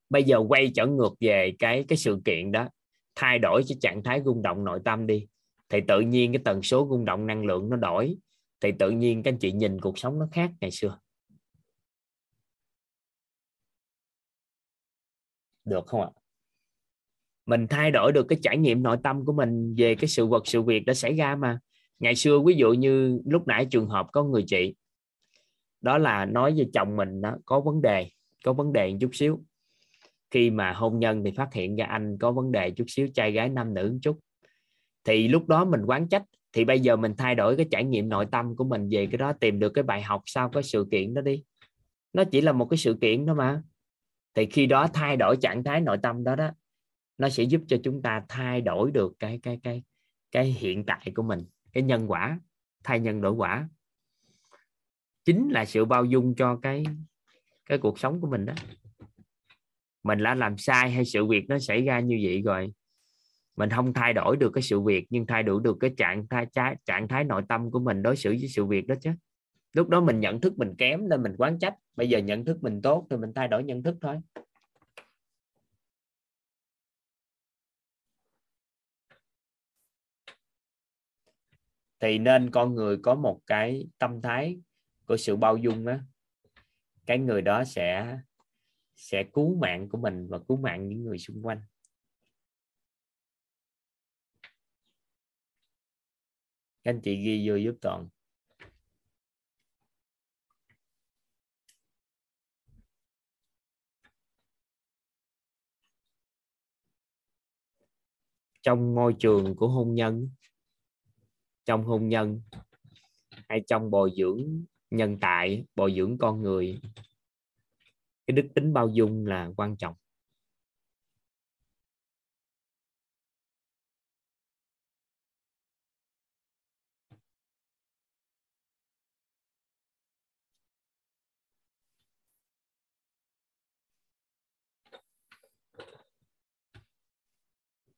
Bây giờ quay trở ngược về cái cái sự kiện đó, thay đổi cái trạng thái rung động nội tâm đi, thì tự nhiên cái tần số rung động năng lượng nó đổi, thì tự nhiên các anh chị nhìn cuộc sống nó khác ngày xưa. Được không ạ? Mình thay đổi được cái trải nghiệm nội tâm của mình về cái sự vật sự việc đã xảy ra mà. Ngày xưa ví dụ như lúc nãy trường hợp có người chị đó là nói với chồng mình đó, có vấn đề có vấn đề chút xíu. Khi mà hôn nhân thì phát hiện ra anh có vấn đề chút xíu trai gái nam nữ chút. Thì lúc đó mình quán trách thì bây giờ mình thay đổi cái trải nghiệm nội tâm của mình về cái đó tìm được cái bài học sau cái sự kiện đó đi. Nó chỉ là một cái sự kiện đó mà thì khi đó thay đổi trạng thái nội tâm đó đó, nó sẽ giúp cho chúng ta thay đổi được cái cái cái cái hiện tại của mình, cái nhân quả, thay nhân đổi quả. Chính là sự bao dung cho cái cái cuộc sống của mình đó. Mình đã làm sai hay sự việc nó xảy ra như vậy rồi, mình không thay đổi được cái sự việc nhưng thay đổi được cái trạng thái trạng thái nội tâm của mình đối xử với sự việc đó chứ lúc đó mình nhận thức mình kém nên mình quán trách. Bây giờ nhận thức mình tốt thì mình thay đổi nhận thức thôi. Thì nên con người có một cái tâm thái của sự bao dung á. Cái người đó sẽ sẽ cứu mạng của mình và cứu mạng những người xung quanh. Các anh chị ghi vô giúp toàn. Trong môi trường của hôn nhân, trong hôn nhân, hay trong bồi dưỡng nhân tại bồi dưỡng con người. Cái đức tính bao dung là quan trọng.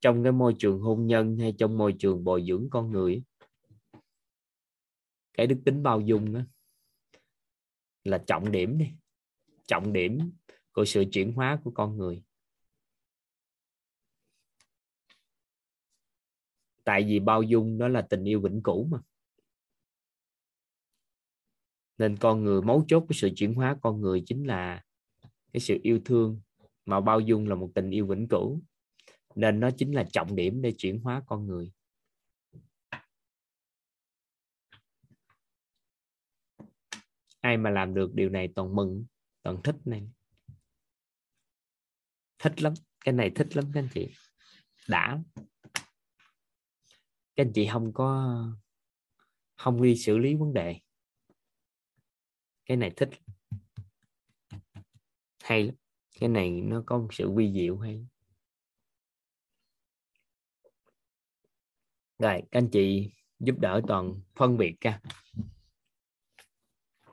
Trong cái môi trường hôn nhân hay trong môi trường bồi dưỡng con người cái đức tính bao dung đó là trọng điểm đi. Trọng điểm của sự chuyển hóa của con người. Tại vì bao dung đó là tình yêu vĩnh cửu mà. Nên con người, mấu chốt của sự chuyển hóa con người chính là cái sự yêu thương. Mà bao dung là một tình yêu vĩnh cửu nên nó chính là trọng điểm để chuyển hóa con người. Ai mà làm được điều này toàn mừng, toàn thích này. Thích lắm, cái này thích lắm các anh chị. Đã. Các anh chị không có, không đi xử lý vấn đề. Cái này thích hay lắm. Cái này nó có một sự vi diệu hay rồi, các anh chị giúp đỡ toàn phân biệt ra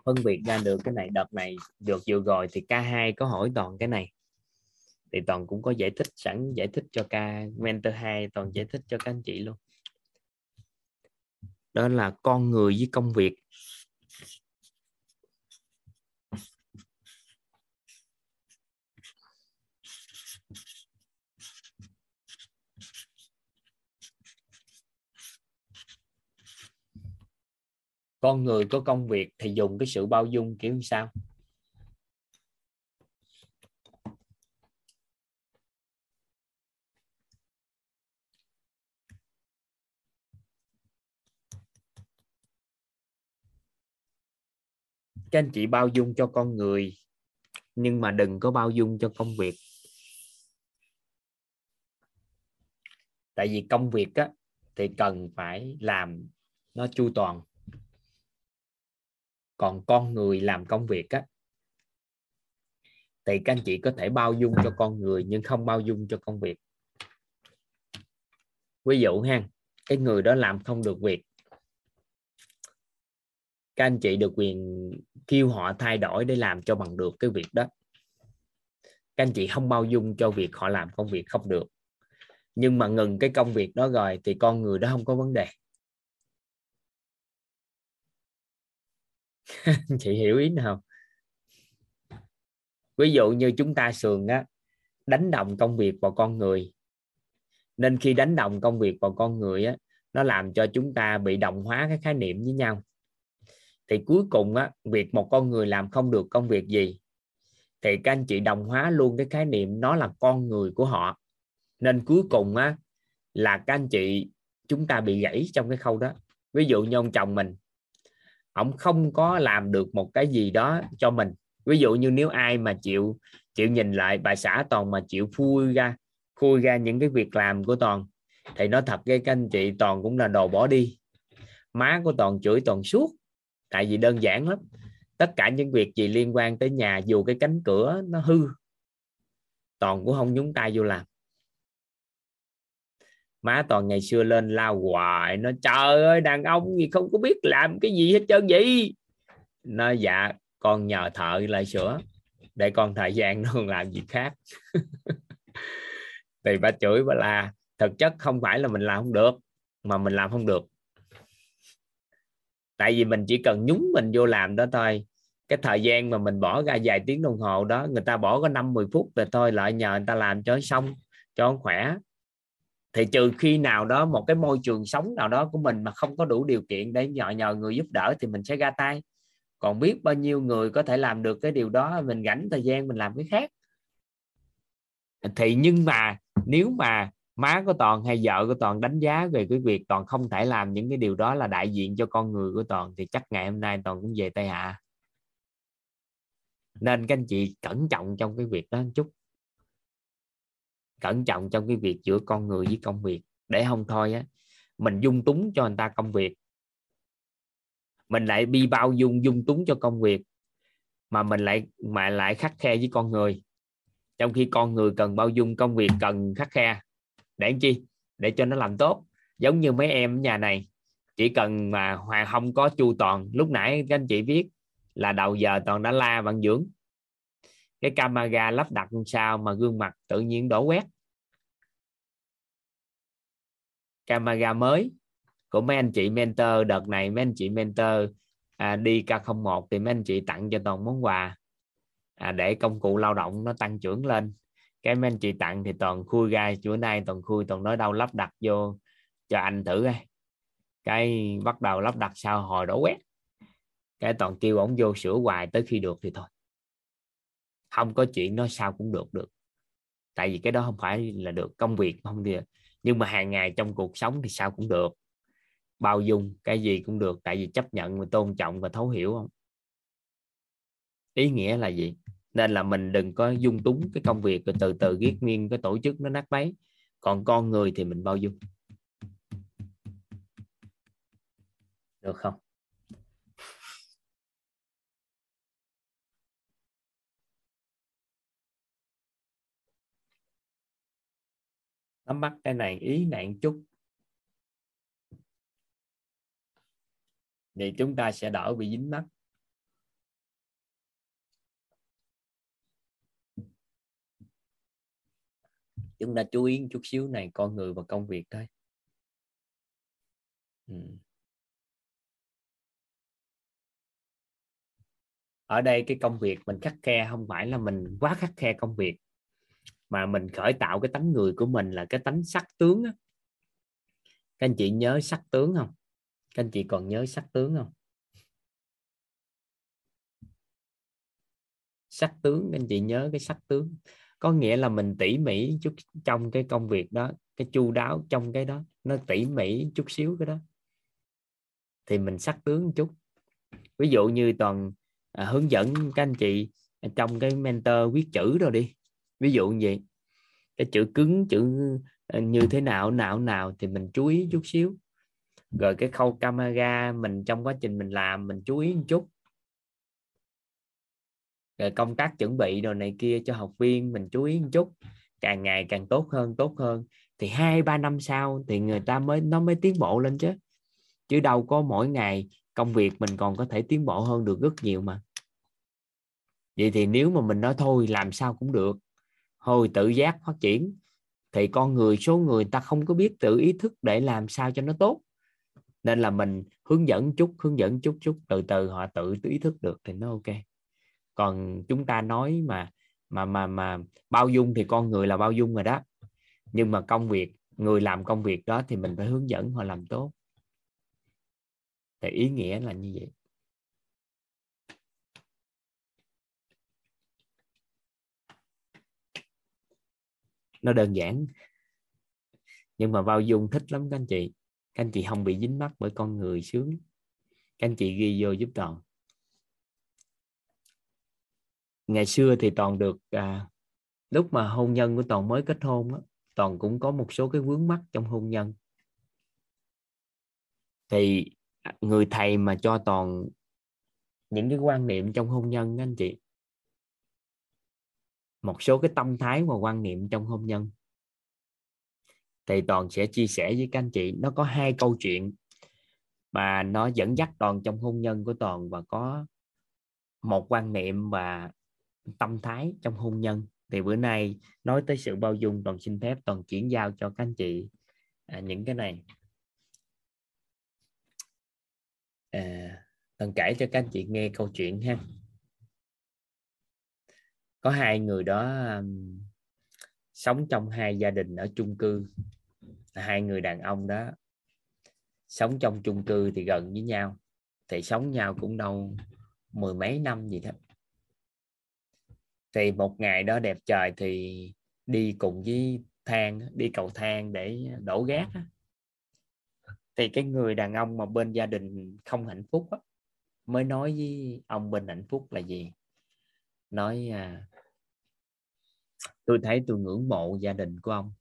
phân biệt ra được cái này, đợt này được vừa rồi thì K2 có hỏi toàn cái này. Thì toàn cũng có giải thích, sẵn giải thích cho ca mentor 2 toàn giải thích cho các anh chị luôn. Đó là con người với công việc. Con người có công việc thì dùng cái sự bao dung kiểu như sao? Các anh chị bao dung cho con người nhưng mà đừng có bao dung cho công việc. Tại vì công việc á, thì cần phải làm nó chu toàn còn con người làm công việc á, thì các anh chị có thể bao dung cho con người nhưng không bao dung cho công việc. Ví dụ ha, cái người đó làm không được việc, các anh chị được quyền kêu họ thay đổi để làm cho bằng được cái việc đó. Các anh chị không bao dung cho việc họ làm công việc không được. Nhưng mà ngừng cái công việc đó rồi thì con người đó không có vấn đề. chị hiểu ý nào? Ví dụ như chúng ta thường á, đánh đồng công việc vào con người. Nên khi đánh đồng công việc vào con người á, nó làm cho chúng ta bị đồng hóa cái khái niệm với nhau. Thì cuối cùng á, việc một con người làm không được công việc gì, thì các anh chị đồng hóa luôn cái khái niệm nó là con người của họ. Nên cuối cùng á, là các anh chị chúng ta bị gãy trong cái khâu đó. Ví dụ như ông chồng mình ông không có làm được một cái gì đó cho mình. Ví dụ như nếu ai mà chịu chịu nhìn lại bà xã toàn mà chịu phui ra, khui ra những cái việc làm của toàn, thì nó thật cái các anh chị, toàn cũng là đồ bỏ đi. Má của toàn chửi toàn suốt, tại vì đơn giản lắm. Tất cả những việc gì liên quan tới nhà, dù cái cánh cửa nó hư, toàn cũng không nhúng tay vô làm má toàn ngày xưa lên lao hoài, nó, trời ơi, đàn ông gì không có biết làm cái gì hết trơn vậy? Nó dạ con nhờ thợ lại sửa, để con thời gian nó còn làm việc khác. Thì bà chửi, bà là, thực chất không phải là mình làm không được, mà mình làm không được. Tại vì mình chỉ cần nhúng mình vô làm đó thôi. Cái thời gian mà mình bỏ ra vài tiếng đồng hồ đó, người ta bỏ có 5 10 phút rồi thôi, lại nhờ người ta làm cho xong, cho khỏe thì trừ khi nào đó một cái môi trường sống nào đó của mình mà không có đủ điều kiện để nhờ nhờ người giúp đỡ thì mình sẽ ra tay. Còn biết bao nhiêu người có thể làm được cái điều đó, mình rảnh thời gian, mình làm cái khác. Thì nhưng mà nếu mà má của toàn hay vợ của toàn đánh giá về cái việc toàn không thể làm những cái điều đó là đại diện cho con người của toàn, thì chắc ngày hôm nay toàn cũng về tây hạ nên các anh chị cẩn trọng trong cái việc đó một chút cẩn trọng trong cái việc giữa con người với công việc. Để không thôi á, mình dung túng cho người ta công việc. Mình lại bi bao dung dung túng cho công việc. Mà mình lại, mà lại khắc khe với con người. Trong khi con người cần bao dung công việc, cần khắc khe. Để chi? Để cho nó làm tốt. Giống như mấy em ở nhà này. Chỉ cần mà hòa không có chu toàn, lúc nãy các anh chị viết là đầu giờ toàn đã la bạn dưỡng cái camera lắp đặt sao mà gương mặt tự nhiên đổ quét? Camera mới của mấy anh chị mentor đợt này mấy anh chị mentor à, đi K01 thì mấy anh chị tặng cho toàn món quà. À, để công cụ lao động nó tăng trưởng lên. Cái mấy anh chị tặng thì toàn khui ra chỗ nay toàn khui toàn nói đâu lắp đặt vô cho anh thử coi. Cái bắt đầu lắp đặt sau hồi đổ quét. Cái toàn kêu ổng vô sửa hoài tới khi được thì thôi không có chuyện nói sao cũng được được. Tại vì cái đó không phải là được, công việc không thì nhưng mà hàng ngày trong cuộc sống thì sao cũng được. Bao dung cái gì cũng được, tại vì chấp nhận và tôn trọng và thấu hiểu không? Ý nghĩa là gì? Nên là mình đừng có dung túng cái công việc rồi từ từ ghét nguyên cái tổ chức nó nát bấy. Còn con người thì mình bao dung. Được không? Nắm bắt cái này, ý nạn chút. Thì chúng ta sẽ đỡ bị dính mắt chúng ta chú ý chút xíu này, con người và công việc thôi. Ừ. Ở đây cái công việc mình khắc khe không phải là mình quá khắc khe công việc mà mình khởi tạo cái tánh người của mình là cái tánh sắc tướng á. các anh chị nhớ sắc tướng không? Các anh chị còn nhớ sắc tướng không? Sắc tướng các anh chị nhớ cái sắc tướng. Có nghĩa là mình tỉ mỉ chút trong cái công việc đó cái chu đáo trong cái đó nó tỉ mỉ chút xíu cái đó. Thì mình sắc tướng một chút. Ví dụ như toàn à, hướng dẫn các anh chị trong cái mentor viết chữ rồi đi ví dụ như vậy. Cái chữ cứng, chữ ờ, như thế nào nào nào thì mình chú ý chút xíu. Rồi cái khâu camera mình trong quá trình mình làm, mình chú ý một chút. Rồi công tác chuẩn bị đồ này kia cho học viên, mình chú ý một chút. Càng ngày càng tốt hơn tốt hơn. Thì hai, ba năm sau thì người ta mới, nó mới tiến bộ lên chứ. Chứ đâu có mỗi ngày công việc mình còn có thể tiến bộ hơn được rất nhiều mà. Vậy thì nếu mà mình nói thôi, làm sao cũng được hồi tự giác phát triển, thì con người, số người ta không có biết tự ý thức để làm sao cho nó tốt. Nên là mình hướng dẫn chút, hướng dẫn chút chút, từ từ họ tự ý thức được thì nó ok. Còn chúng ta nói mà mà mà mà bao dung thì con người là bao dung rồi đó. Nhưng mà công việc, người làm công việc đó thì mình phải hướng dẫn họ làm tốt. Thì ý nghĩa là như vậy. Nó đơn giản. Nhưng mà bao dung thích lắm các anh chị. Các anh chị không bị dính mắc bởi con người sướng. Các anh chị ghi vô giúp toàn. Ngày xưa thì toàn được à, lúc mà hôn nhân của toàn mới kết hôn á, toàn cũng có một số cái vướng mắc trong hôn nhân. Thì người thầy mà cho toàn những cái quan niệm trong hôn nhân anh chị một số cái tâm thái và quan niệm trong hôn nhân. Thì toàn sẽ chia sẻ với các anh chị nó có hai câu chuyện mà nó dẫn dắt toàn trong hôn nhân của toàn và có một quan niệm và tâm thái trong hôn nhân. Thì bữa nay nói tới sự bao dung toàn xin phép toàn chuyển giao cho các anh chị à, những cái này. À, toàn kể cho các anh chị nghe câu chuyện ha có hai người đó um, sống trong hai gia đình ở chung cư. Hai người đàn ông đó sống trong chung cư thì gần với nhau thì sống nhau cũng đâu mười mấy năm gì đó. Thì một ngày đó đẹp trời thì đi cùng với thang đi cầu thang để đổ gác thì cái người đàn ông mà bên gia đình không hạnh phúc mới nói với ông bên hạnh phúc là gì? Nói à, tôi thấy tôi ngưỡng mộ gia đình của ông.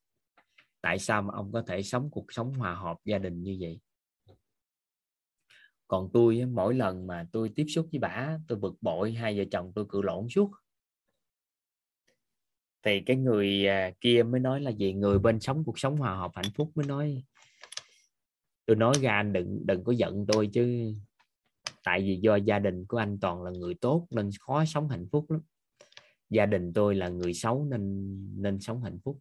Tại sao mà ông có thể sống cuộc sống hòa hợp gia đình như vậy? Còn tôi mỗi lần mà tôi tiếp xúc với bà tôi bực bội hai vợ chồng tôi cự lộn suốt. Thì cái người à, kia mới nói là gì người bên sống cuộc sống hòa hợp hạnh phúc mới nói tôi nói ra anh đừng đừng có giận tôi chứ tại vì do gia đình của anh toàn là người tốt nên khó sống hạnh phúc lắm. Gia đình tôi là người xấu nên nên sống hạnh phúc.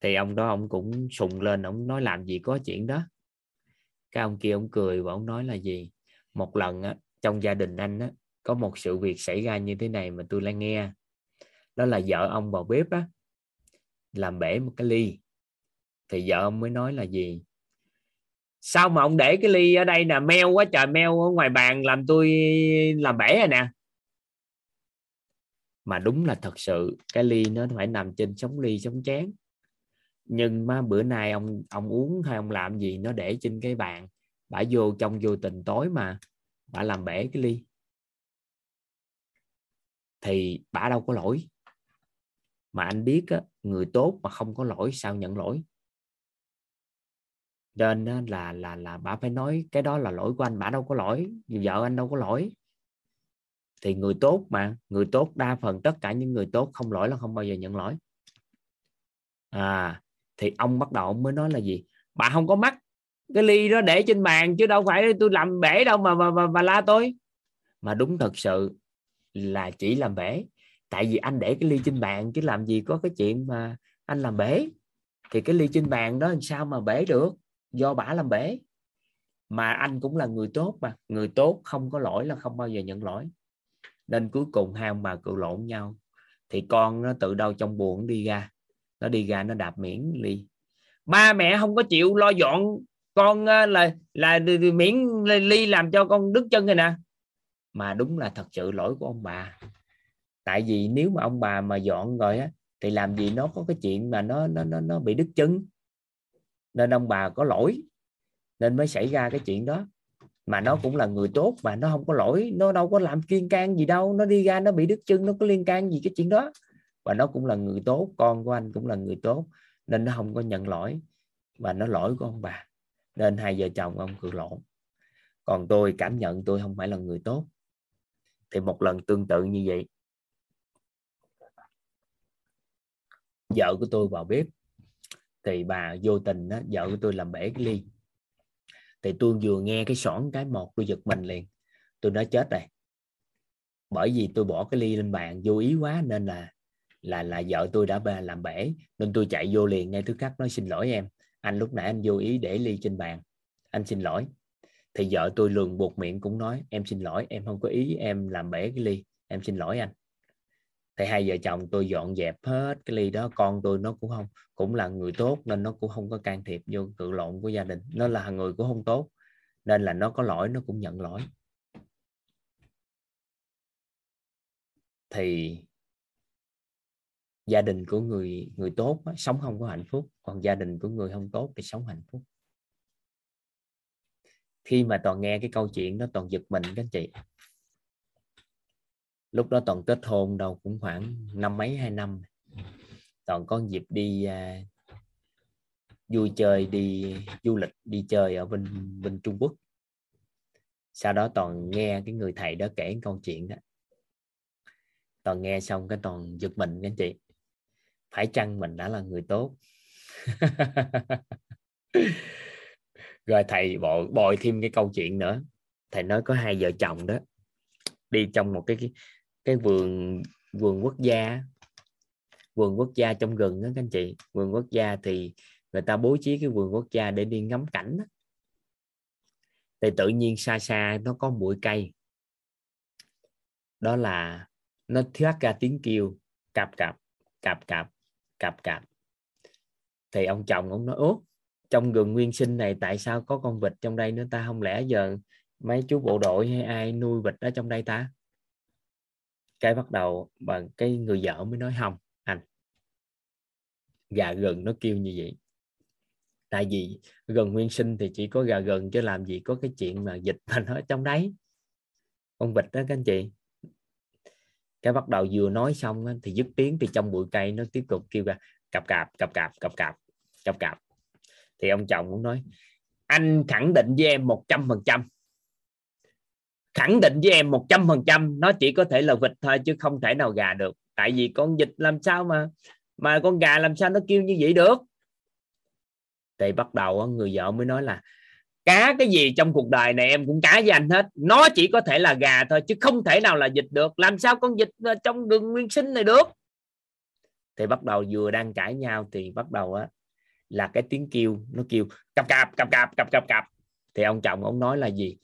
Thì ông đó ông cũng sùng lên ông nói làm gì có chuyện đó. Cái ông kia ông cười và ông nói là gì? Một lần á, trong gia đình anh á, có một sự việc xảy ra như thế này mà tôi lại nghe. Đó là vợ ông vào bếp á làm bể một cái ly. Thì vợ ông mới nói là gì? Sao mà ông để cái ly ở đây nè? Meo quá trời meo ở ngoài bàn làm tôi làm bể rồi nè. Mà đúng là thật sự cái ly nó phải nằm trên sống ly sống chén. Nhưng mà bữa nay ông ông uống hay ông làm gì nó để trên cái bàn. Bả vô trong vô tình tối mà bả làm bể cái ly. Thì bả đâu có lỗi. Mà anh biết á, người tốt mà không có lỗi sao nhận lỗi? Nên là là là bà phải nói cái đó là lỗi của anh bà đâu có lỗi vợ anh đâu có lỗi. Thì người tốt mà người tốt đa phần tất cả những người tốt không lỗi là không bao giờ nhận lỗi. À thì ông bắt đầu ông mới nói là gì? Bà không có mắt cái ly đó để trên bàn chứ đâu phải tôi làm bể đâu mà mà, mà, mà la tôi. Mà đúng thật sự là chỉ làm bể. Tại vì anh để cái ly trên bàn chứ làm gì có cái chuyện mà anh làm bể. Thì cái ly trên bàn đó làm sao mà bể được? Do bả làm bể. Mà anh cũng là người tốt mà người tốt không có lỗi là không bao giờ nhận lỗi. Nên cuối cùng hai ông bà cự lộn nhau. Thì con nó tự đâu trong buồn đi ra. Nó đi ra nó đạp miễn ly. Ba mẹ không có chịu lo dọn con ờ, là là, là miễn ly làm cho con đứt chân rồi nè. Mà đúng là thật sự lỗi của ông bà. Tại vì nếu mà ông bà mà dọn rồi á thì làm gì nó có cái chuyện mà nó nó nó nó bị đứt chân nên ông bà có lỗi. Nên mới xảy ra cái chuyện đó. Mà nó cũng là người tốt, mà nó không có lỗi. Nó đâu có làm kiên can gì đâu. Nó đi ra, nó bị đứt chân, nó có liên can gì cái chuyện đó. Và nó cũng là người tốt, con của anh cũng là người tốt. Nên nó không có nhận lỗi. Và nó lỗi của ông bà. Nên hai vợ chồng ông cự lộn. Còn tôi cảm nhận tôi không phải là người tốt. Thì một lần tương tự như vậy. Vợ của tôi vào bếp thì bà vô tình đó, vợ của tôi làm bể cái ly. Thì tôi vừa nghe cái xoảng cái một tôi giật mình liền. Tôi nói chết rồi. Bởi vì tôi bỏ cái ly lên bàn vô ý quá nên là là là vợ tôi đã làm bể. Nên tôi chạy vô liền ngay thứ khắc nói xin lỗi em. Anh lúc nãy anh vô ý để ly trên bàn. Anh xin lỗi. Thì vợ tôi lường buộc miệng cũng nói em xin lỗi em không có ý em làm bể cái ly. Em xin lỗi anh thì hai vợ chồng tôi dọn dẹp hết cái ly đó con tôi nó cũng không cũng là người tốt nên nó cũng không có can thiệp vô cự lộn của gia đình. Nó là người cũng không tốt nên là nó có lỗi nó cũng nhận lỗi. Thì gia đình của người người tốt đó, sống không có hạnh phúc còn gia đình của người không tốt thì sống hạnh phúc. Khi mà toàn nghe cái câu chuyện đó toàn giật mình các anh chị lúc đó toàn kết hôn đâu, cũng khoảng năm mấy, hai năm. Toàn có dịp đi à, vui chơi, đi du lịch, đi chơi ở bên bên Trung Quốc. Sau đó toàn nghe cái người thầy đó kể câu chuyện đó. Toàn nghe xong cái toàn giật mình các anh chị. Phải chăng mình đã là người tốt? Rồi thầy bội bồi thêm cái câu chuyện nữa. Thầy nói có hai vợ chồng đó. Đi trong một cái cái cái vườn vườn quốc gia vườn quốc gia trong rừng đó các anh chị. Vườn quốc gia thì người ta bố trí cái vườn quốc gia để đi ngắm cảnh đó. thì tự nhiên xa xa nó có bụi cây. Đó là nó thoát ra tiếng kêu, cạp cạp cạp cạp cạp cạp. Thì ông chồng ông nói ốt trong rừng nguyên sinh này tại sao có con vịt trong đây nữa ta? Không lẽ giờ mấy chú bộ đội hay ai nuôi vịt ở trong đây ta? Cái bắt đầu bằng cái người vợ mới nói không, anh. Gà gừng nó kêu như vậy. Tại vì gần nguyên sinh thì chỉ có gà gừng chứ làm gì có cái chuyện mà dịch mà nó ở trong đấy. Con vịt đó các anh chị. Cái bắt đầu vừa nói xong thì dứt tiếng thì trong bụi cây nó tiếp tục kêu ra cặp cạp cặp cạp cặp cạp cặp cạp. Thì ông chồng cũng nói, anh khẳng định với em một trăm phần trăm khẳng định với em một trăm phần trăm, nó chỉ có thể là vịt thôi chứ không thể nào gà được. Tại vì con vịt làm sao mà mà con gà làm sao nó kêu như vậy được? Thì bắt đầu người vợ mới nói là, cá cái gì trong cuộc đời này em cũng cá với anh hết. Nó chỉ có thể là gà thôi chứ không thể nào là vịt được. Làm sao con vịt ờ, trong rừng nguyên sinh này được? Thì bắt đầu vừa đang cãi nhau thì bắt đầu á, là cái tiếng kêu, nó kêu cặp cặp cặp cặp cặp cặp cặp. Thì ông chồng ông nói là gì?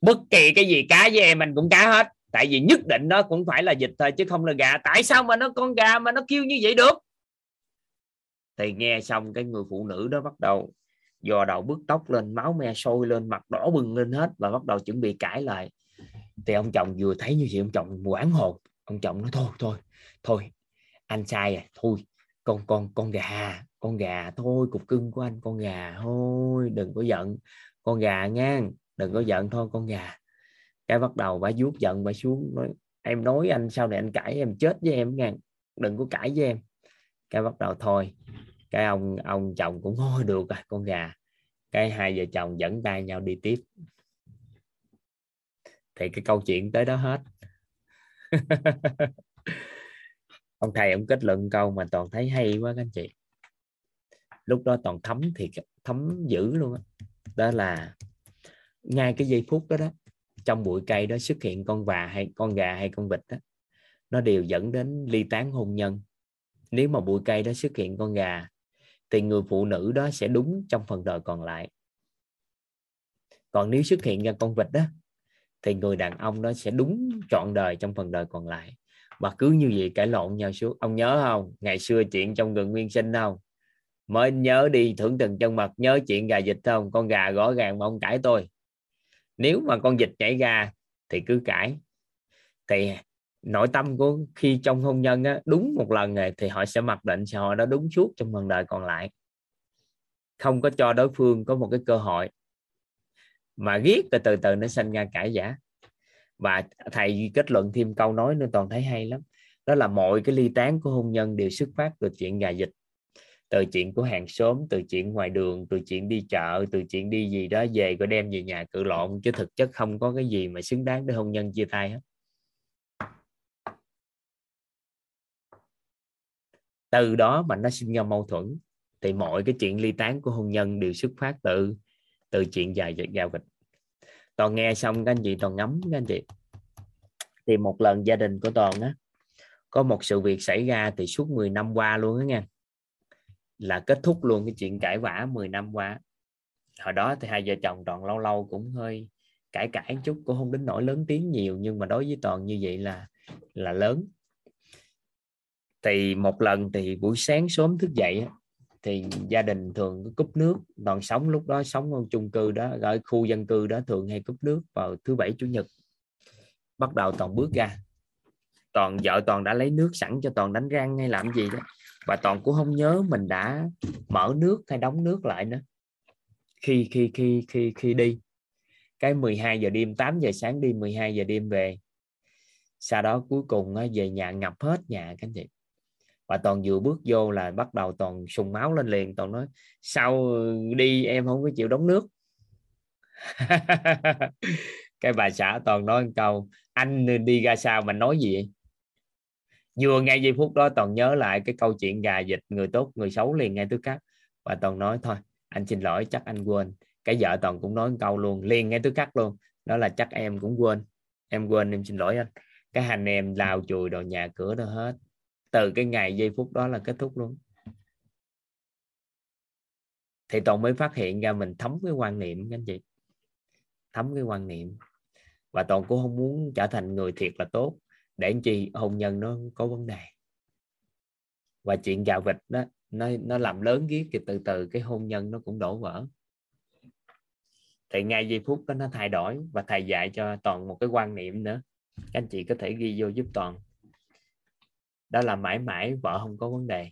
Bất kỳ cái gì cá với em, anh cũng cá hết. Tại vì nhất định nó cũng phải là dịch thôi, chứ không là gà. Tại sao mà nó con gà mà nó kêu như vậy được? Thì nghe xong cái người phụ nữ đó bắt đầu dò đầu bước tóc lên, máu me sôi lên, mặt đỏ bừng lên hết và bắt đầu chuẩn bị cãi lại. Thì ông chồng vừa thấy như vậy, ông chồng quảng hồn. Ông chồng nói, thôi thôi thôi, anh sai à thôi, con con con gà con gà thôi, cục cưng của anh, con gà. Thôi, đừng có giận. Con gà ngang đừng có giận thôi, con gà. Cái bắt đầu bà vuốt giận bà xuống, nói, em nói anh, sau này anh cãi em, chết với em ngang đừng có cãi với em. Cái bắt đầu thôi. Cái ông ông chồng cũng thôi được à con gà. Cái hai vợ chồng dẫn tay nhau đi tiếp. Thì cái câu chuyện tới đó hết. Ông thầy ông kết luận câu mà toàn thấy hay quá các anh chị. Lúc đó toàn thấm thì thấm dữ luôn đó. đó là ngay cái giây phút đó đó, trong bụi cây đó xuất hiện con và hay con gà hay con vịt đó, nó đều dẫn đến ly tán hôn nhân. Nếu mà bụi cây đó xuất hiện con gà, thì người phụ nữ đó sẽ đúng trong phần đời còn lại. Còn nếu xuất hiện ra con vịt đó, thì người đàn ông đó sẽ đúng trọn đời trong phần đời còn lại. Và cứ như vậy cãi lộn nhau suốt. Ông nhớ không? Ngày xưa chuyện trong gần nguyên sinh không? Mới nhớ đi thưởng từng chân mật, nhớ chuyện gà vịt không? Con gà rõ ràng mà ông cãi tôi nếu mà con vịt nhảy ra thì cứ cãi. Thì nội tâm của khi trong hôn nhân á, đúng một lần này thì họ sẽ mặc định họ đó đúng suốt trong phần đời còn lại. Không có cho đối phương có một cái cơ hội. Mà ghét từ từ từ nó sinh ra cãi giả và thầy kết luận thêm câu nói nên toàn thấy hay lắm. Đó là mọi cái ly tán của hôn nhân đều xuất phát từ chuyện gà dịch từ chuyện của hàng xóm, từ chuyện ngoài đường, từ chuyện đi chợ, từ chuyện đi gì đó, về rồi đem về nhà cự lộn, chứ thực chất không có cái gì mà xứng đáng để hôn nhân chia tay hết. Từ đó mà nó sinh ra mâu thuẫn, thì mọi cái chuyện ly tán của hôn nhân đều xuất phát từ từ chuyện dài giao vịt toàn nghe xong các anh chị toàn ngắm các anh chị. Thì một lần gia đình của toàn á, có một sự việc xảy ra thì suốt 10 năm qua luôn á nha là kết thúc luôn cái chuyện cãi vã 10 năm qua. Hồi đó thì hai vợ chồng toàn lâu lâu cũng hơi cãi cãi chút, cũng không đến nỗi lớn tiếng nhiều, nhưng mà đối với toàn như vậy là là lớn. Thì một lần thì buổi sáng sớm thức dậy thì gia đình thường cúp nước, toàn sống lúc đó sống ở chung cư đó, ở khu dân cư đó thường hay cúp nước vào thứ bảy, chủ nhật. Bắt đầu toàn bước ra. Toàn vợ toàn đã lấy nước sẵn cho toàn đánh răng hay làm gì đó và toàn cũng không nhớ mình đã mở nước hay đóng nước lại nữa. Khi khi khi khi khi đi. Cái 12 giờ đêm 8 giờ sáng đi 12 giờ đêm về. Sau đó cuối cùng về nhà ngập hết nhà, các anh chị. Và toàn vừa bước vô là bắt đầu toàn sùng máu lên liền, toàn nói sau đi, em không có chịu đóng nước. Cái bà xã toàn nói một câu, anh đi ra sao mà nói gì vậy? Vừa ngay giây phút đó toàn nhớ lại cái câu chuyện gà dịch người tốt, người xấu liền ngay tức khắc. Và toàn nói, thôi, anh xin lỗi, chắc anh quên. Cái vợ toàn cũng nói một câu luôn, liền ngay tức khắc luôn. Đó là, chắc em cũng quên, em quên, em xin lỗi anh. Cái hành em lao chùi đồ nhà cửa đó hết. Từ cái ngày giây phút đó là kết thúc luôn. Thì toàn mới phát hiện ra mình thấm cái quan niệm anh chị. Thấm cái quan niệm. Và toàn cũng không muốn trở thành người thiệt là tốt để anh chị hôn nhân nó có vấn đề. Và chuyện gạo vịt đó, nó nó làm lớn cái thì từ từ cái hôn nhân nó cũng đổ vỡ. Thì ngay giây phút đó nó thay đổi và thầy dạy cho toàn một cái quan niệm nữa. Các anh chị có thể ghi vô giúp toàn. Đó là mãi mãi vợ không có vấn đề.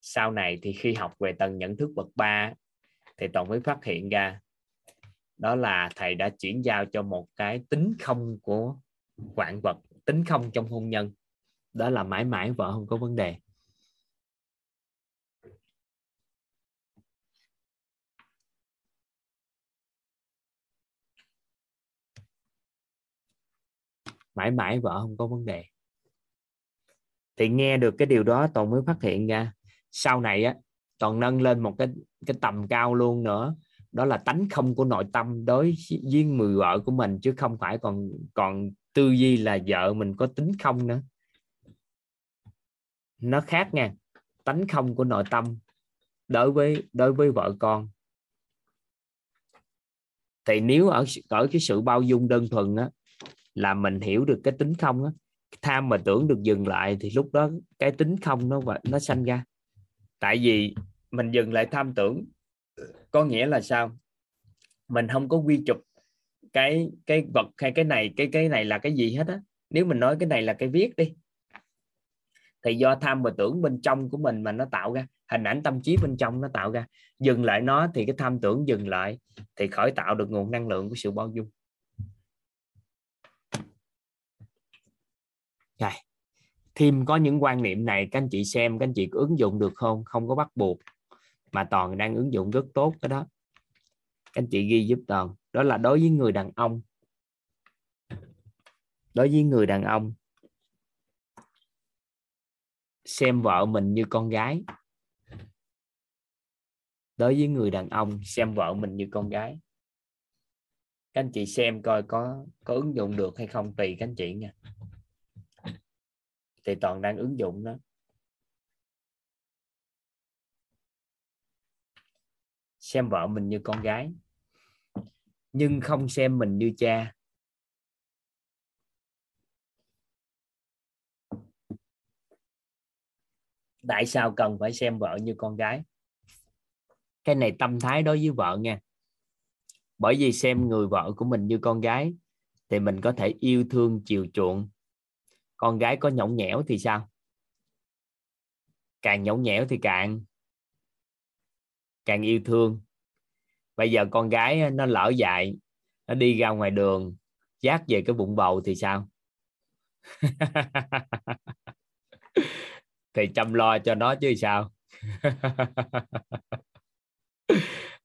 Sau này thì khi học về tầng nhận thức bậc ba, thì toàn mới phát hiện ra, đó là thầy đã chuyển giao cho một cái tính không của vạn vật, tính không trong hôn nhân. Đó là mãi mãi vợ không có vấn đề. Mãi mãi vợ không có vấn đề. Thì nghe được cái điều đó, toàn mới phát hiện ra. Sau này á, toàn nâng lên một cái cái tầm cao luôn nữa. Đó là tánh không của nội tâm đối với người vợ của mình, chứ không phải còn còn tư duy là vợ mình có tính không nữa. Nó khác nha, tánh không của nội tâm đối với đối với vợ con. Thì nếu ở ở cái sự bao dung đơn thuần á, là mình hiểu được cái tính không á tham mà tưởng được dừng lại thì lúc đó cái tính không nó nó sanh ra. Tại vì mình dừng lại tham tưởng có nghĩa là sao? Mình không có quy chụp cái cái vật hay cái này, cái cái này là cái gì hết á. Nếu mình nói cái này là cái viết đi. Thì do tham và tưởng bên trong của mình mà nó tạo ra, hình ảnh tâm trí bên trong nó tạo ra. Dừng lại nó thì cái tham tưởng dừng lại thì khởi tạo được nguồn năng lượng của sự bao dung. Rồi thêm có những quan niệm này, các anh chị xem, các anh chị có ứng dụng được không? Không có bắt buộc, mà toàn đang ứng dụng rất tốt cái đó anh chị ghi giúp toàn. Đó là đối với người đàn ông. Đối với người đàn ông. Xem vợ mình như con gái. Đối với người đàn ông, xem vợ mình như con gái. Các anh chị xem coi có có ứng dụng được hay không, tùy các anh chị nha. Thì toàn đang ứng dụng đó. Xem vợ mình như con gái, nhưng không xem mình như cha. Tại sao cần phải xem vợ như con gái? Cái này tâm thái đối với vợ nha. Bởi vì xem người vợ của mình như con gái thì mình có thể yêu thương, chiều chuộng. Con gái có nhõng nhẽo thì sao? Càng nhõng nhẽo thì càng càng yêu thương. Bây giờ con gái nó lỡ dại, nó đi ra ngoài đường, giác về cái bụng bầu thì sao? Thì chăm lo cho nó chứ sao?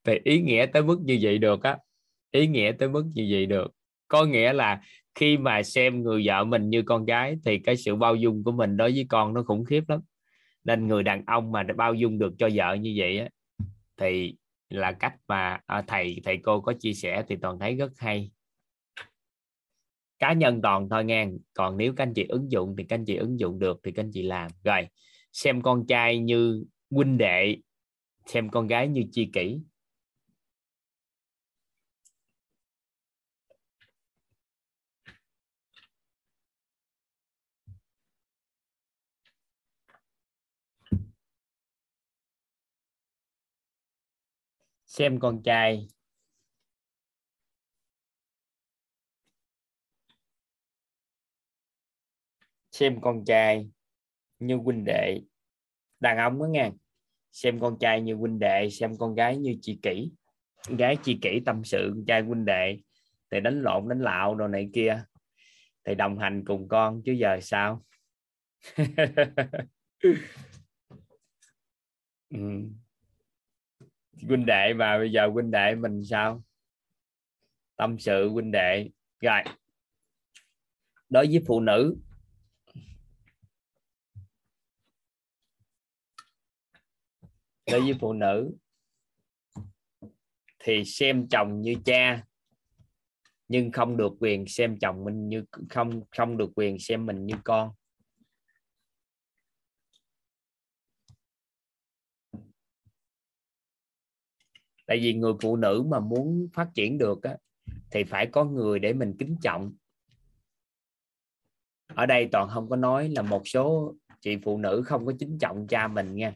Thì ý nghĩa tới mức như vậy được á. Ý nghĩa tới mức như vậy được. Có nghĩa là khi mà xem người vợ mình như con gái thì cái sự bao dung của mình đối với con nó khủng khiếp lắm. Nên người đàn ông mà bao dung được cho vợ như vậy á thì là cách mà à, thầy thầy cô có chia sẻ thì toàn thấy rất hay. Cá nhân toàn thôi nghe còn nếu các anh chị ứng dụng thì các anh chị ứng dụng được thì các anh chị làm. Rồi xem con trai như huynh đệ xem con gái như chi kỷ. Xem con trai. Xem con trai như huynh đệ. Đàn ông đó nghe. Xem con trai như huynh đệ, xem con gái như chị kỷ gái chị kỷ tâm sự, con trai huynh đệ. Thì đánh lộn, đánh lạo đồ này kia. Thì đồng hành cùng con, chứ giờ sao? Ừ huynh đệ và bây giờ huynh đệ mình sao? Tâm sự huynh đệ. Rồi. Đối với phụ nữ. Đối với phụ nữ thì xem chồng như cha, nhưng không được quyền xem chồng mình như, không không được quyền xem mình như con. Tại vì người phụ nữ mà muốn phát triển được á, thì phải có người để mình kính trọng. Ở đây toàn không có nói là một số chị phụ nữ không có kính trọng cha mình nha.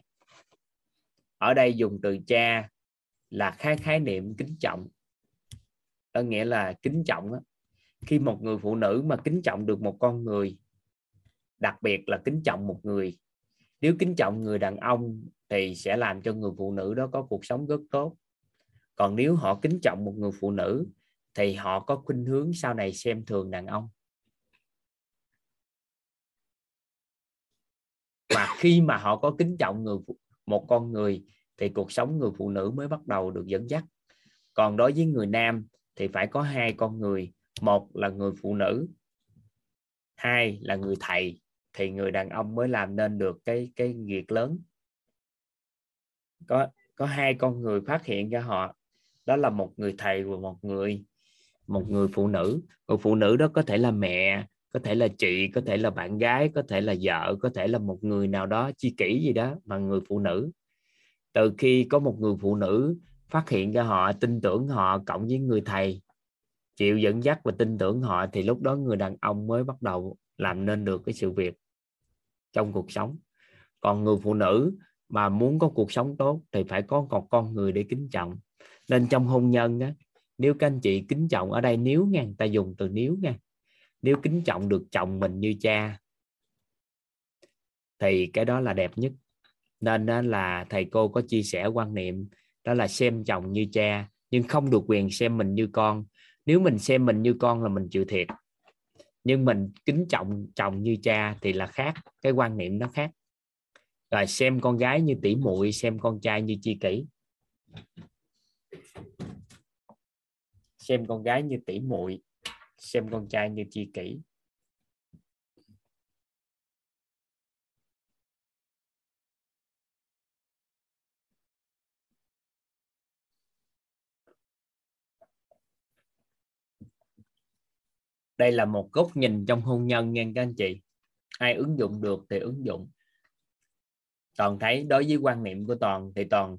Ở đây dùng từ cha là khái khái niệm kính trọng. Có nghĩa là kính trọng á. khi một người phụ nữ mà kính trọng được một con người đặc biệt là kính trọng một người nếu kính trọng người đàn ông thì sẽ làm cho người phụ nữ đó có cuộc sống rất tốt còn nếu họ kính trọng một người phụ nữ, thì họ có khuynh hướng sau này xem thường đàn ông. Mà khi mà họ có kính trọng người một con người, thì cuộc sống người phụ nữ mới bắt đầu được dẫn dắt. Còn đối với người nam, thì phải có hai con người. Một là người phụ nữ, hai là người thầy, thì người đàn ông mới làm nên được cái cái việc lớn. Có có hai con người phát hiện ra họ đó là một người thầy và một người một người phụ nữ. Người phụ nữ đó có thể là mẹ có thể là chị có thể là bạn gái có thể là vợ có thể là một người nào đó chi kỷ gì đó mà người phụ nữ. Từ khi có một người phụ nữ phát hiện ra họ tin tưởng họ cộng với người thầy chịu dẫn dắt và tin tưởng họ thì lúc đó người đàn ông mới bắt đầu làm nên được cái sự việc trong cuộc sống. Còn người phụ nữ mà muốn có cuộc sống tốt thì phải có một con người để kính trọng nên trong hôn nhân á, nếu các anh chị kính trọng ở đây nếu nha ta dùng từ nếu nha. Nếu kính trọng được chồng mình như cha, thì cái đó là đẹp nhất. Nên đó là thầy cô có chia sẻ quan niệm, đó là xem chồng như cha, nhưng không được quyền xem mình như con. Nếu mình xem mình như con là mình chịu thiệt. Nhưng mình kính trọng chồng như cha thì là khác, cái quan niệm nó khác. Rồi xem con gái như tỷ muội, xem con trai như chi kỷ xem con gái như tỷ muội, xem con trai như chi kỷ. Đây là một góc nhìn trong hôn nhân nha các anh chị. Ai ứng dụng được thì ứng dụng. Toàn thấy đối với quan niệm của toàn thì toàn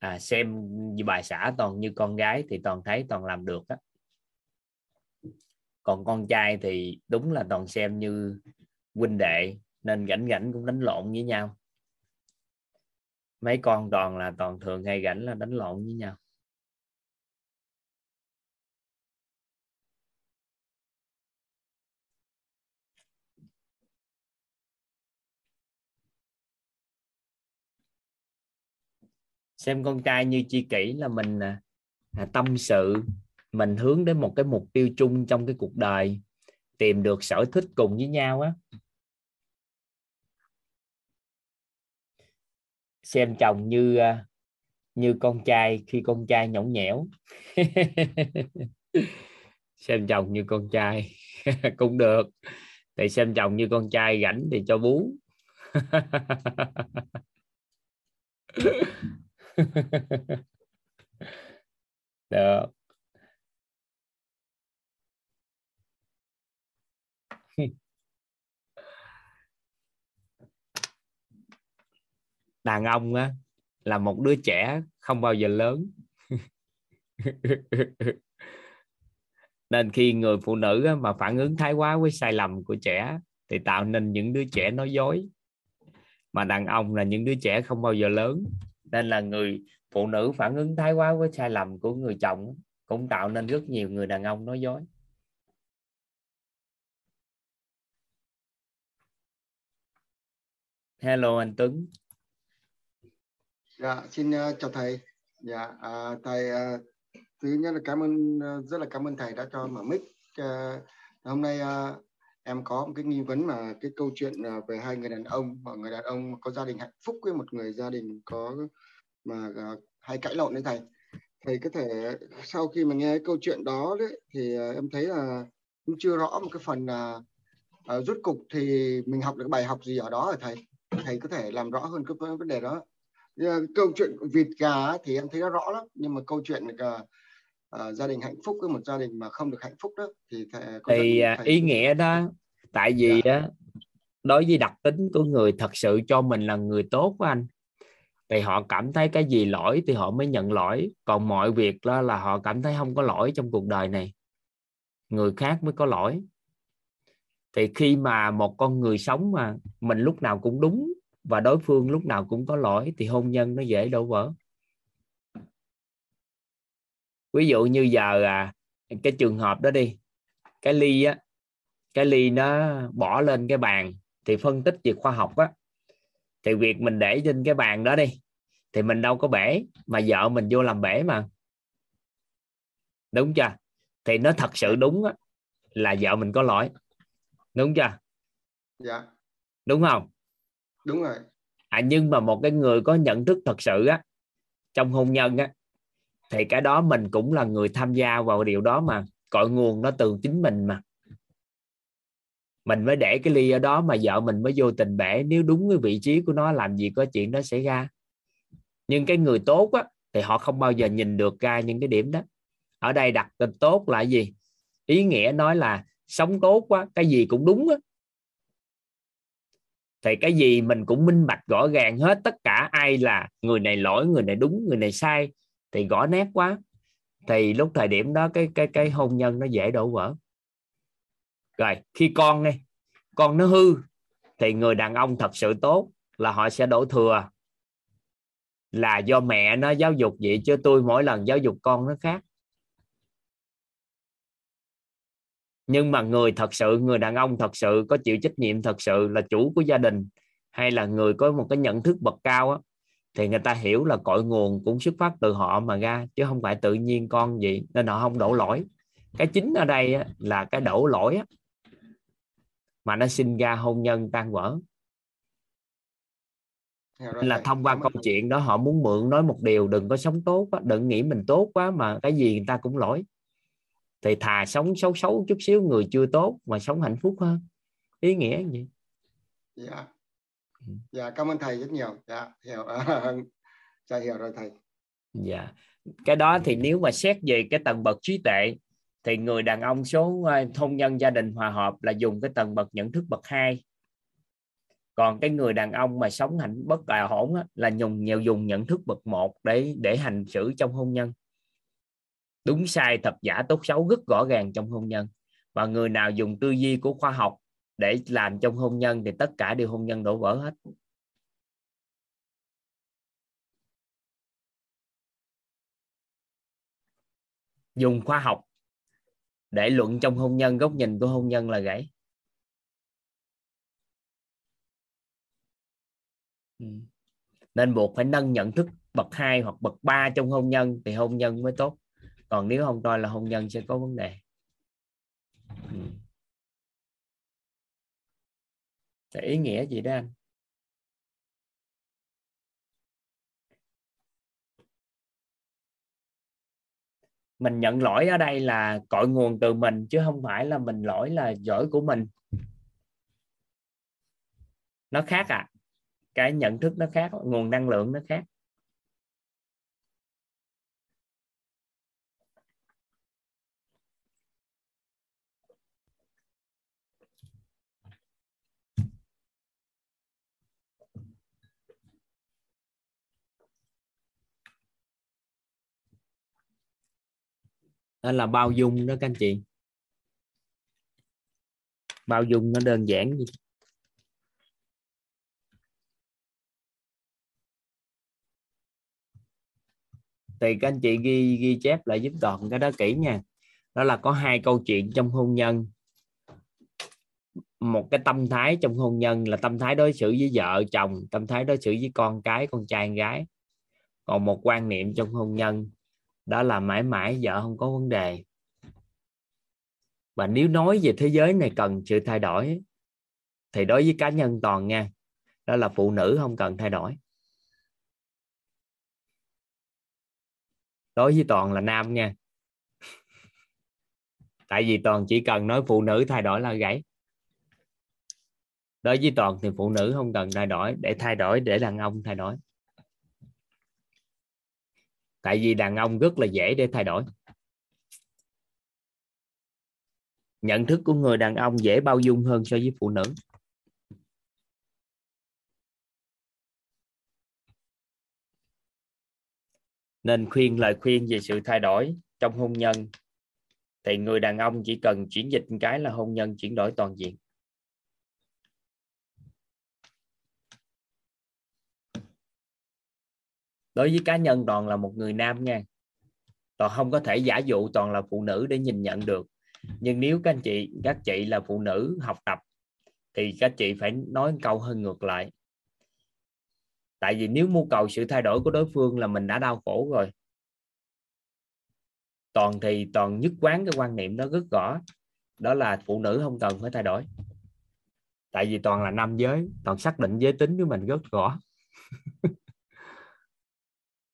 à, xem bài xã toàn như con gái thì toàn thấy toàn làm được á. Còn con trai thì đúng là toàn xem như huynh đệ nên rảnh rảnh cũng đánh lộn với nhau. Mấy con toàn là toàn thường hay rảnh là đánh lộn với nhau. Xem con trai như chi kỷ là mình à, à, tâm sự mình hướng đến một cái mục tiêu chung trong cái cuộc đời tìm được sở thích cùng với nhau á. Xem chồng như à, như con trai khi con trai nhõng nhẽo. Xem chồng như con trai cũng được. Thì xem chồng như con trai rảnh thì cho bú. được. Đàn ông á là một đứa trẻ không bao giờ lớn. Nên khi người phụ nữ á, mà phản ứng thái quá với sai lầm của trẻ thì tạo nên những đứa trẻ nói dối. Mà đàn ông là những đứa trẻ không bao giờ lớn nên là người phụ nữ phản ứng thái quá với sai lầm của người chồng cũng tạo nên rất nhiều người đàn ông nói dối. Hello anh Tuấn. Dạ xin uh, chào thầy. Dạ uh, thầy uh, thứ nhất là cảm ơn uh, rất là cảm ơn thầy đã cho mở mic uh, hôm nay uh, em có một cái nghi vấn mà cái câu chuyện à, về hai người đàn ông và người đàn ông có gia đình hạnh phúc với một người gia đình có mà uh, hay cãi lộn đấy thầy. Thầy có thể sau khi mà nghe câu chuyện đó đấy thì uh, em thấy là cũng chưa rõ một cái phần là uh, rút cục thì mình học được bài học gì ở đó ở thầy? Thầy có thể làm rõ hơn cái vấn đề đó. Câu chuyện vịt gà thì em thấy nó rõ lắm nhưng mà câu chuyện uh, uh, gia đình hạnh phúc với một gia đình mà không được hạnh phúc đó thì thầy, thì thầy... ý nghĩa đó tại vì dạ. đối với đặc tính của người thật sự cho mình là người tốt của anh thì họ cảm thấy cái gì lỗi thì họ mới nhận lỗi còn mọi việc đó là họ cảm thấy không có lỗi trong cuộc đời này. Người khác mới có lỗi. Thì khi mà một con người sống mà mình lúc nào cũng đúng và đối phương lúc nào cũng có lỗi thì hôn nhân nó dễ đổ vỡ ví dụ như giờ à cái trường hợp đó đi cái ly á cái ly nó bỏ lên cái bàn thì phân tích về khoa học á. Thì việc mình để trên cái bàn đó đi thì mình đâu có bể mà vợ mình vô làm bể mà. Đúng chưa? Thì nó thật sự đúng á, là vợ mình có lỗi. Đúng chưa? Dạ. Đúng không? Đúng rồi. À nhưng mà một cái người có nhận thức thật sự á trong hôn nhân á thì cái đó mình cũng là người tham gia vào điều đó mà, cội nguồn nó từ chính mình mà. Mình mới để cái ly ở đó mà vợ mình mới vô tình bể, nếu đúng cái vị trí của nó, làm gì có chuyện đó xảy ra. Nhưng cái người tốt á, thì họ không bao giờ nhìn được ra những cái điểm đó. Ở đây đặt tên tốt là gì? Ý nghĩa nói là sống tốt quá, cái gì cũng đúng á. Thì cái gì mình cũng minh bạch rõ ràng hết, tất cả ai là người này lỗi, người này đúng, người này sai thì gõ nét quá. Thì lúc thời điểm đó cái cái cái hôn nhân nó dễ đổ vỡ. Rồi, khi con này con nó hư, thì người đàn ông thật sự tốt là họ sẽ đổ thừa. Là do mẹ nó giáo dục vậy, chứ tôi mỗi lần giáo dục con nó khác. Nhưng mà người thật sự, người đàn ông thật sự có chịu trách nhiệm thật sự là chủ của gia đình, hay là người có một cái nhận thức bậc cao á thì người ta hiểu là cội nguồn cũng xuất phát từ họ mà ra chứ không phải tự nhiên con gì nên họ không đổ lỗi. Cái chính ở đây là cái đổ lỗi mà nó sinh ra hôn nhân tan vỡ. Nên là thông qua câu chuyện đó họ muốn mượn nói một điều đừng có sống tốt quá, đừng nghĩ mình tốt quá mà cái gì người ta cũng lỗi. Thì thà sống xấu xấu chút xíu người chưa tốt mà sống hạnh phúc hơn. Ý nghĩa gì? Dạ. ừ. Dạ cảm ơn thầy rất nhiều. Dạ hiểu. Dạ hiểu rồi thầy. Dạ. Cái đó thì nếu mà xét về cái tầng bậc trí tuệ thì người đàn ông số ờ, hôn nhân gia đình hòa hợp là dùng cái tầng bậc nhận thức bậc 2 còn cái người đàn ông mà sống hạnh bất tài hỗn á, là dùng nhiều dùng nhận thức bậc một để để hành xử trong hôn nhân. Đúng sai thật giả tốt xấu rất rõ ràng trong hôn nhân. Và người nào dùng tư duy của khoa học để làm trong hôn nhân thì tất cả đều hôn nhân đổ vỡ hết. Dùng khoa học để luận trong hôn nhân, góc nhìn của hôn nhân là gãy. Ừ. Nên buộc phải nâng nhận thức bậc 2 hoặc bậc 3 trong hôn nhân thì hôn nhân mới tốt. Còn nếu không coi là hôn nhân sẽ có vấn đề. Ừ. là ý nghĩa gì đó anh? Mình nhận lỗi ở đây là cội nguồn từ mình, chứ không phải là mình lỗi là lỗi của mình. Nó khác à cái nhận thức nó khác, nguồn năng lượng nó khác. Đó là bao dung đó các anh chị. Bao dung nó đơn giản gì thì các anh chị ghi ghi chép lại giúp toàn cái đó kỹ nha. Đó là có hai câu chuyện trong hôn nhân. Một cái tâm thái trong hôn nhân là tâm thái đối xử với vợ chồng, tâm thái đối xử với con cái, con trai, con gái. Còn một quan niệm trong hôn nhân đó là mãi mãi vợ không có vấn đề. Và nếu nói về thế giới này cần sự thay đổi, thì đối với cá nhân toàn nha, đó là phụ nữ không cần thay đổi. Đối với toàn là nam nha. Tại vì toàn chỉ cần nói phụ nữ thay đổi là gãy. Đối với toàn thì phụ nữ không cần thay đổi, để thay đổi để đàn ông thay đổi tại vì đàn ông rất là dễ để thay đổi. Nhận thức của người đàn ông dễ bao dung hơn so với phụ nữ. Nên khuyên lời khuyên về sự thay đổi trong hôn nhân. Thì người đàn ông chỉ cần chuyển dịch cái là hôn nhân chuyển đổi toàn diện. Đối với cá nhân toàn là một người nam nha. Toàn không có thể giả dụ toàn là phụ nữ để nhìn nhận được. Nhưng nếu các anh chị, các chị là phụ nữ học tập, thì các chị phải nói câu hơn ngược lại. Tại vì nếu mưu cầu sự thay đổi của đối phương là mình đã đau khổ rồi. Toàn thì toàn nhất quán cái quan niệm đó rất rõ. Đó là phụ nữ không cần phải thay đổi. Tại vì toàn là nam giới, toàn xác định giới tính của mình rất rõ.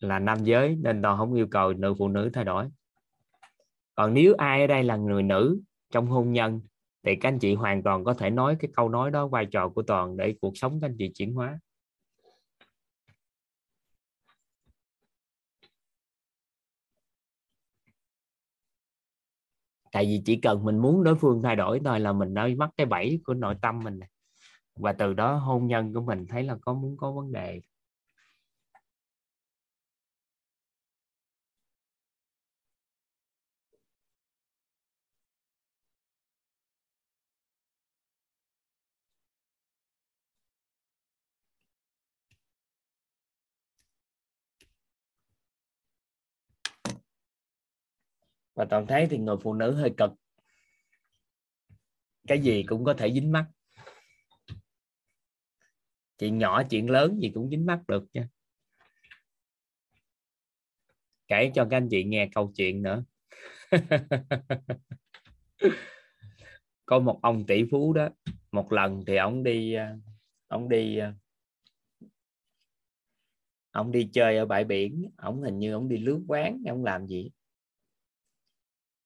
là nam giới, nên toàn không yêu cầu nữ phụ nữ thay đổi. Còn nếu ai ở đây là người nữ trong hôn nhân, thì các anh chị hoàn toàn có thể nói cái câu nói đó, vai trò của toàn để cuộc sống các anh chị chuyển hóa. Tại vì chỉ cần mình muốn đối phương thay đổi thôi là mình đã mắc cái bẫy của nội tâm mình và từ đó hôn nhân của mình thấy là có muốn có vấn đề. Và toàn thấy thì người phụ nữ hơi cực. Cái gì cũng có thể dính mắt. Chuyện nhỏ, chuyện lớn gì cũng dính mắt được nha. Kể cho các anh chị nghe câu chuyện nữa. Có một ông tỷ phú đó, một lần thì ông đi ờ, ông đi ờ, ông đi chơi ở bãi biển. Ông hình như ông đi lướt quán, ông làm gì?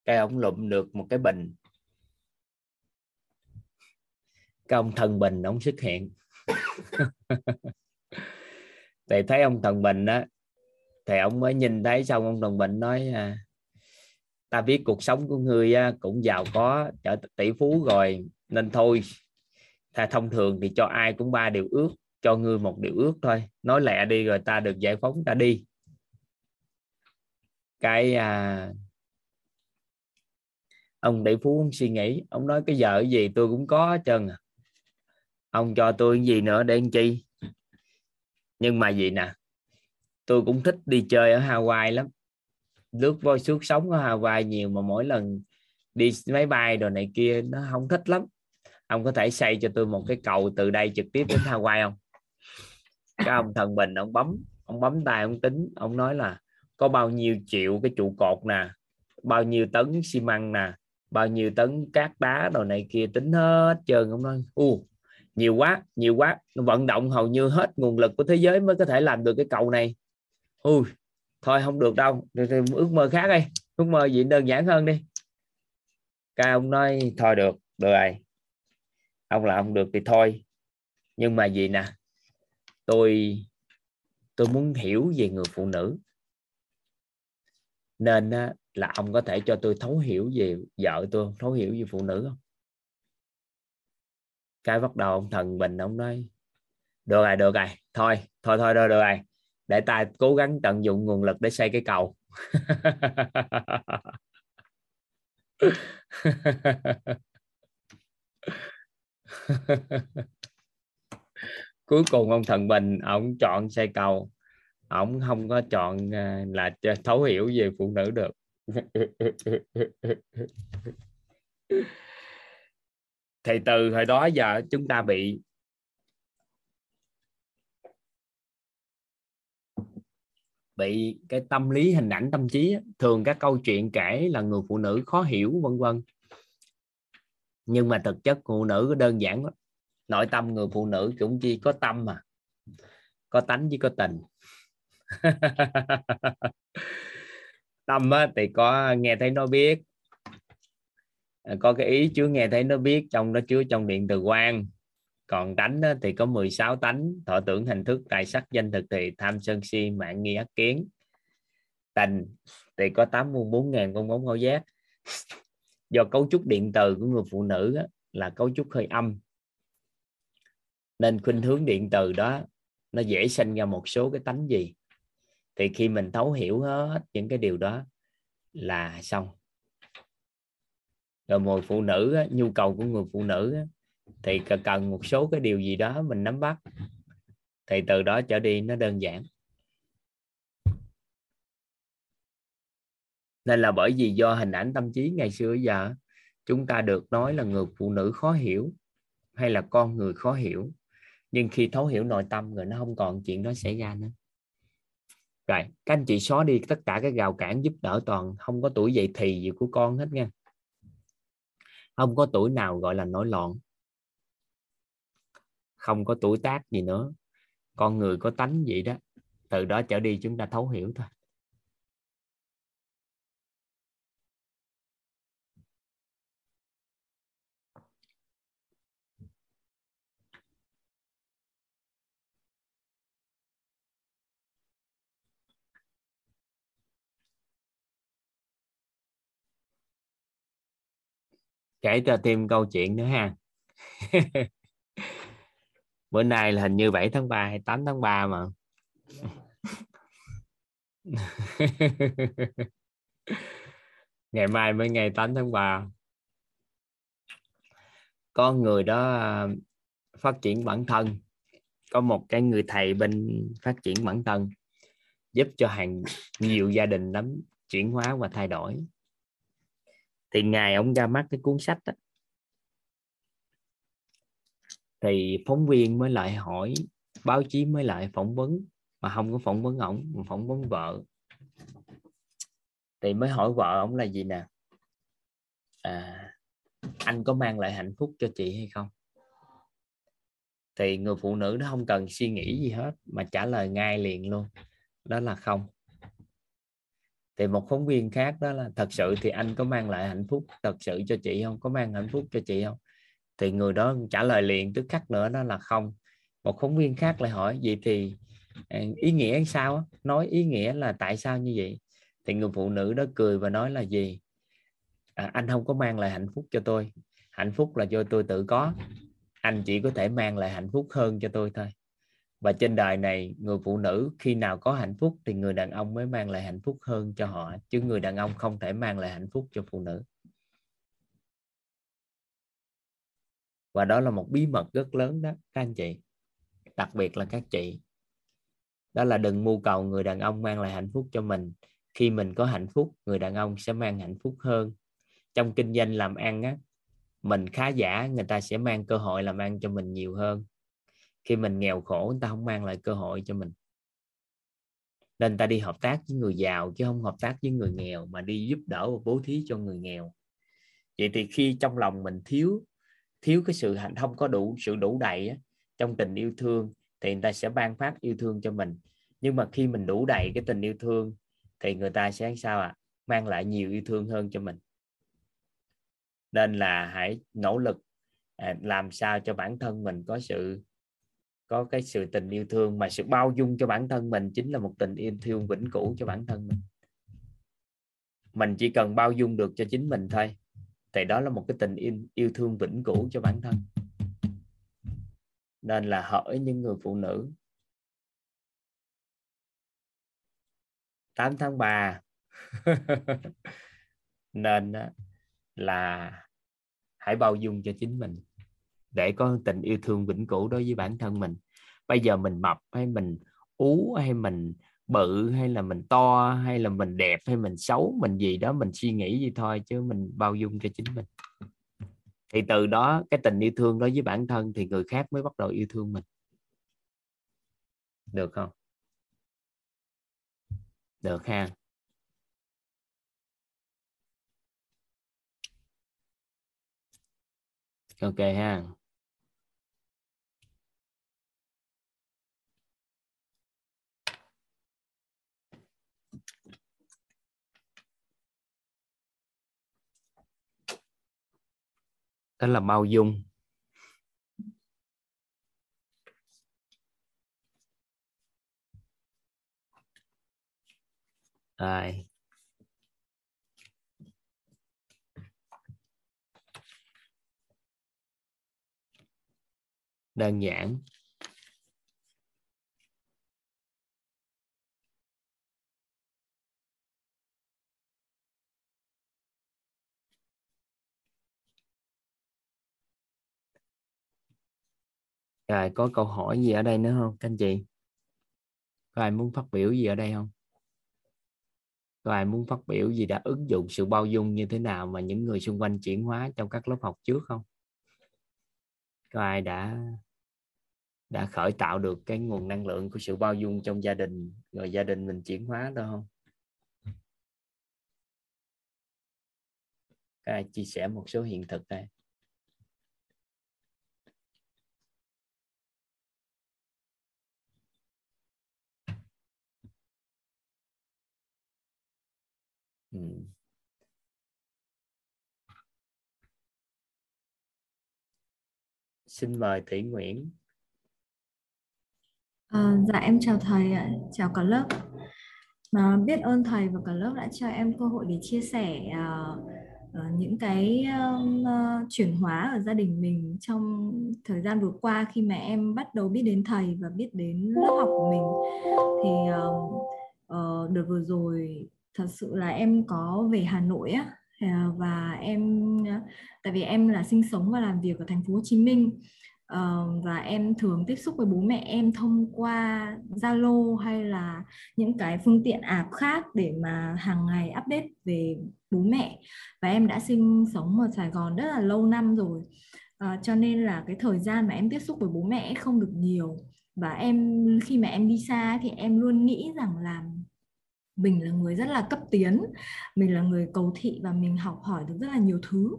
Cái ông lụm được một cái bình. Cái ông thần bình ông xuất hiện. Thì thấy ông thần bình đó thì ông mới nhìn thấy xong ông thần bình nói à, ta biết cuộc sống của ngươi cũng giàu có trở tỷ phú rồi nên thôi ta thông thường thì cho ai cũng ba điều ước cho ngươi một điều ước thôi. Nói lẹ đi rồi ta được giải phóng ta đi. Cái à, ông đại phú ông suy nghĩ, ông nói, cái vợ gì tôi cũng có hết trơn à. Ông cho tôi cái gì nữa để anh chi? Nhưng mà gì nè, tôi cũng thích đi chơi ở Hawaii lắm. Lướt voi suốt sống ở Hawaii nhiều mà mỗi lần đi máy bay đồ này kia nó không thích lắm. Ông có thể xây cho tôi một cái cầu từ đây trực tiếp đến Hawaii không? Cái ông thần bình, ông bấm ông bấm tay, ông tính, ông nói là có bao nhiêu triệu cái trụ cột nè, bao nhiêu tấn xi măng nè bao nhiêu tấn cát đá đồ này kia, tính hết trơn, ông nói, u, nhiều quá nhiều quá. Vận động hầu như hết nguồn lực của thế giới mới có thể làm được cái cầu này. Ui, thôi không được đâu. Ước mơ khác đi ước mơ gì đơn giản hơn đi. Cái ông nói, thôi được được rồi. Ông là không được thì thôi. Nhưng mà gì nè, tôi tôi muốn hiểu về người phụ nữ. Nên là ông có thể cho tôi thấu hiểu về vợ tôi thấu hiểu về phụ nữ không? Cái bắt đầu ông thần bình ông nói được rồi được rồi. Thôi thôi thôi được, được rồi. Để ta cố gắng tận dụng nguồn lực để xây cái cầu. Cuối cùng ông thần bình ông chọn xây cầu. Ông không có chọn à, là thấu hiểu về phụ nữ được. thì từ hồi đó giờ chúng ta bị bị cái tâm lý, hình ảnh, tâm trí thường các câu chuyện kể là người phụ nữ khó hiểu, vân vân. Nhưng mà thực chất phụ nữ đơn giản lắm. Nội tâm người phụ nữ cũng chỉ có tâm mà, có tánh với có tình. tâm á, thì có nghe thấy nó biết. À, có cái ý chứa nghe thấy nó biết trong đó chứa trong điện từ quan. Còn tánh á, thì có 16 tánh thọ tưởng hình thức tài sắc danh thực thì tham sân si mạng nghi ác kiến. Tình thì có 84 ngàn con bóng ngôi giác. Do cấu trúc điện từ của người phụ nữ á, là cấu trúc hơi âm. Nên khuynh hướng điện từ đó nó dễ sinh ra một số cái tánh gì thì khi mình thấu hiểu hết những cái điều đó là xong. Rồi người phụ nữ nhu cầu của người phụ nữ thì cần một số cái điều gì đó mình nắm bắt. Thì từ đó trở đi nó đơn giản. Nên là bởi vì do hình ảnh tâm trí ngày xưa giờ chúng ta được nói là người phụ nữ khó hiểu hay là con người khó hiểu. Nhưng khi thấu hiểu nội tâm rồi nó không còn, chuyện đó xảy ra nữa rồi, các anh chị xóa đi tất cả các rào cản giúp đỡ toàn, không có tuổi dậy thì gì của con hết nha. Không có tuổi nào gọi là nổi loạn. Không có tuổi tác gì nữa. Con người có tánh gì đó. Từ đó trở đi chúng ta thấu hiểu thôi. Kể cho thêm câu chuyện nữa ha. Bữa nay là hình như 7 tháng 3 hay 8 tháng 3 mà. Ngày mai mới ngày 8 tháng 3 có người đó à, phát triển bản thân. Có một cái người thầy bên phát triển bản thân, giúp cho hàng nhiều gia đình lắm, chuyển hóa và thay đổi thì ngày ông ra mắt cái cuốn sách đó, thì phóng viên mới lại hỏi báo chí mới lại phỏng vấn mà không có phỏng vấn ổng mà phỏng vấn vợ. Thì mới hỏi vợ ổng là gì nè? À, anh có mang lại hạnh phúc cho chị hay không? Thì người phụ nữ nó không cần suy nghĩ gì hết mà trả lời ngay liền luôn. Đó là không thì một phóng viên khác đó là thật sự thì anh có mang lại hạnh phúc thật sự cho chị không? Có mang hạnh phúc cho chị không? Thì người đó trả lời liền tức khắc nữa đó là không. Một phóng viên khác lại hỏi vậy thì à, ý nghĩa sao nói ý nghĩa là tại sao như vậy? Thì người phụ nữ đó cười và nói là gì? À, anh không có mang lại hạnh phúc cho tôi. Hạnh phúc là do tôi tự có. Anh chỉ có thể mang lại hạnh phúc hơn cho tôi thôi và trên đời này, người phụ nữ khi nào có hạnh phúc thì người đàn ông mới mang lại hạnh phúc hơn cho họ, chứ người đàn ông không thể mang lại hạnh phúc cho phụ nữ. Và đó là một bí mật rất lớn đó, các anh chị. Đặc biệt là các chị. Đó là đừng mưu cầu người đàn ông mang lại hạnh phúc cho mình. Khi mình có hạnh phúc, người đàn ông sẽ mang hạnh phúc hơn. Trong kinh doanh làm ăn á, mình khá giả, người ta sẽ mang cơ hội làm ăn cho mình nhiều hơn khi mình nghèo khổ người ta không mang lại cơ hội cho mình. Nên ta đi hợp tác với người giàu chứ không hợp tác với người nghèo mà đi giúp đỡ và bố thí cho người nghèo. Vậy thì khi trong lòng mình thiếu thiếu cái sự hạnh không có đủ sự đủ đầy á, trong tình yêu thương thì người ta sẽ ban phát yêu thương cho mình. Nhưng mà khi mình đủ đầy cái tình yêu thương thì người ta sẽ sao ạ? À? mang lại nhiều yêu thương hơn cho mình. Nên là hãy nỗ lực à, làm sao cho bản thân mình có sự có cái sự tình yêu thương mà sự bao dung cho bản thân mình chính là một tình yêu thương vĩnh cửu cho bản thân mình. Mình chỉ cần bao dung được cho chính mình thôi. Thì đó là một cái tình yêu, yêu thương vĩnh cửu cho bản thân. Nên là hỏi những người phụ nữ. 8 tháng 3 nên là hãy bao dung cho chính mình để có tình yêu thương vĩnh cửu đối với bản thân mình. Bây giờ mình mập hay mình ú hay mình bự hay là mình to hay là mình đẹp hay mình xấu, mình gì đó mình suy nghĩ gì thôi chứ mình bao dung cho chính mình. Thì từ đó cái tình yêu thương đối với bản thân thì người khác mới bắt đầu yêu thương mình. Được không? Được ha. Ok ha. Đó là bao dung. Rồi. Đơn giản. Rồi, có câu hỏi gì ở đây nữa không, các anh chị? Có ai muốn phát biểu gì ở đây không? Có ai muốn phát biểu gì đã ứng dụng sự bao dung như thế nào mà những người xung quanh chuyển hóa trong các lớp học trước không? Có ai đã đã khởi tạo được cái nguồn năng lượng của sự bao dung trong gia đình, rồi gia đình mình chuyển hóa đó không? Các ai chia sẻ một số hiện thực đây. Ừ. Xin mời Thủy Nguyễn. À, dạ em chào thầy ạ, chào cả lớp. Mà biết ơn thầy và cả lớp đã cho em cơ hội để chia sẻ uh, uh, những cái uh, chuyển hóa ở gia đình mình trong thời gian vừa qua khi mà em bắt đầu biết đến thầy và biết đến lớp học của mình thì uh, uh, đợt vừa rồi thật sự là em có về Hà Nội á à, và em à, tại vì em là sinh sống và làm việc ở thành phố Hồ Chí Minh ờ, và em thường tiếp xúc với bố mẹ em thông qua Zalo hay là những cái phương tiện app khác để mà hàng ngày update về bố mẹ. Và em đã sinh sống ở Sài Gòn rất là lâu năm rồi à, cho nên là cái thời gian mà em tiếp xúc với bố mẹ không được nhiều. Và em khi mà em đi xa thì em luôn nghĩ rằng là mình là người rất là cấp tiến mình là người cầu thị và mình học hỏi được rất là nhiều thứ.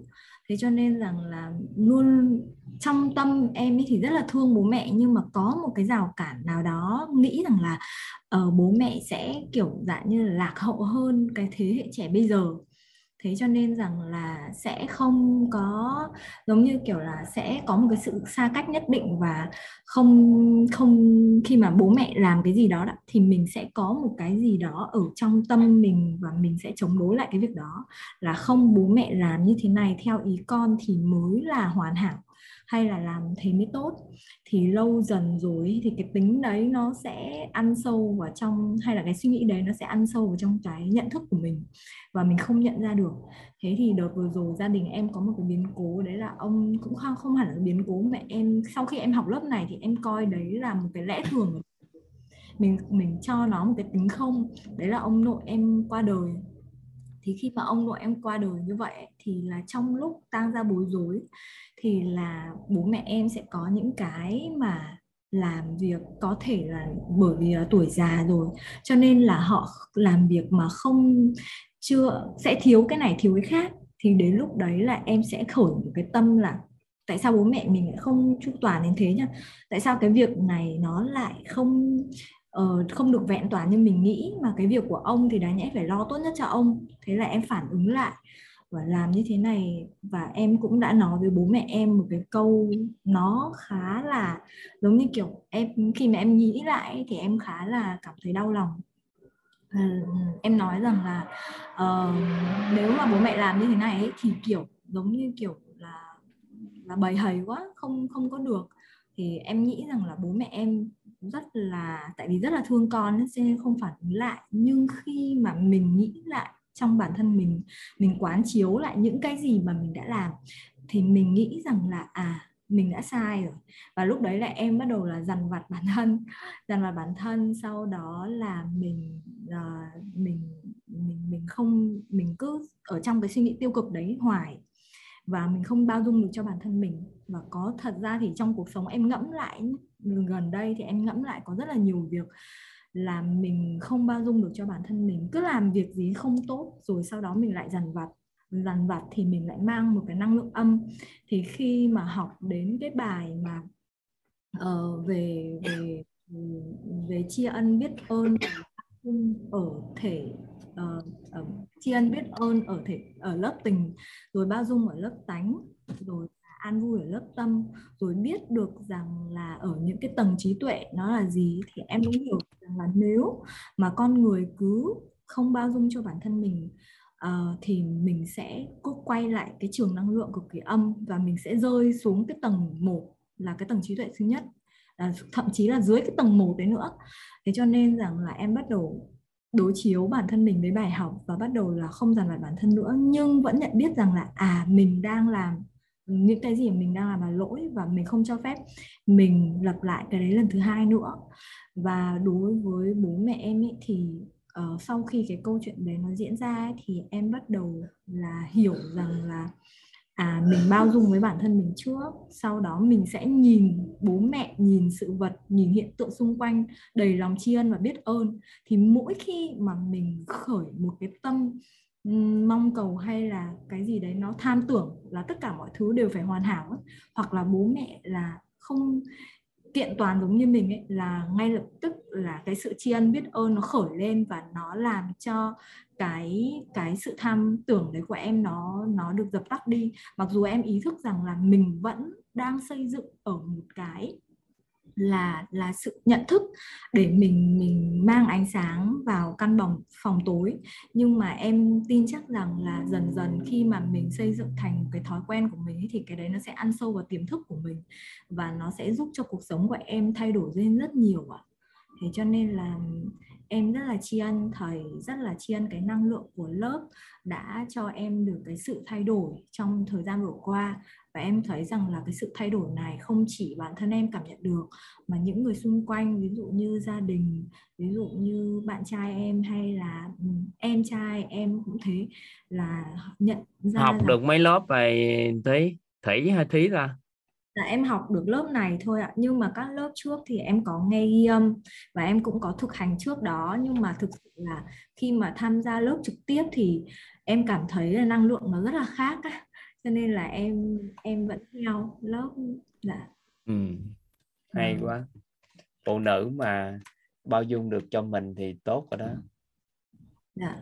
Thế cho nên rằng là luôn trong tâm em ấy thì rất là thương bố mẹ nhưng mà có một cái rào cản nào đó nghĩ rằng là uh, bố mẹ sẽ kiểu dạng như là lạc hậu hơn cái thế hệ trẻ bây giờ thế cho nên rằng là sẽ không có, giống như kiểu là sẽ có một cái sự xa cách nhất định và không không, khi mà bố mẹ làm cái gì đó thì mình sẽ có một cái gì đó ở trong tâm mình và mình sẽ chống đối lại cái việc đó. Là không, bố mẹ làm như thế này theo ý con thì mới là hoàn hảo hay là làm thế mới tốt, thì lâu dần rồi thì cái tính đấy nó sẽ ăn sâu vào trong, hay là cái suy nghĩ đấy nó sẽ ăn sâu vào trong cái nhận thức của mình và mình không nhận ra được. Thế thì đợt vừa rồi gia đình em có một cái biến cố, đấy là ông cũng không không hẳn là biến cố, mẹ em, sau khi em học lớp này thì em coi đấy là một cái lẽ thường mình mình cho nó một cái tính không, đấy là ông nội em qua đời thì khi mà ông nội em qua đời như vậy thì là trong lúc tang ra bối rối, thì là bố mẹ em sẽ có những cái mà làm việc có thể là bởi vì là tuổi già rồi. Cho nên là họ làm việc mà không, chưa, sẽ thiếu cái này, thiếu cái khác. Thì đến lúc đấy là em sẽ khởi một cái tâm là tại sao bố mẹ mình lại không chu toàn đến thế nhá tại sao cái việc này nó lại không uh, không được vẹn toàn như mình nghĩ mà cái việc của ông thì đáng nhẽ phải lo tốt nhất cho ông. Thế là em phản ứng lại và làm như thế này. Và em cũng đã nói với bố mẹ em một cái câu nó khá là giống như kiểu em khi mà em nghĩ lại thì em khá là cảm thấy đau lòng. Ờ, em nói rằng là uh, nếu mà bố mẹ làm như thế này ấy, thì kiểu giống như kiểu là là bầy hầy quá không không có được. Thì em nghĩ rằng là bố mẹ em rất là tại vì rất là thương con nên không phản ứng lại. Nhưng khi mà mình nghĩ lại trong bản thân mình mình quán chiếu lại những cái gì mà mình đã làm thì mình nghĩ rằng là à mình đã sai rồi. Và lúc đấy là em bắt đầu là dằn vặt bản thân dằn vặt bản thân. Sau đó là mình uh, mình mình mình không mình cứ ở trong cái suy nghĩ tiêu cực đấy hoài. Và mình không bao dung được cho bản thân mình. Và có thật ra thì trong cuộc sống em ngẫm lại gần đây thì em ngẫm lại có rất là nhiều việc là mình không bao dung được cho bản thân mình. Cứ làm việc gì không tốt rồi sau đó mình lại dằn vặt. Dằn vặt thì mình lại mang một cái năng lượng âm. Thì khi mà học đến cái bài mà uh, về về về tri ân biết ơn ở thể uh, uh, tri ân biết ơn ở thể ở lớp tình rồi bao dung ở lớp tánh rồi an vui ở lớp tâm rồi biết được rằng là ở những cái tầng trí tuệ nó là gì thì em cũng hiểu rằng là nếu mà con người cứ không bao dung cho bản thân mình uh, thì mình sẽ cứ quay lại cái trường năng lượng cực kỳ âm và mình sẽ rơi xuống cái tầng một là cái tầng trí tuệ thứ nhất là thậm chí là dưới cái tầng một đấy nữa. Thế cho nên rằng là em bắt đầu đối chiếu bản thân mình với bài học và bắt đầu là không dằn vặt bản thân nữa nhưng vẫn nhận biết rằng là à mình đang làm những cái gì mình đang làm là lỗi và mình không cho phép mình lặp lại cái đấy lần thứ hai nữa. Và đối với bố mẹ em ấy thì uh, sau khi cái câu chuyện đấy nó diễn ra ấy, thì em bắt đầu là hiểu rằng là à mình bao dung với bản thân mình trước sau đó mình sẽ nhìn bố mẹ nhìn sự vật nhìn hiện tượng xung quanh đầy lòng tri ân và biết ơn. Thì mỗi khi mà mình khởi một cái tâm mong cầu hay là cái gì đấy nó tham tưởng là tất cả mọi thứ đều phải hoàn hảo ấy. hoặc là bố mẹ là không kiện toàn giống như mình ấy, là ngay lập tức là cái sự tri ân, biết ơn nó khởi lên và nó làm cho cái cái sự tham tưởng đấy của em nó nó được dập tắt đi mặc dù em ý thức rằng là mình vẫn đang xây dựng ở một cái là là sự nhận thức để mình mình mang ánh sáng vào căn phòng phòng tối. Nhưng mà em tin chắc rằng là dần dần khi mà mình xây dựng thành cái thói quen của mình thì cái đấy nó sẽ ăn sâu vào tiềm thức của mình và nó sẽ giúp cho cuộc sống của em thay đổi lên rất nhiều ạ thế cho nên là em rất là tri ân thầy rất là tri ân cái năng lượng của lớp đã cho em được cái sự thay đổi trong thời gian vừa qua. Và em thấy rằng là cái sự thay đổi này không chỉ bản thân em cảm nhận được mà những người xung quanh ví dụ như gia đình ví dụ như bạn trai em hay là ừ, em trai em cũng thế là nhận ra học là... được mấy lớp về thí thủy hay thí ra là em học được lớp này thôi ạ. Nhưng mà các lớp trước thì em có nghe ghi âm và em cũng có thực hành trước đó. Nhưng mà thực sự là khi mà tham gia lớp trực tiếp thì em cảm thấy là năng lượng nó rất là khác á. Cho nên là em em vẫn theo lớp dạ ừ. hay ừ. quá. Phụ nữ mà bao dung được cho mình thì tốt rồi đó. Dạ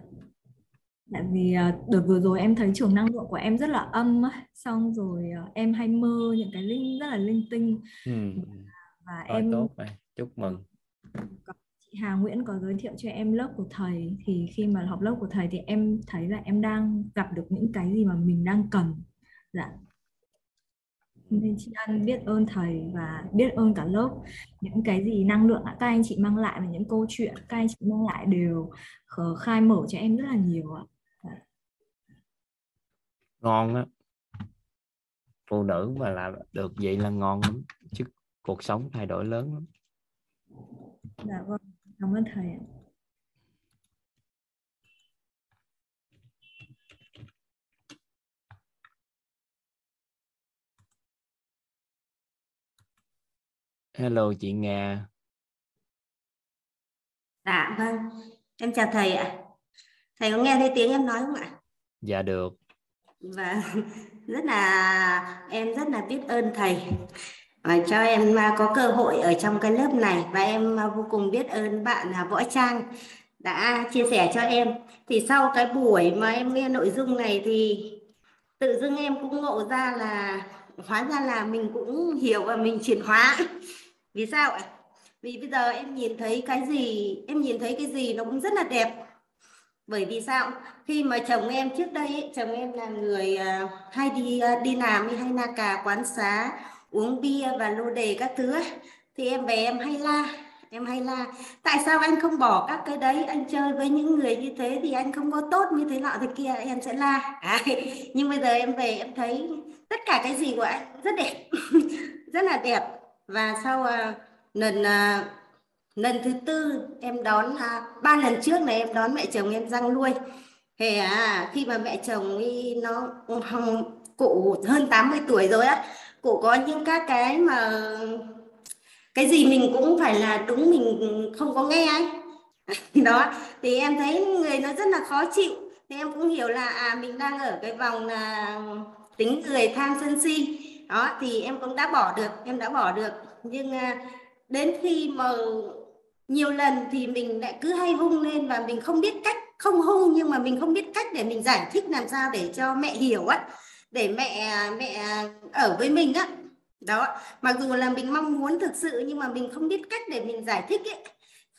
tại vì ờ, đợt vừa rồi em thấy trường năng lượng của em rất là âm xong rồi ờ, em hay mơ những cái linh rất là linh tinh. Ừ. và Thôi, em tốt rồi chúc mừng. Chị Hà Nguyễn có giới thiệu cho em lớp của thầy. Thì khi mà học lớp của thầy thì em thấy là em đang gặp được những cái gì mà mình đang cần. Dạ. Nên chị ân biết ơn thầy và biết ơn cả lớp. Những cái gì năng lượng các anh chị mang lại và những câu chuyện các anh chị mang lại đều khai mở cho em rất là nhiều ạ. Ngon á phụ nữ mà làm được vậy là ngon lắm chứ cuộc sống thay đổi lớn lắm dạ vâng cảm ơn thầy ạ Hello chị Nga. Dạ vâng, em chào thầy ạ. Thầy có nghe thấy tiếng em nói không ạ? Dạ được. Và rất là, em rất là biết ơn thầy. Và cho em à, có cơ hội ở trong cái lớp này. Và em à, vô cùng biết ơn bạn là Võ Trang đã chia sẻ cho em. Thì sau cái buổi mà em nghe nội dung này thì tự dưng em cũng ngộ ra là, hóa ra là mình cũng hiểu và mình chuyển hóa. Vì sao ạ? Vì bây giờ em nhìn thấy cái gì, em nhìn thấy cái gì nó cũng rất là đẹp bởi vì sao? Khi mà chồng em trước đây ấy, chồng em là người uh, hay đi uh, đi làm hay na cà quán xá uống bia và lô đề các thứ ấy. thì em về em hay la em hay la. Tại sao anh không bỏ các cái đấy? Anh chơi với những người như thế thì anh không có tốt như thế nọ thế kia em sẽ la. À, nhưng bây giờ em về em thấy tất cả cái gì của anh rất đẹp rất là đẹp. Và sau uh, lần uh, lần thứ tư em đón uh, ba lần trước này em đón mẹ chồng em răng nuôi. Thì à, khi mà mẹ chồng đi nó cụ hơn 80 tuổi rồi á cụ có những các cái mà cái gì mình cũng phải là đúng mình không có nghe ấy. Đó thì em thấy người nó rất là khó chịu. Thì em cũng hiểu là à mình đang ở cái vòng là tính người tham sân si. Đó thì em cũng đã bỏ được em đã bỏ được. Nhưng à, đến khi mà nhiều lần thì mình lại cứ hay hung lên và mình không biết cách, không hung nhưng mà mình không biết cách để mình giải thích làm sao để cho mẹ hiểu á, để mẹ mẹ ở với mình á. Đó, mặc dù là mình mong muốn thực sự nhưng mà mình không biết cách để mình giải thích ấy.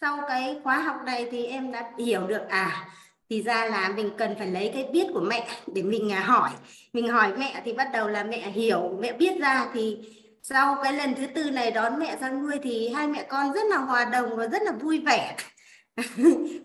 Sau cái khóa học này thì em đã hiểu được à thì ra là mình cần phải lấy cái biết của mẹ để mình à, hỏi. Mình hỏi mẹ thì bắt đầu là mẹ hiểu, mẹ biết ra thì sau cái lần thứ tư này đón mẹ sang nuôi thì hai mẹ con rất là hòa đồng và rất là vui vẻ.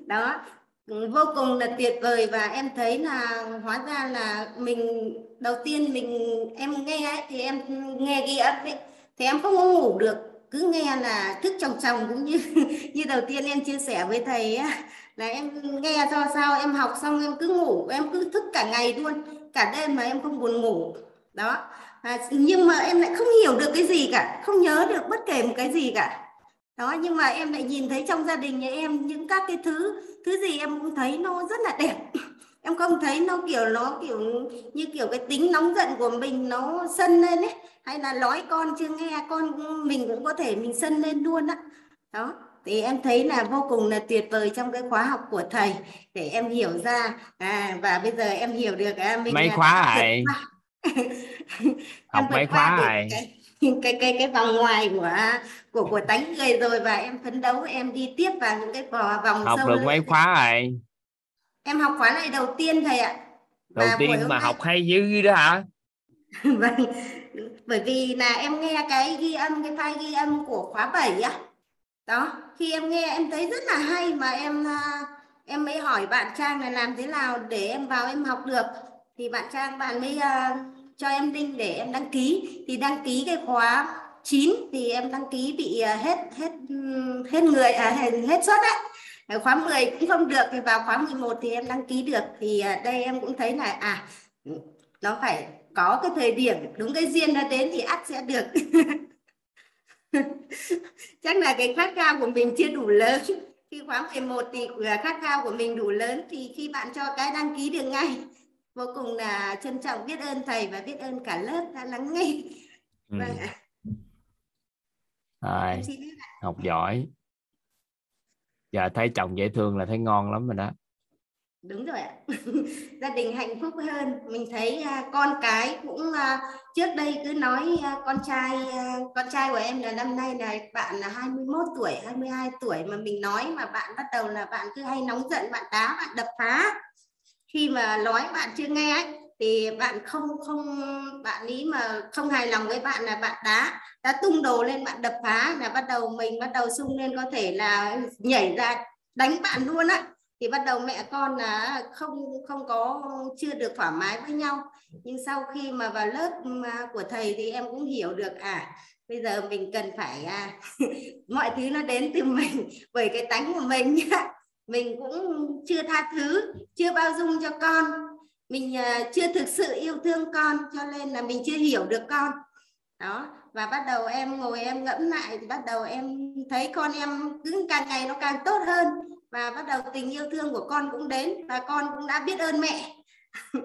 Đó vô cùng là tuyệt vời và em thấy là hóa ra là mình đầu tiên mình em nghe ấy, thì em nghe ghi âm ấy thì em không có ngủ được cứ nghe là thức chồng chồng cũng như như đầu tiên em chia sẻ với thầy ấy, là em nghe do sao em học xong em cứ ngủ em cứ thức cả ngày luôn cả đêm mà em không buồn ngủ. Đó à, nhưng mà em lại không hiểu được cái gì cả không nhớ được bất kể một cái gì cả. Đó nhưng mà em lại nhìn thấy trong gia đình nhà em những các cái thứ thứ gì em cũng thấy nó rất là đẹp. Em không thấy nó kiểu nó kiểu như kiểu cái tính nóng giận của mình nó sân lên ấy hay là nói con chưa nghe con mình cũng có thể mình sân lên luôn á. Đó. đó thì em thấy là vô cùng là tuyệt vời trong cái khóa học của thầy để em hiểu ra. À, và bây giờ em hiểu được à, mình mấy khóa này học mấy khóa này cái cái cái vòng ngoài của của của tánh người rồi và em phấn đấu em đi tiếp vào những cái vòng học sâu được mấy khóa rồi. Em học khóa này đầu tiên thầy ạ. Đầu Và tiên mà nay- học hay dữ đó hả? Vâng. Bởi vì là em nghe cái ghi âm cái file ghi âm của khóa 7 á. Đó khi em nghe em thấy rất là hay mà em à, em mới hỏi bạn Trang là làm thế nào để em vào em học được. Thì bạn Trang bạn mới à, cho em link để em đăng ký. Thì đăng ký cái khóa 9 thì em đăng ký bị à, hết hết hết người à hết, suất đấy khóa 10 cũng không được thì vào khóa 11 thì em đăng ký được. Thì à, đây em cũng thấy là à nó phải có cái thời điểm đúng cái duyên nó đến thì ắt sẽ được. Chắc là cái khát khao của mình chưa đủ lớn. Khi khóa 11 thì à, khát khao của mình đủ lớn thì khi bạn cho cái đăng ký được ngay vô cùng là trân trọng biết ơn thầy và biết ơn cả lớp đã lắng nghe. Ừ. vâng ạ. Rồi. Học giỏi. Giờ thấy chồng dễ thương là thấy ngon lắm rồi đó. Đúng rồi ạ. Gia đình hạnh phúc hơn. Mình thấy à, con cái cũng à, trước đây cứ nói à, con trai à, con trai của em là năm nay là bạn là 21 tuổi 22 tuổi mà mình nói mà bạn bắt đầu là bạn cứ hay nóng giận bạn đá bạn đập phá khi mà nói bạn chưa nghe ấy thì bạn không không bạn ý mà không hài lòng với bạn là bạn đá đã tung đồ lên bạn đập phá là bắt đầu mình bắt đầu sung lên có thể là nhảy ra đánh bạn luôn á. Thì bắt đầu mẹ con là không không có chưa được thoải mái với nhau. Nhưng sau khi mà vào lớp à, của thầy thì em cũng hiểu được à bây giờ mình cần phải à, mọi thứ nó đến từ mình bởi cái tánh của mình nhá mình cũng chưa tha thứ chưa bao dung cho con. Mình à, chưa thực sự yêu thương con cho nên là mình chưa hiểu được con. Đó và bắt đầu em ngồi em ngẫm lại thì bắt đầu em thấy con em cứ càng ngày nó càng tốt hơn. Và bắt đầu tình yêu thương của con cũng đến và con cũng đã biết ơn mẹ.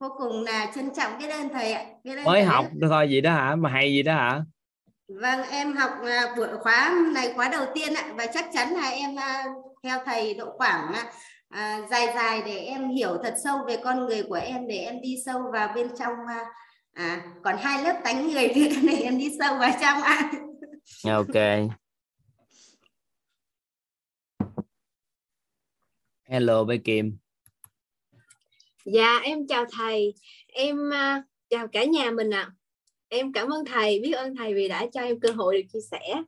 Vô cùng là trân trọng biết ơn thầy ạ biết ơn mới thầy học thôi gì đó hả? Mà hay gì đó hả Vâng, em học à, buổi khóa này khóa đầu tiên ạ và chắc chắn là em à, theo thầy độ khoảng à, à, dài dài để em hiểu thật sâu về con người của em để em đi sâu vào bên trong à, à, còn hai lớp tánh người nữa để em đi sâu vào trong ạ. ok hello bé Kim Dạ em chào thầy, em à, chào cả nhà mình ạ. Em cảm ơn thầy, biết ơn thầy vì đã cho em cơ hội được chia sẻ.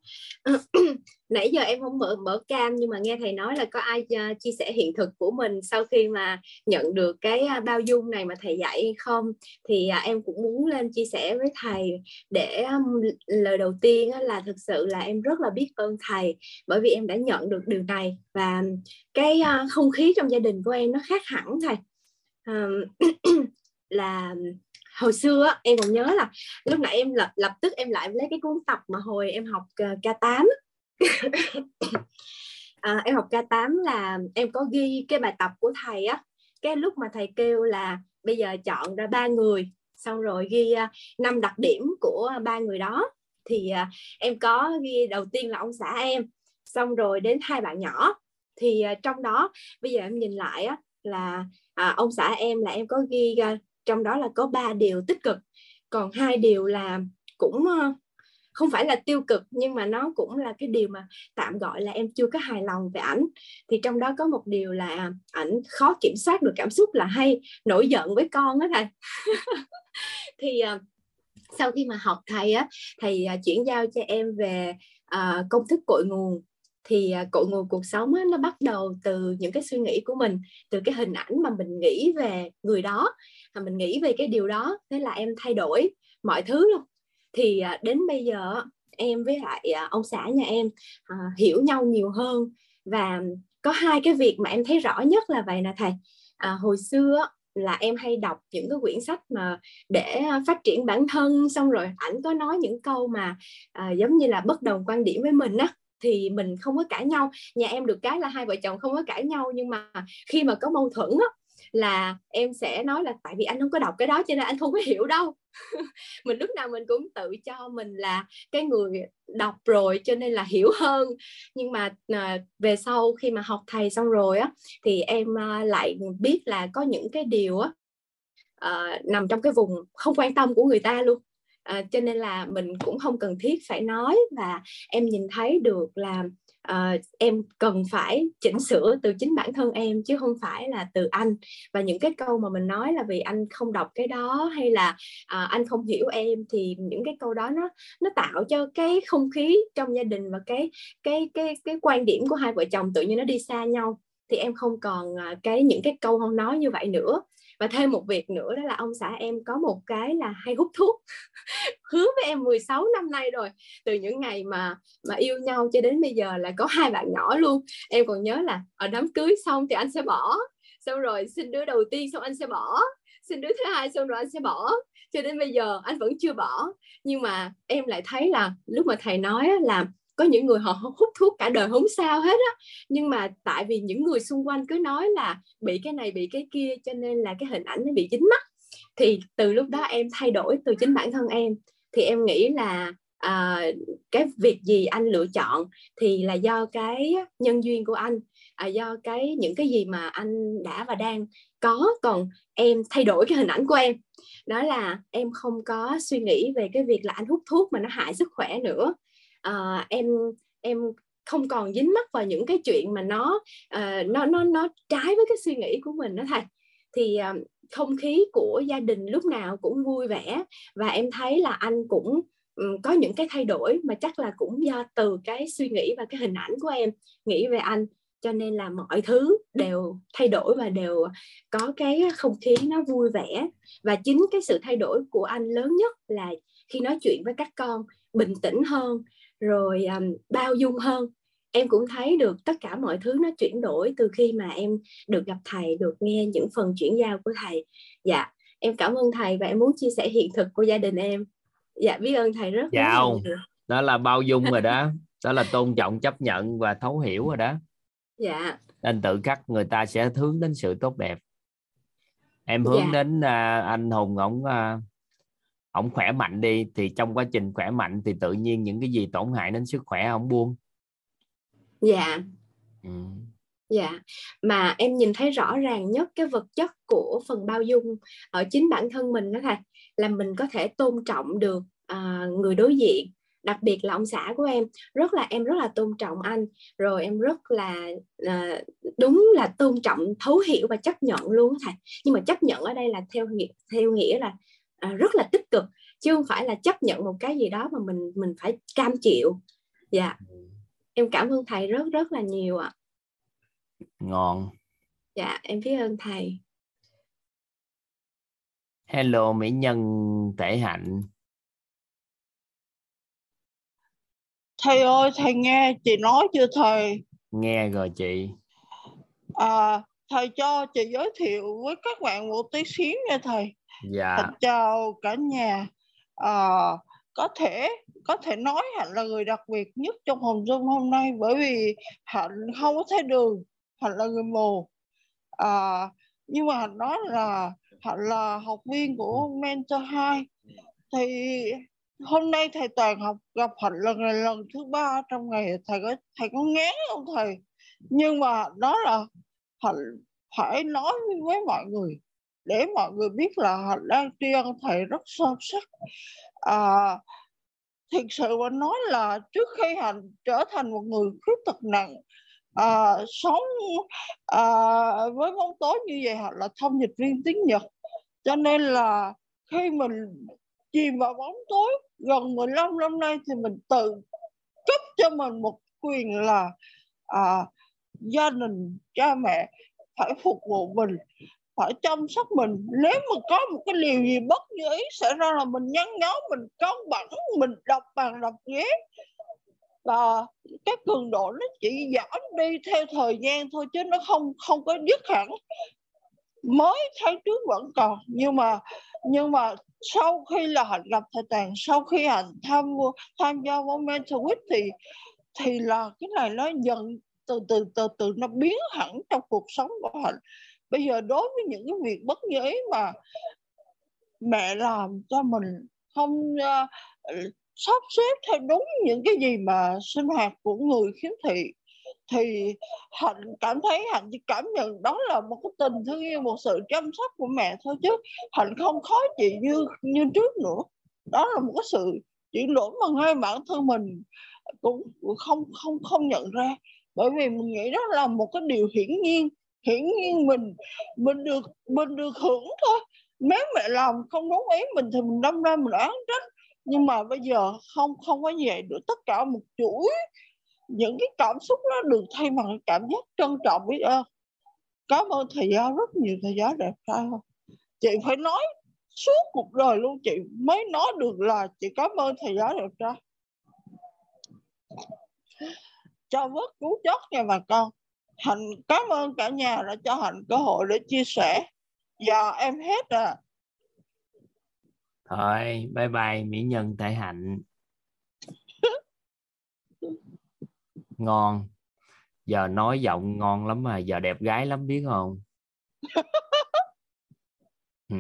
Nãy giờ em không mở mở cam nhưng mà nghe thầy nói là có ai uh, chia sẻ hiện thực của mình sau khi mà nhận được cái uh, bao dung này mà thầy dạy hay không thì uh, em cũng muốn lên chia sẻ với thầy để um, lời đầu tiên uh, là thực sự là em rất là biết ơn thầy bởi vì em đã nhận được điều này và cái uh, không khí trong gia đình của em nó khác hẳn thầy um, là hồi xưa á, em còn nhớ là lúc nãy em lập lập tức em lại lấy cái cuốn tập mà hồi em học ờ, K8 à, ờ, em học K8 là em có ghi cái bài tập của thầy á. Cái lúc mà thầy kêu là bây giờ chọn ra ba người xong rồi ghi ờ, năm đặc điểm của ba người đó. Thì em có ghi đầu tiên là ông xã em xong rồi đến hai bạn nhỏ. Thì trong đó bây giờ em nhìn lại á là à, ông xã em là em có ghi trong đó là có ba điều tích cực. Còn hai điều là cũng ờ, không phải là tiêu cực nhưng mà nó cũng là cái điều mà tạm gọi là em chưa có hài lòng về ảnh. Thì trong đó có một điều là ảnh khó kiểm soát được cảm xúc là hay nổi giận với con á thầy. Thì ờ, sau khi mà học thầy á thầy ờ, chuyển giao cho em về uh, công thức cội nguồn. Thì cội nguồn cuộc sống á, nó bắt đầu từ những cái suy nghĩ của mình từ cái hình ảnh mà mình nghĩ về người đó mình nghĩ về cái điều đó thế là em thay đổi mọi thứ luôn. Thì à, đến bây giờ em với lại à, ông xã nhà em à, hiểu nhau nhiều hơn. Và có hai cái việc mà em thấy rõ nhất là vậy nè thầy. À, hồi xưa là em hay đọc những cái quyển sách mà để à, phát triển bản thân xong rồi ảnh có nói những câu mà à, giống như là bất đồng quan điểm với mình á thì mình không có cãi nhau. Nhà em được cái là hai vợ chồng không có cãi nhau nhưng mà khi mà có mâu thuẫn á là em sẽ nói là tại vì anh không có đọc cái đó cho nên anh không có hiểu đâu. Mình lúc nào mình cũng tự cho mình là cái người đọc rồi cho nên là hiểu hơn. Nhưng mà à, về sau khi mà học thầy xong rồi á thì em à, lại biết là có những cái điều á à, nằm trong cái vùng không quan tâm của người ta luôn. À, cho nên là mình cũng không cần thiết phải nói và em nhìn thấy được là uh, em cần phải chỉnh sửa từ chính bản thân em chứ không phải là từ anh. Và những cái câu mà mình nói là vì anh không đọc cái đó hay là uh, anh không hiểu em thì những cái câu đó nó nó tạo cho cái không khí trong gia đình và cái cái cái cái quan điểm của hai vợ chồng tự nhiên nó đi xa nhau. Thì em không còn à, cái những cái câu không nói như vậy nữa và thêm một việc nữa đó là ông xã em có một cái là hay hút thuốc. Hứa với em 16 năm nay rồi. Từ những ngày mà mà yêu nhau cho đến bây giờ là có hai bạn nhỏ luôn. Em còn nhớ là ở đám cưới xong thì anh sẽ bỏ. Xong rồi xin đứa đầu tiên xong anh sẽ bỏ. Xin đứa thứ hai xong rồi anh sẽ bỏ. Cho đến bây giờ anh vẫn chưa bỏ. Nhưng mà em lại thấy là lúc mà thầy nói là có những người họ hút thuốc cả đời không sao hết á. Nhưng mà tại vì những người xung quanh cứ nói là bị cái này bị cái kia cho nên là cái hình ảnh nó bị dính mắt. Thì từ lúc đó em thay đổi từ chính bản thân em. Thì em nghĩ là à, cái việc gì anh lựa chọn thì là do cái nhân duyên của anh à, do cái những cái gì mà anh đã và đang có. Còn em thay đổi cái hình ảnh của em. Đó là em không có suy nghĩ về cái việc là anh hút thuốc mà nó hại sức khỏe nữa uh, em em không còn dính mắc vào những cái chuyện mà nó uh, nó nó nó trái với cái suy nghĩ của mình đó thầy. Thì uh, không khí của gia đình lúc nào cũng vui vẻ và em thấy là anh cũng um, có những cái thay đổi mà chắc là cũng do từ cái suy nghĩ và cái hình ảnh của em nghĩ về anh. Cho nên là mọi thứ đều thay đổi và đều có cái không khí nó vui vẻ. Và chính cái sự thay đổi của anh lớn nhất là khi nói chuyện với các con bình tĩnh hơn rồi um, bao dung hơn. Em cũng thấy được tất cả mọi thứ nó chuyển đổi từ khi mà em được gặp thầy được nghe những phần chuyển giao của thầy. Dạ em cảm ơn thầy và em muốn chia sẻ hiện thực của gia đình em. Dạ biết ơn thầy rất dạ không đó là bao dung rồi đó. Đó là tôn trọng chấp nhận và thấu hiểu rồi đó. Dạ. Nên tự khắc người ta sẽ hướng đến sự tốt đẹp. Em hướng dạ. đến uh, anh hùng ổng uh, ổng khỏe mạnh đi thì trong quá trình khỏe mạnh thì tự nhiên những cái gì tổn hại đến sức khỏe ổng buông. Dạ. Ừ. dạ. Mà em nhìn thấy rõ ràng nhất cái vật chất của phần bao dung ở chính bản thân mình đó thầy là mình có thể tôn trọng được uh, người đối diện đặc biệt là ông xã của em. Rất là em rất là tôn trọng anh rồi em rất là uh, đúng là tôn trọng thấu hiểu và chấp nhận luôn thầy. Nhưng mà chấp nhận ở đây là theo nghĩa theo nghĩa là à, rất là tích cực chứ không phải là chấp nhận một cái gì đó mà mình mình phải cam chịu. Dạ. Em cảm ơn thầy rất rất là nhiều ạ. Ngon. Dạ em biết ơn thầy. Hello mỹ nhân tể hạnh. Thầy ơi thầy nghe chị nói chưa thầy? Nghe rồi chị. À, thầy cho chị giới thiệu với các bạn một tí xíu nha thầy dạ. Thật chào cả nhà à, có thể có thể nói hạnh là người đặc biệt nhất trong hồng dung hôm nay bởi vì hạnh không có thấy đường hạnh là người mù à, ờ, nhưng mà hạnh nói là hạnh là học viên của mentor 2 thì hôm nay thầy toàn học gặp hạnh lần này lần thứ ba trong ngày. Thầy có thầy có ngán không thầy? Nhưng mà đó là hạnh phải nói với mọi người để mọi người biết là họ đang tri ân thầy rất sâu sắc. À, thực sự mà nói là trước khi hành trở thành một người khuyết tật nặng à, sống à, với bóng tối như vậy hoặc là thông dịch viên tiếng nhật. Cho nên là khi mình chìm vào bóng tối gần 15 năm nay thì mình tự cấp cho mình một quyền là à, gia đình cha mẹ phải phục vụ mình phải chăm sóc mình. Nếu mà có một cái điều gì bất như ý xảy ra là mình nhăn nhó, mình cân bằng, mình đọc bàn, đọc ghế. Và cái cường độ nó chỉ giảm đi theo thời gian thôi chứ nó không không có dứt hẳn. Mới tháng trước vẫn còn, nhưng mà nhưng mà sau khi là hạnh gặp thầy tàng sau khi hạnh tham tham gia vào week thì thì là cái này nó dần từ từ từ từ nó biến hẳn trong cuộc sống của hạnh bây giờ đối với những cái việc bất như ý mà mẹ làm cho mình không uh, sắp xếp theo đúng những cái gì mà sinh hoạt của người khiếm thị thì hạnh cảm thấy hạnh chỉ cảm nhận đó là một cái tình thương yêu một sự chăm sóc của mẹ thôi chứ hạnh không khó chị như như trước nữa. Đó là một cái sự chuyển đổi mà ngay bản thân mình cũng không không không nhận ra. Bởi vì mình nghĩ đó là một cái điều hiển nhiên hiển nhiên mình mình được mình được hưởng thôi. Nếu mẹ làm không đúng ý mình thì mình đâm ra mình oán trách. Nhưng mà bây giờ không không có vậy được tất cả một chuỗi những cái cảm xúc nó được thay bằng cảm giác trân trọng biết ơn. Cảm ơn thầy giáo, rất nhiều thầy giáo đẹp trai không chị phải nói suốt cuộc đời luôn, chị mới nói được là chị cảm ơn thầy giáo đẹp trai. Cho vớt cứu chót nha bà con hạnh cảm ơn cả nhà đã cho hạnh cơ hội để chia sẻ. Dạ em hết à thôi bye bye mỹ nhân tại hạnh. Ngon. Giờ nói giọng ngon lắm mà giờ đẹp gái lắm biết không? Ừ.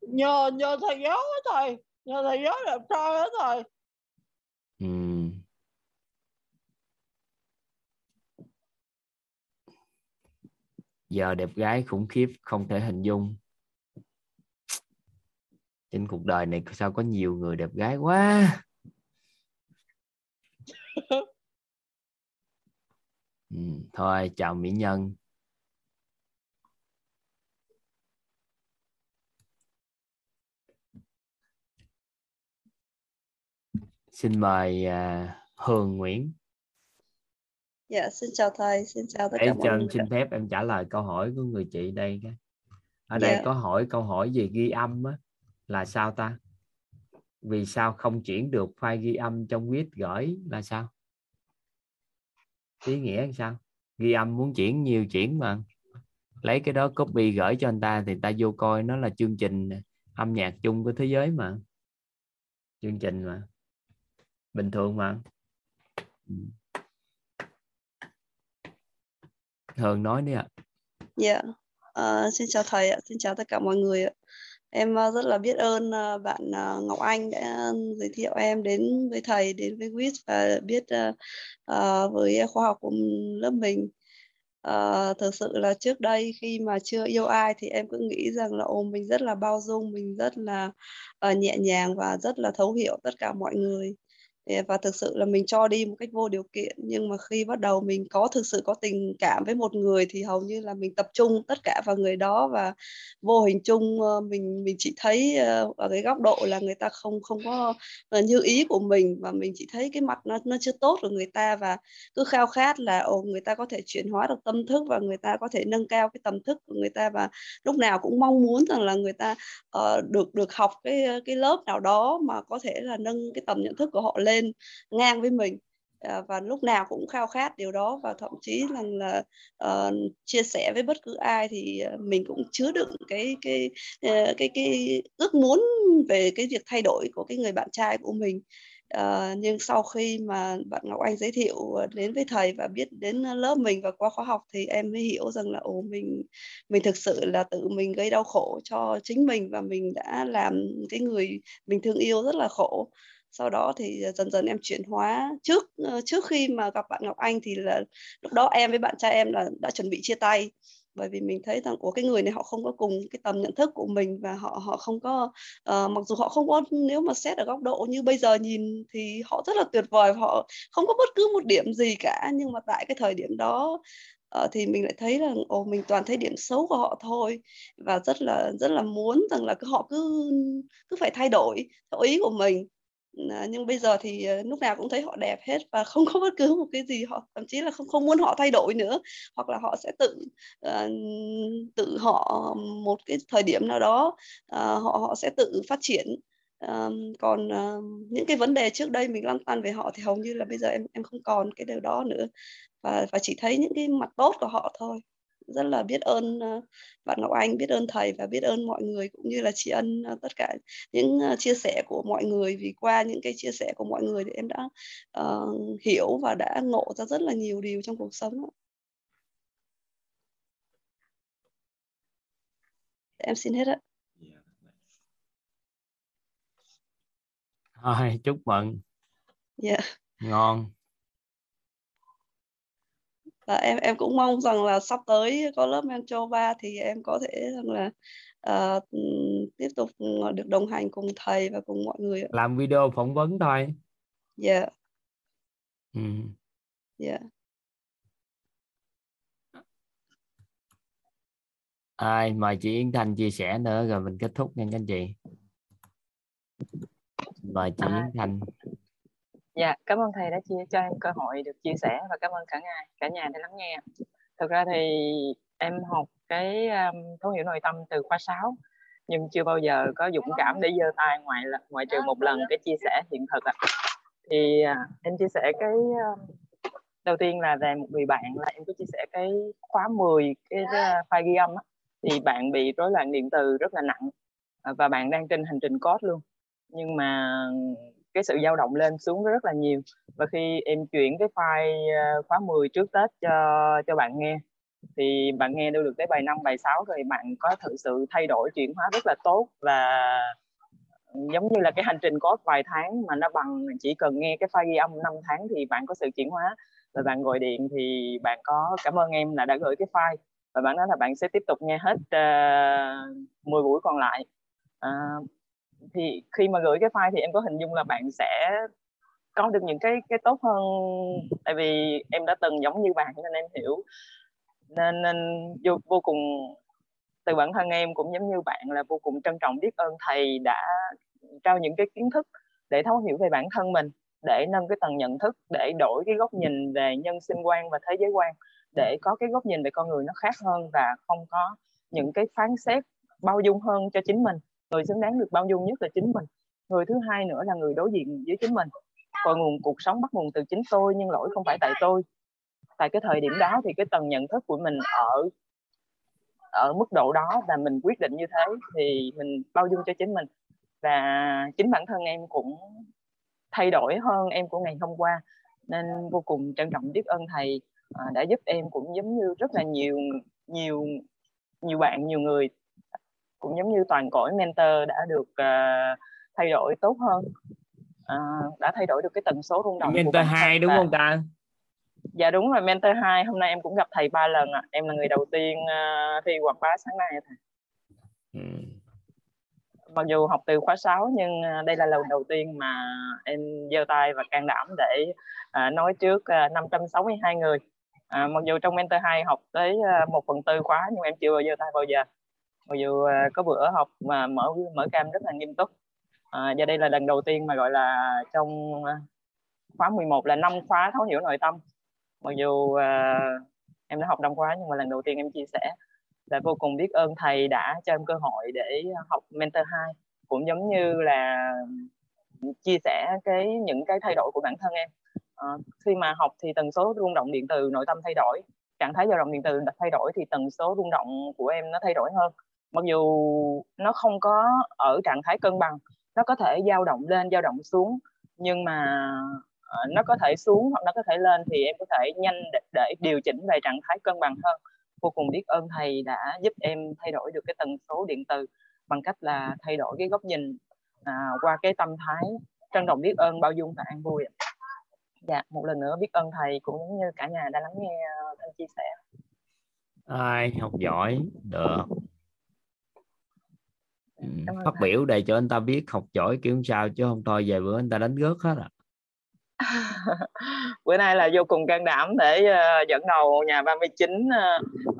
nhờ nhờ thầy giáo á thầy. Nhờ thầy giáo đẹp trai á thầy. Ừ. giờ đẹp gái khủng khiếp không thể hình dung. Trên cuộc đời này sao có nhiều người đẹp gái quá? Ừ, thôi chào mỹ nhân. Xin mời uh, Hường Nguyễn Dạ, xin chào thầy, xin chào tất cả mọi người. Xin phép em trả lời câu hỏi của người chị đây cái. Ở đây dạ. có hỏi câu hỏi về ghi âm á, là sao ta? Vì sao không chuyển được file ghi âm trong viết gửi là sao? Ý nghĩa là sao? Ghi âm muốn chuyển nhiều chuyển mà. Lấy cái đó copy gửi cho anh ta thì ta vô coi nó là chương trình âm nhạc chung của thế giới mà. Chương trình mà. Bình thường mà. Ừ. thường nói đi ạ. Dạ, uh, xin chào thầy ạ, xin chào tất cả mọi người ạ. Em uh, rất là biết ơn uh, bạn uh, Ngọc Anh đã giới thiệu em đến với thầy, đến với WIS và biết uh, uh, với khoa học của lớp mình. Uh, thực sự là trước đây khi mà chưa yêu ai thì em cứ nghĩ rằng là ồ mình rất là bao dung, mình rất là uh, nhẹ nhàng và rất là thấu hiểu tất cả mọi người và thực sự là mình cho đi một cách vô điều kiện nhưng mà khi bắt đầu mình có thực sự có tình cảm với một người thì hầu như là mình tập trung tất cả vào người đó và vô hình chung ờ, mình mình chỉ thấy ờ, ở cái góc độ là người ta không không có ờ, như ý của mình và mình chỉ thấy cái mặt nó nó chưa tốt của người ta và cứ khao khát là ồ người ta có thể chuyển hóa được tâm thức và người ta có thể nâng cao cái tầm thức của người ta. Và lúc nào cũng mong muốn rằng là người ta uh, được được học cái cái lớp nào đó mà có thể là nâng cái tầm nhận thức của họ lên lên ngang với mình. Ờ, và lúc nào cũng khao khát điều đó và thậm chí là, là uh, chia sẻ với bất cứ ai thì ờ, mình cũng chứa đựng cái cái uh, cái cái ước muốn về cái việc thay đổi của cái người bạn trai của mình. Uh, nhưng sau khi mà bạn Ngọc Anh giới thiệu đến với thầy và biết đến lớp mình và qua khóa học thì em mới hiểu rằng là ồ mình mình thực sự là tự mình gây đau khổ cho chính mình và mình đã làm cái người mình thương yêu rất là khổ sau đó thì ờ, dần dần em chuyển hóa. Trước ờ, trước khi mà gặp bạn Ngọc Anh thì là lúc đó em với bạn trai em là đã chuẩn bị chia tay. Bởi vì mình thấy rằng của cái người này họ không có cùng cái tầm nhận thức của mình và họ họ không có uh, mặc dù họ không có nếu mà xét ở góc độ như bây giờ nhìn thì họ rất là tuyệt vời họ không có bất cứ một điểm gì cả. Nhưng mà tại cái thời điểm đó uh, thì mình lại thấy là ồ mình toàn thấy điểm xấu của họ thôi. Và rất là rất là muốn rằng là họ cứ cứ phải thay đổi theo ý của mình. Ờ, nhưng bây giờ thì ờ, lúc nào cũng thấy họ đẹp hết và không có bất cứ một cái gì họ thậm chí là không không muốn họ thay đổi nữa. Hoặc là họ sẽ tự uh, tự họ một cái thời điểm nào đó uh, họ họ sẽ tự phát triển. Còn uh, những cái vấn đề trước đây mình lăn tăn về họ thì hầu như là bây giờ em em không còn cái điều đó nữa. Và và chỉ thấy những cái mặt tốt của họ thôi rất là biết ơn ờ, bạn Ngọc Anh, biết ơn thầy và biết ơn mọi người cũng như là tri ân ờ, tất cả những ờ, chia sẻ của mọi người vì qua những cái chia sẻ của mọi người thì em đã uh, hiểu và đã ngộ ra rất là nhiều điều trong cuộc sống. Em xin hết ạ. Thôi, chúc mừng. Dạ. Ngon. Và em em cũng mong rằng là sắp tới có lớp mentor 3 thì em có thể rằng là uh, tiếp tục được đồng hành cùng thầy và cùng mọi người làm video phỏng vấn thôi dạ yeah. ừ. dạ yeah. ai mời chị Yến Thanh chia sẻ nữa rồi mình kết thúc nha các anh chị mời chị à, Yến Thanh dạ cảm ơn thầy đã chia cho em cơ hội được chia sẻ và cảm ơn cả nhà cả nhà đã lắng nghe thực ra thì em học cái um, thấu hiểu nội tâm từ khóa 6 nhưng chưa bao giờ có dũng cảm để giơ tay ngoài ngoại trừ một lần cái chia sẻ hiện thực ạ à. thì uh, em chia sẻ cái um, đầu tiên là về một người bạn là em có chia sẻ cái khóa 10 cái uh, file ghi âm á thì bạn bị rối loạn điện từ rất là nặng à, và bạn đang trên hành trình code luôn nhưng mà cái sự dao động lên xuống rất là nhiều. Và khi em chuyển cái file ờ, khóa 10 trước Tết cho cho bạn nghe thì bạn nghe đâu được tới bài 5, bài 6 rồi bạn có thực sự thay đổi chuyển hóa rất là tốt. Và giống như là cái hành trình có vài tháng mà nó bằng chỉ cần nghe cái file ghi âm 5 tháng thì bạn có sự chuyển hóa. Và bạn gọi điện thì bạn có cảm ơn em là đã gửi cái file. Và bạn nói là bạn sẽ tiếp tục nghe hết ờ, uh, 10 buổi còn lại. Uh, thì khi mà gửi cái file thì em có hình dung là bạn sẽ có được những cái cái tốt hơn tại vì em đã từng giống như bạn nên em hiểu. Nên nên vô, vô cùng từ bản thân em cũng giống như bạn là vô cùng trân trọng biết ơn thầy đã trao những cái kiến thức để thấu hiểu về bản thân mình để nâng cái tầng nhận thức để đổi cái góc nhìn về nhân sinh quan và thế giới quan để có cái góc nhìn về con người nó khác hơn và không có những cái phán xét bao dung hơn cho chính mình người xứng đáng được bao dung nhất là chính mình. Người thứ hai nữa là người đối diện với chính mình. Cội nguồn cuộc sống bắt nguồn từ chính tôi, nhưng lỗi không phải tại tôi. Tại cái thời điểm đó thì cái tầng nhận thức của mình ở ở mức độ đó và mình quyết định như thế thì mình bao dung cho chính mình. Và chính bản thân em cũng thay đổi hơn em của ngày hôm qua, nên vô cùng trân trọng biết ơn thầy à, đã giúp em cũng giống như rất là nhiều nhiều nhiều bạn, nhiều người cũng giống như toàn cõi mentor đã được uh, thay đổi tốt hơn. Uh, đã thay đổi được cái tần số rung động mentor hai đúng không ta? Dạ đúng rồi mentor 2 hôm nay em cũng gặp thầy ba lần ạ. À. em là người đầu tiên uh, thi quạt bá sáng nay thầy. Ừ. mặc dù học từ khóa 6 nhưng đây là lần đầu tiên mà em giơ tay và can đảm để uh, nói trước uh, 562 người. À, mặc dù trong mentor 2 học tới một phần tư khóa nhưng em chưa bao giờ tay bao giờ mặc dù à, có bữa học mà mở mở cam rất là nghiêm túc. À, và đây là lần đầu tiên mà gọi là trong à, khóa 11 là năm khóa thấu hiểu nội tâm. Mặc dù à, em đã học năm khóa nhưng mà lần đầu tiên em chia sẻ là vô cùng biết ơn thầy đã cho em cơ hội để học mentor 2 cũng giống như là chia sẻ cái những cái thay đổi của bản thân em. À, khi mà học thì tần số rung động điện từ nội tâm thay đổi. Trạng thái dao động điện từ thay đổi thì tần số rung động của em nó thay đổi hơn mặc dù nó không có ở trạng thái cân bằng nó có thể dao động lên dao động xuống nhưng mà uh, nó có thể xuống hoặc nó có thể lên thì em có thể nhanh để, để điều chỉnh về trạng thái cân bằng hơn. Vô cùng biết ơn thầy đã giúp em thay đổi được cái tần số điện từ bằng cách là thay đổi cái góc nhìn à, qua cái tâm thái trân trọng biết ơn bao dung và an vui dạ một lần nữa biết ơn thầy cũng như cả nhà đã lắng nghe ờ, thanh chia sẻ. Ai học giỏi được ừ, phát biểu để cho anh ta biết học giỏi kiểu sao chứ không thôi về bữa anh ta đánh rớt hết à. Bữa nay là vô cùng can đảm để uh, dẫn đầu nhà 39 uh, uh,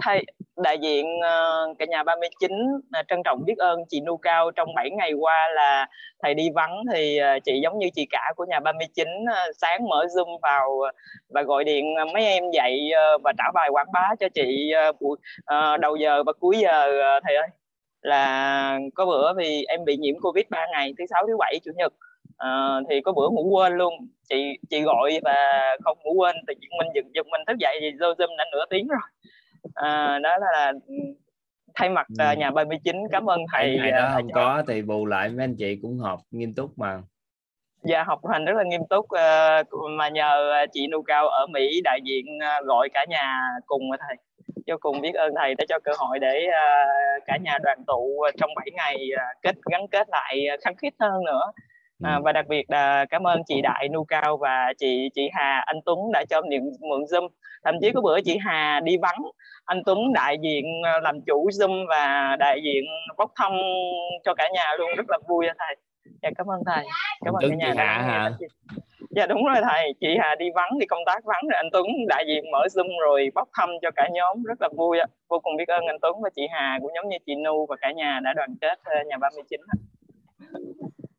thay đại diện uh, cả nhà 39 uh, trân trọng biết ơn chị Nu Cao. Trong 7 ngày qua là thầy đi vắng thì uh, chị giống như chị cả của nhà 39 uh, sáng mở Zoom vào và gọi điện mấy em dậy uh, và trả bài quảng bá cho chị uh, uh, đầu giờ và cuối giờ uh, thầy ơi là có bữa vì em bị nhiễm covid 3 ngày thứ sáu thứ bảy chủ nhật. À, thì có bữa ngủ quên luôn. Chị chị gọi và không ngủ quên thì mình giật giật mình thức dậy thì vô zoom đã nửa tiếng rồi. À, đó là thay mặt ừ. nhà 39 cảm ơn thầy ngày đó không có thì bù lại mấy anh chị cũng họp nghiêm túc mà. Dạ học hành rất là nghiêm túc mà nhờ chị Nu Cao ở Mỹ đại diện gọi cả nhà cùng mà thầy vô cùng biết ơn thầy đã cho cơ hội để cả nhà đoàn tụ trong 7 ngày kết gắn kết lại khăng khít hơn nữa. À, và đặc biệt là cảm ơn chị Đại Nu Cao và chị chị Hà anh Tuấn đã cho mượn mượn zoom. Thậm chí có bữa chị Hà đi vắng anh Tuấn đại diện làm chủ zoom và đại diện bốc thăm cho cả nhà luôn. Rất là vui thầy. Dạ cảm ơn thầy. Cảm ơn cả nhà Hà hả dạ đúng rồi thầy. Chị Hà đi vắng đi công tác vắng rồi anh Tuấn đại diện mở zoom rồi bốc thăm cho cả nhóm. Rất là vui ạ. Vô cùng biết ơn anh Tuấn và chị Hà cũng giống như chị Nu và cả nhà đã đoàn kết ờ, nhà 39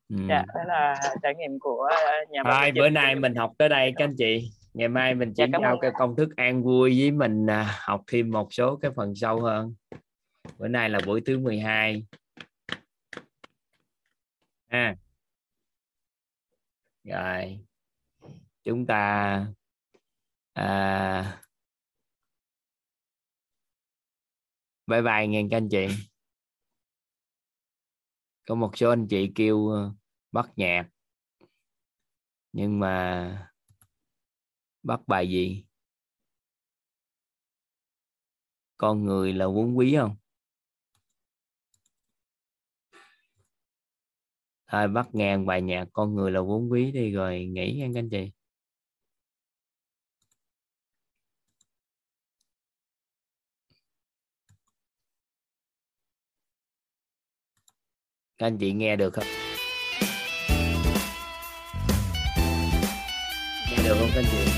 ừ. dạ đó là trải nghiệm của ờ, nhà 39 bữa nay mình học tới đây các anh chị. Ngày mai mình chỉ dạ, giao cái công thức an vui với mình à, học thêm một số cái phần sâu hơn. Bữa nay là buổi thứ 12 ha rồi chúng ta à, bye bye nghe các anh chị. Có một số anh chị kêu ờ, bắt nhạc. Nhưng mà bắt bài gì? Con người là vốn quý không? Thôi bắt ngàn bài nhạc con người là vốn quý đi rồi nghỉ nha các anh chị. Các anh chị nghe được không? Nghe được không các anh chị?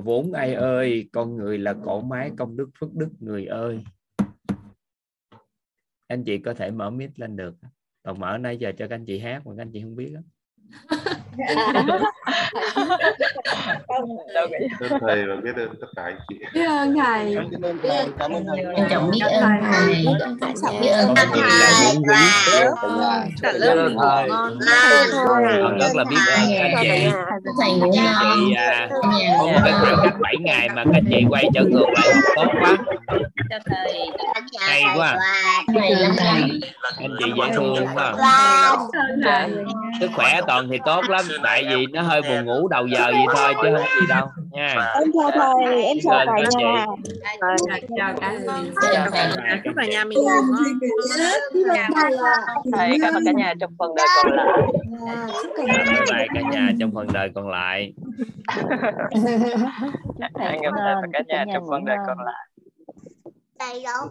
Vốn ai ơi con người là cổ máy công đức phước đức người ơi. Anh chị có thể mở mic lên được. Còn mở nãy giờ cho các anh chị hát mà các anh chị không biết á Ơn thầy và biết ơn tất cả anh chị. biết ơn thầy cảm ơn thầy trân trọng biết ơn thầy biết ơn con người là vốn quý cả Biết ơn thầy con rất là biết ơn các chị thầy ngủ à, có một cái khoảng cách 7 ngày mà các anh chị quay trở ngược lại tốt quá hay quá thầy thầy anh chị dễ thương không sức khỏe toàn thì tốt lắm. Tại vì nó hơi buồn ngủ đầu giờ vậy thôi chứ không gì đâu. nha. Em chào thầy em chào Cảm ơn cả nhà. chào cả chúc cả nhà mình thầy cảm ơn cả nhà trong phần đời còn lại. Bye bye cả nhà trong phần đời còn lại. Gặp lại cả nhà trong phần đời còn lại. thầy đâu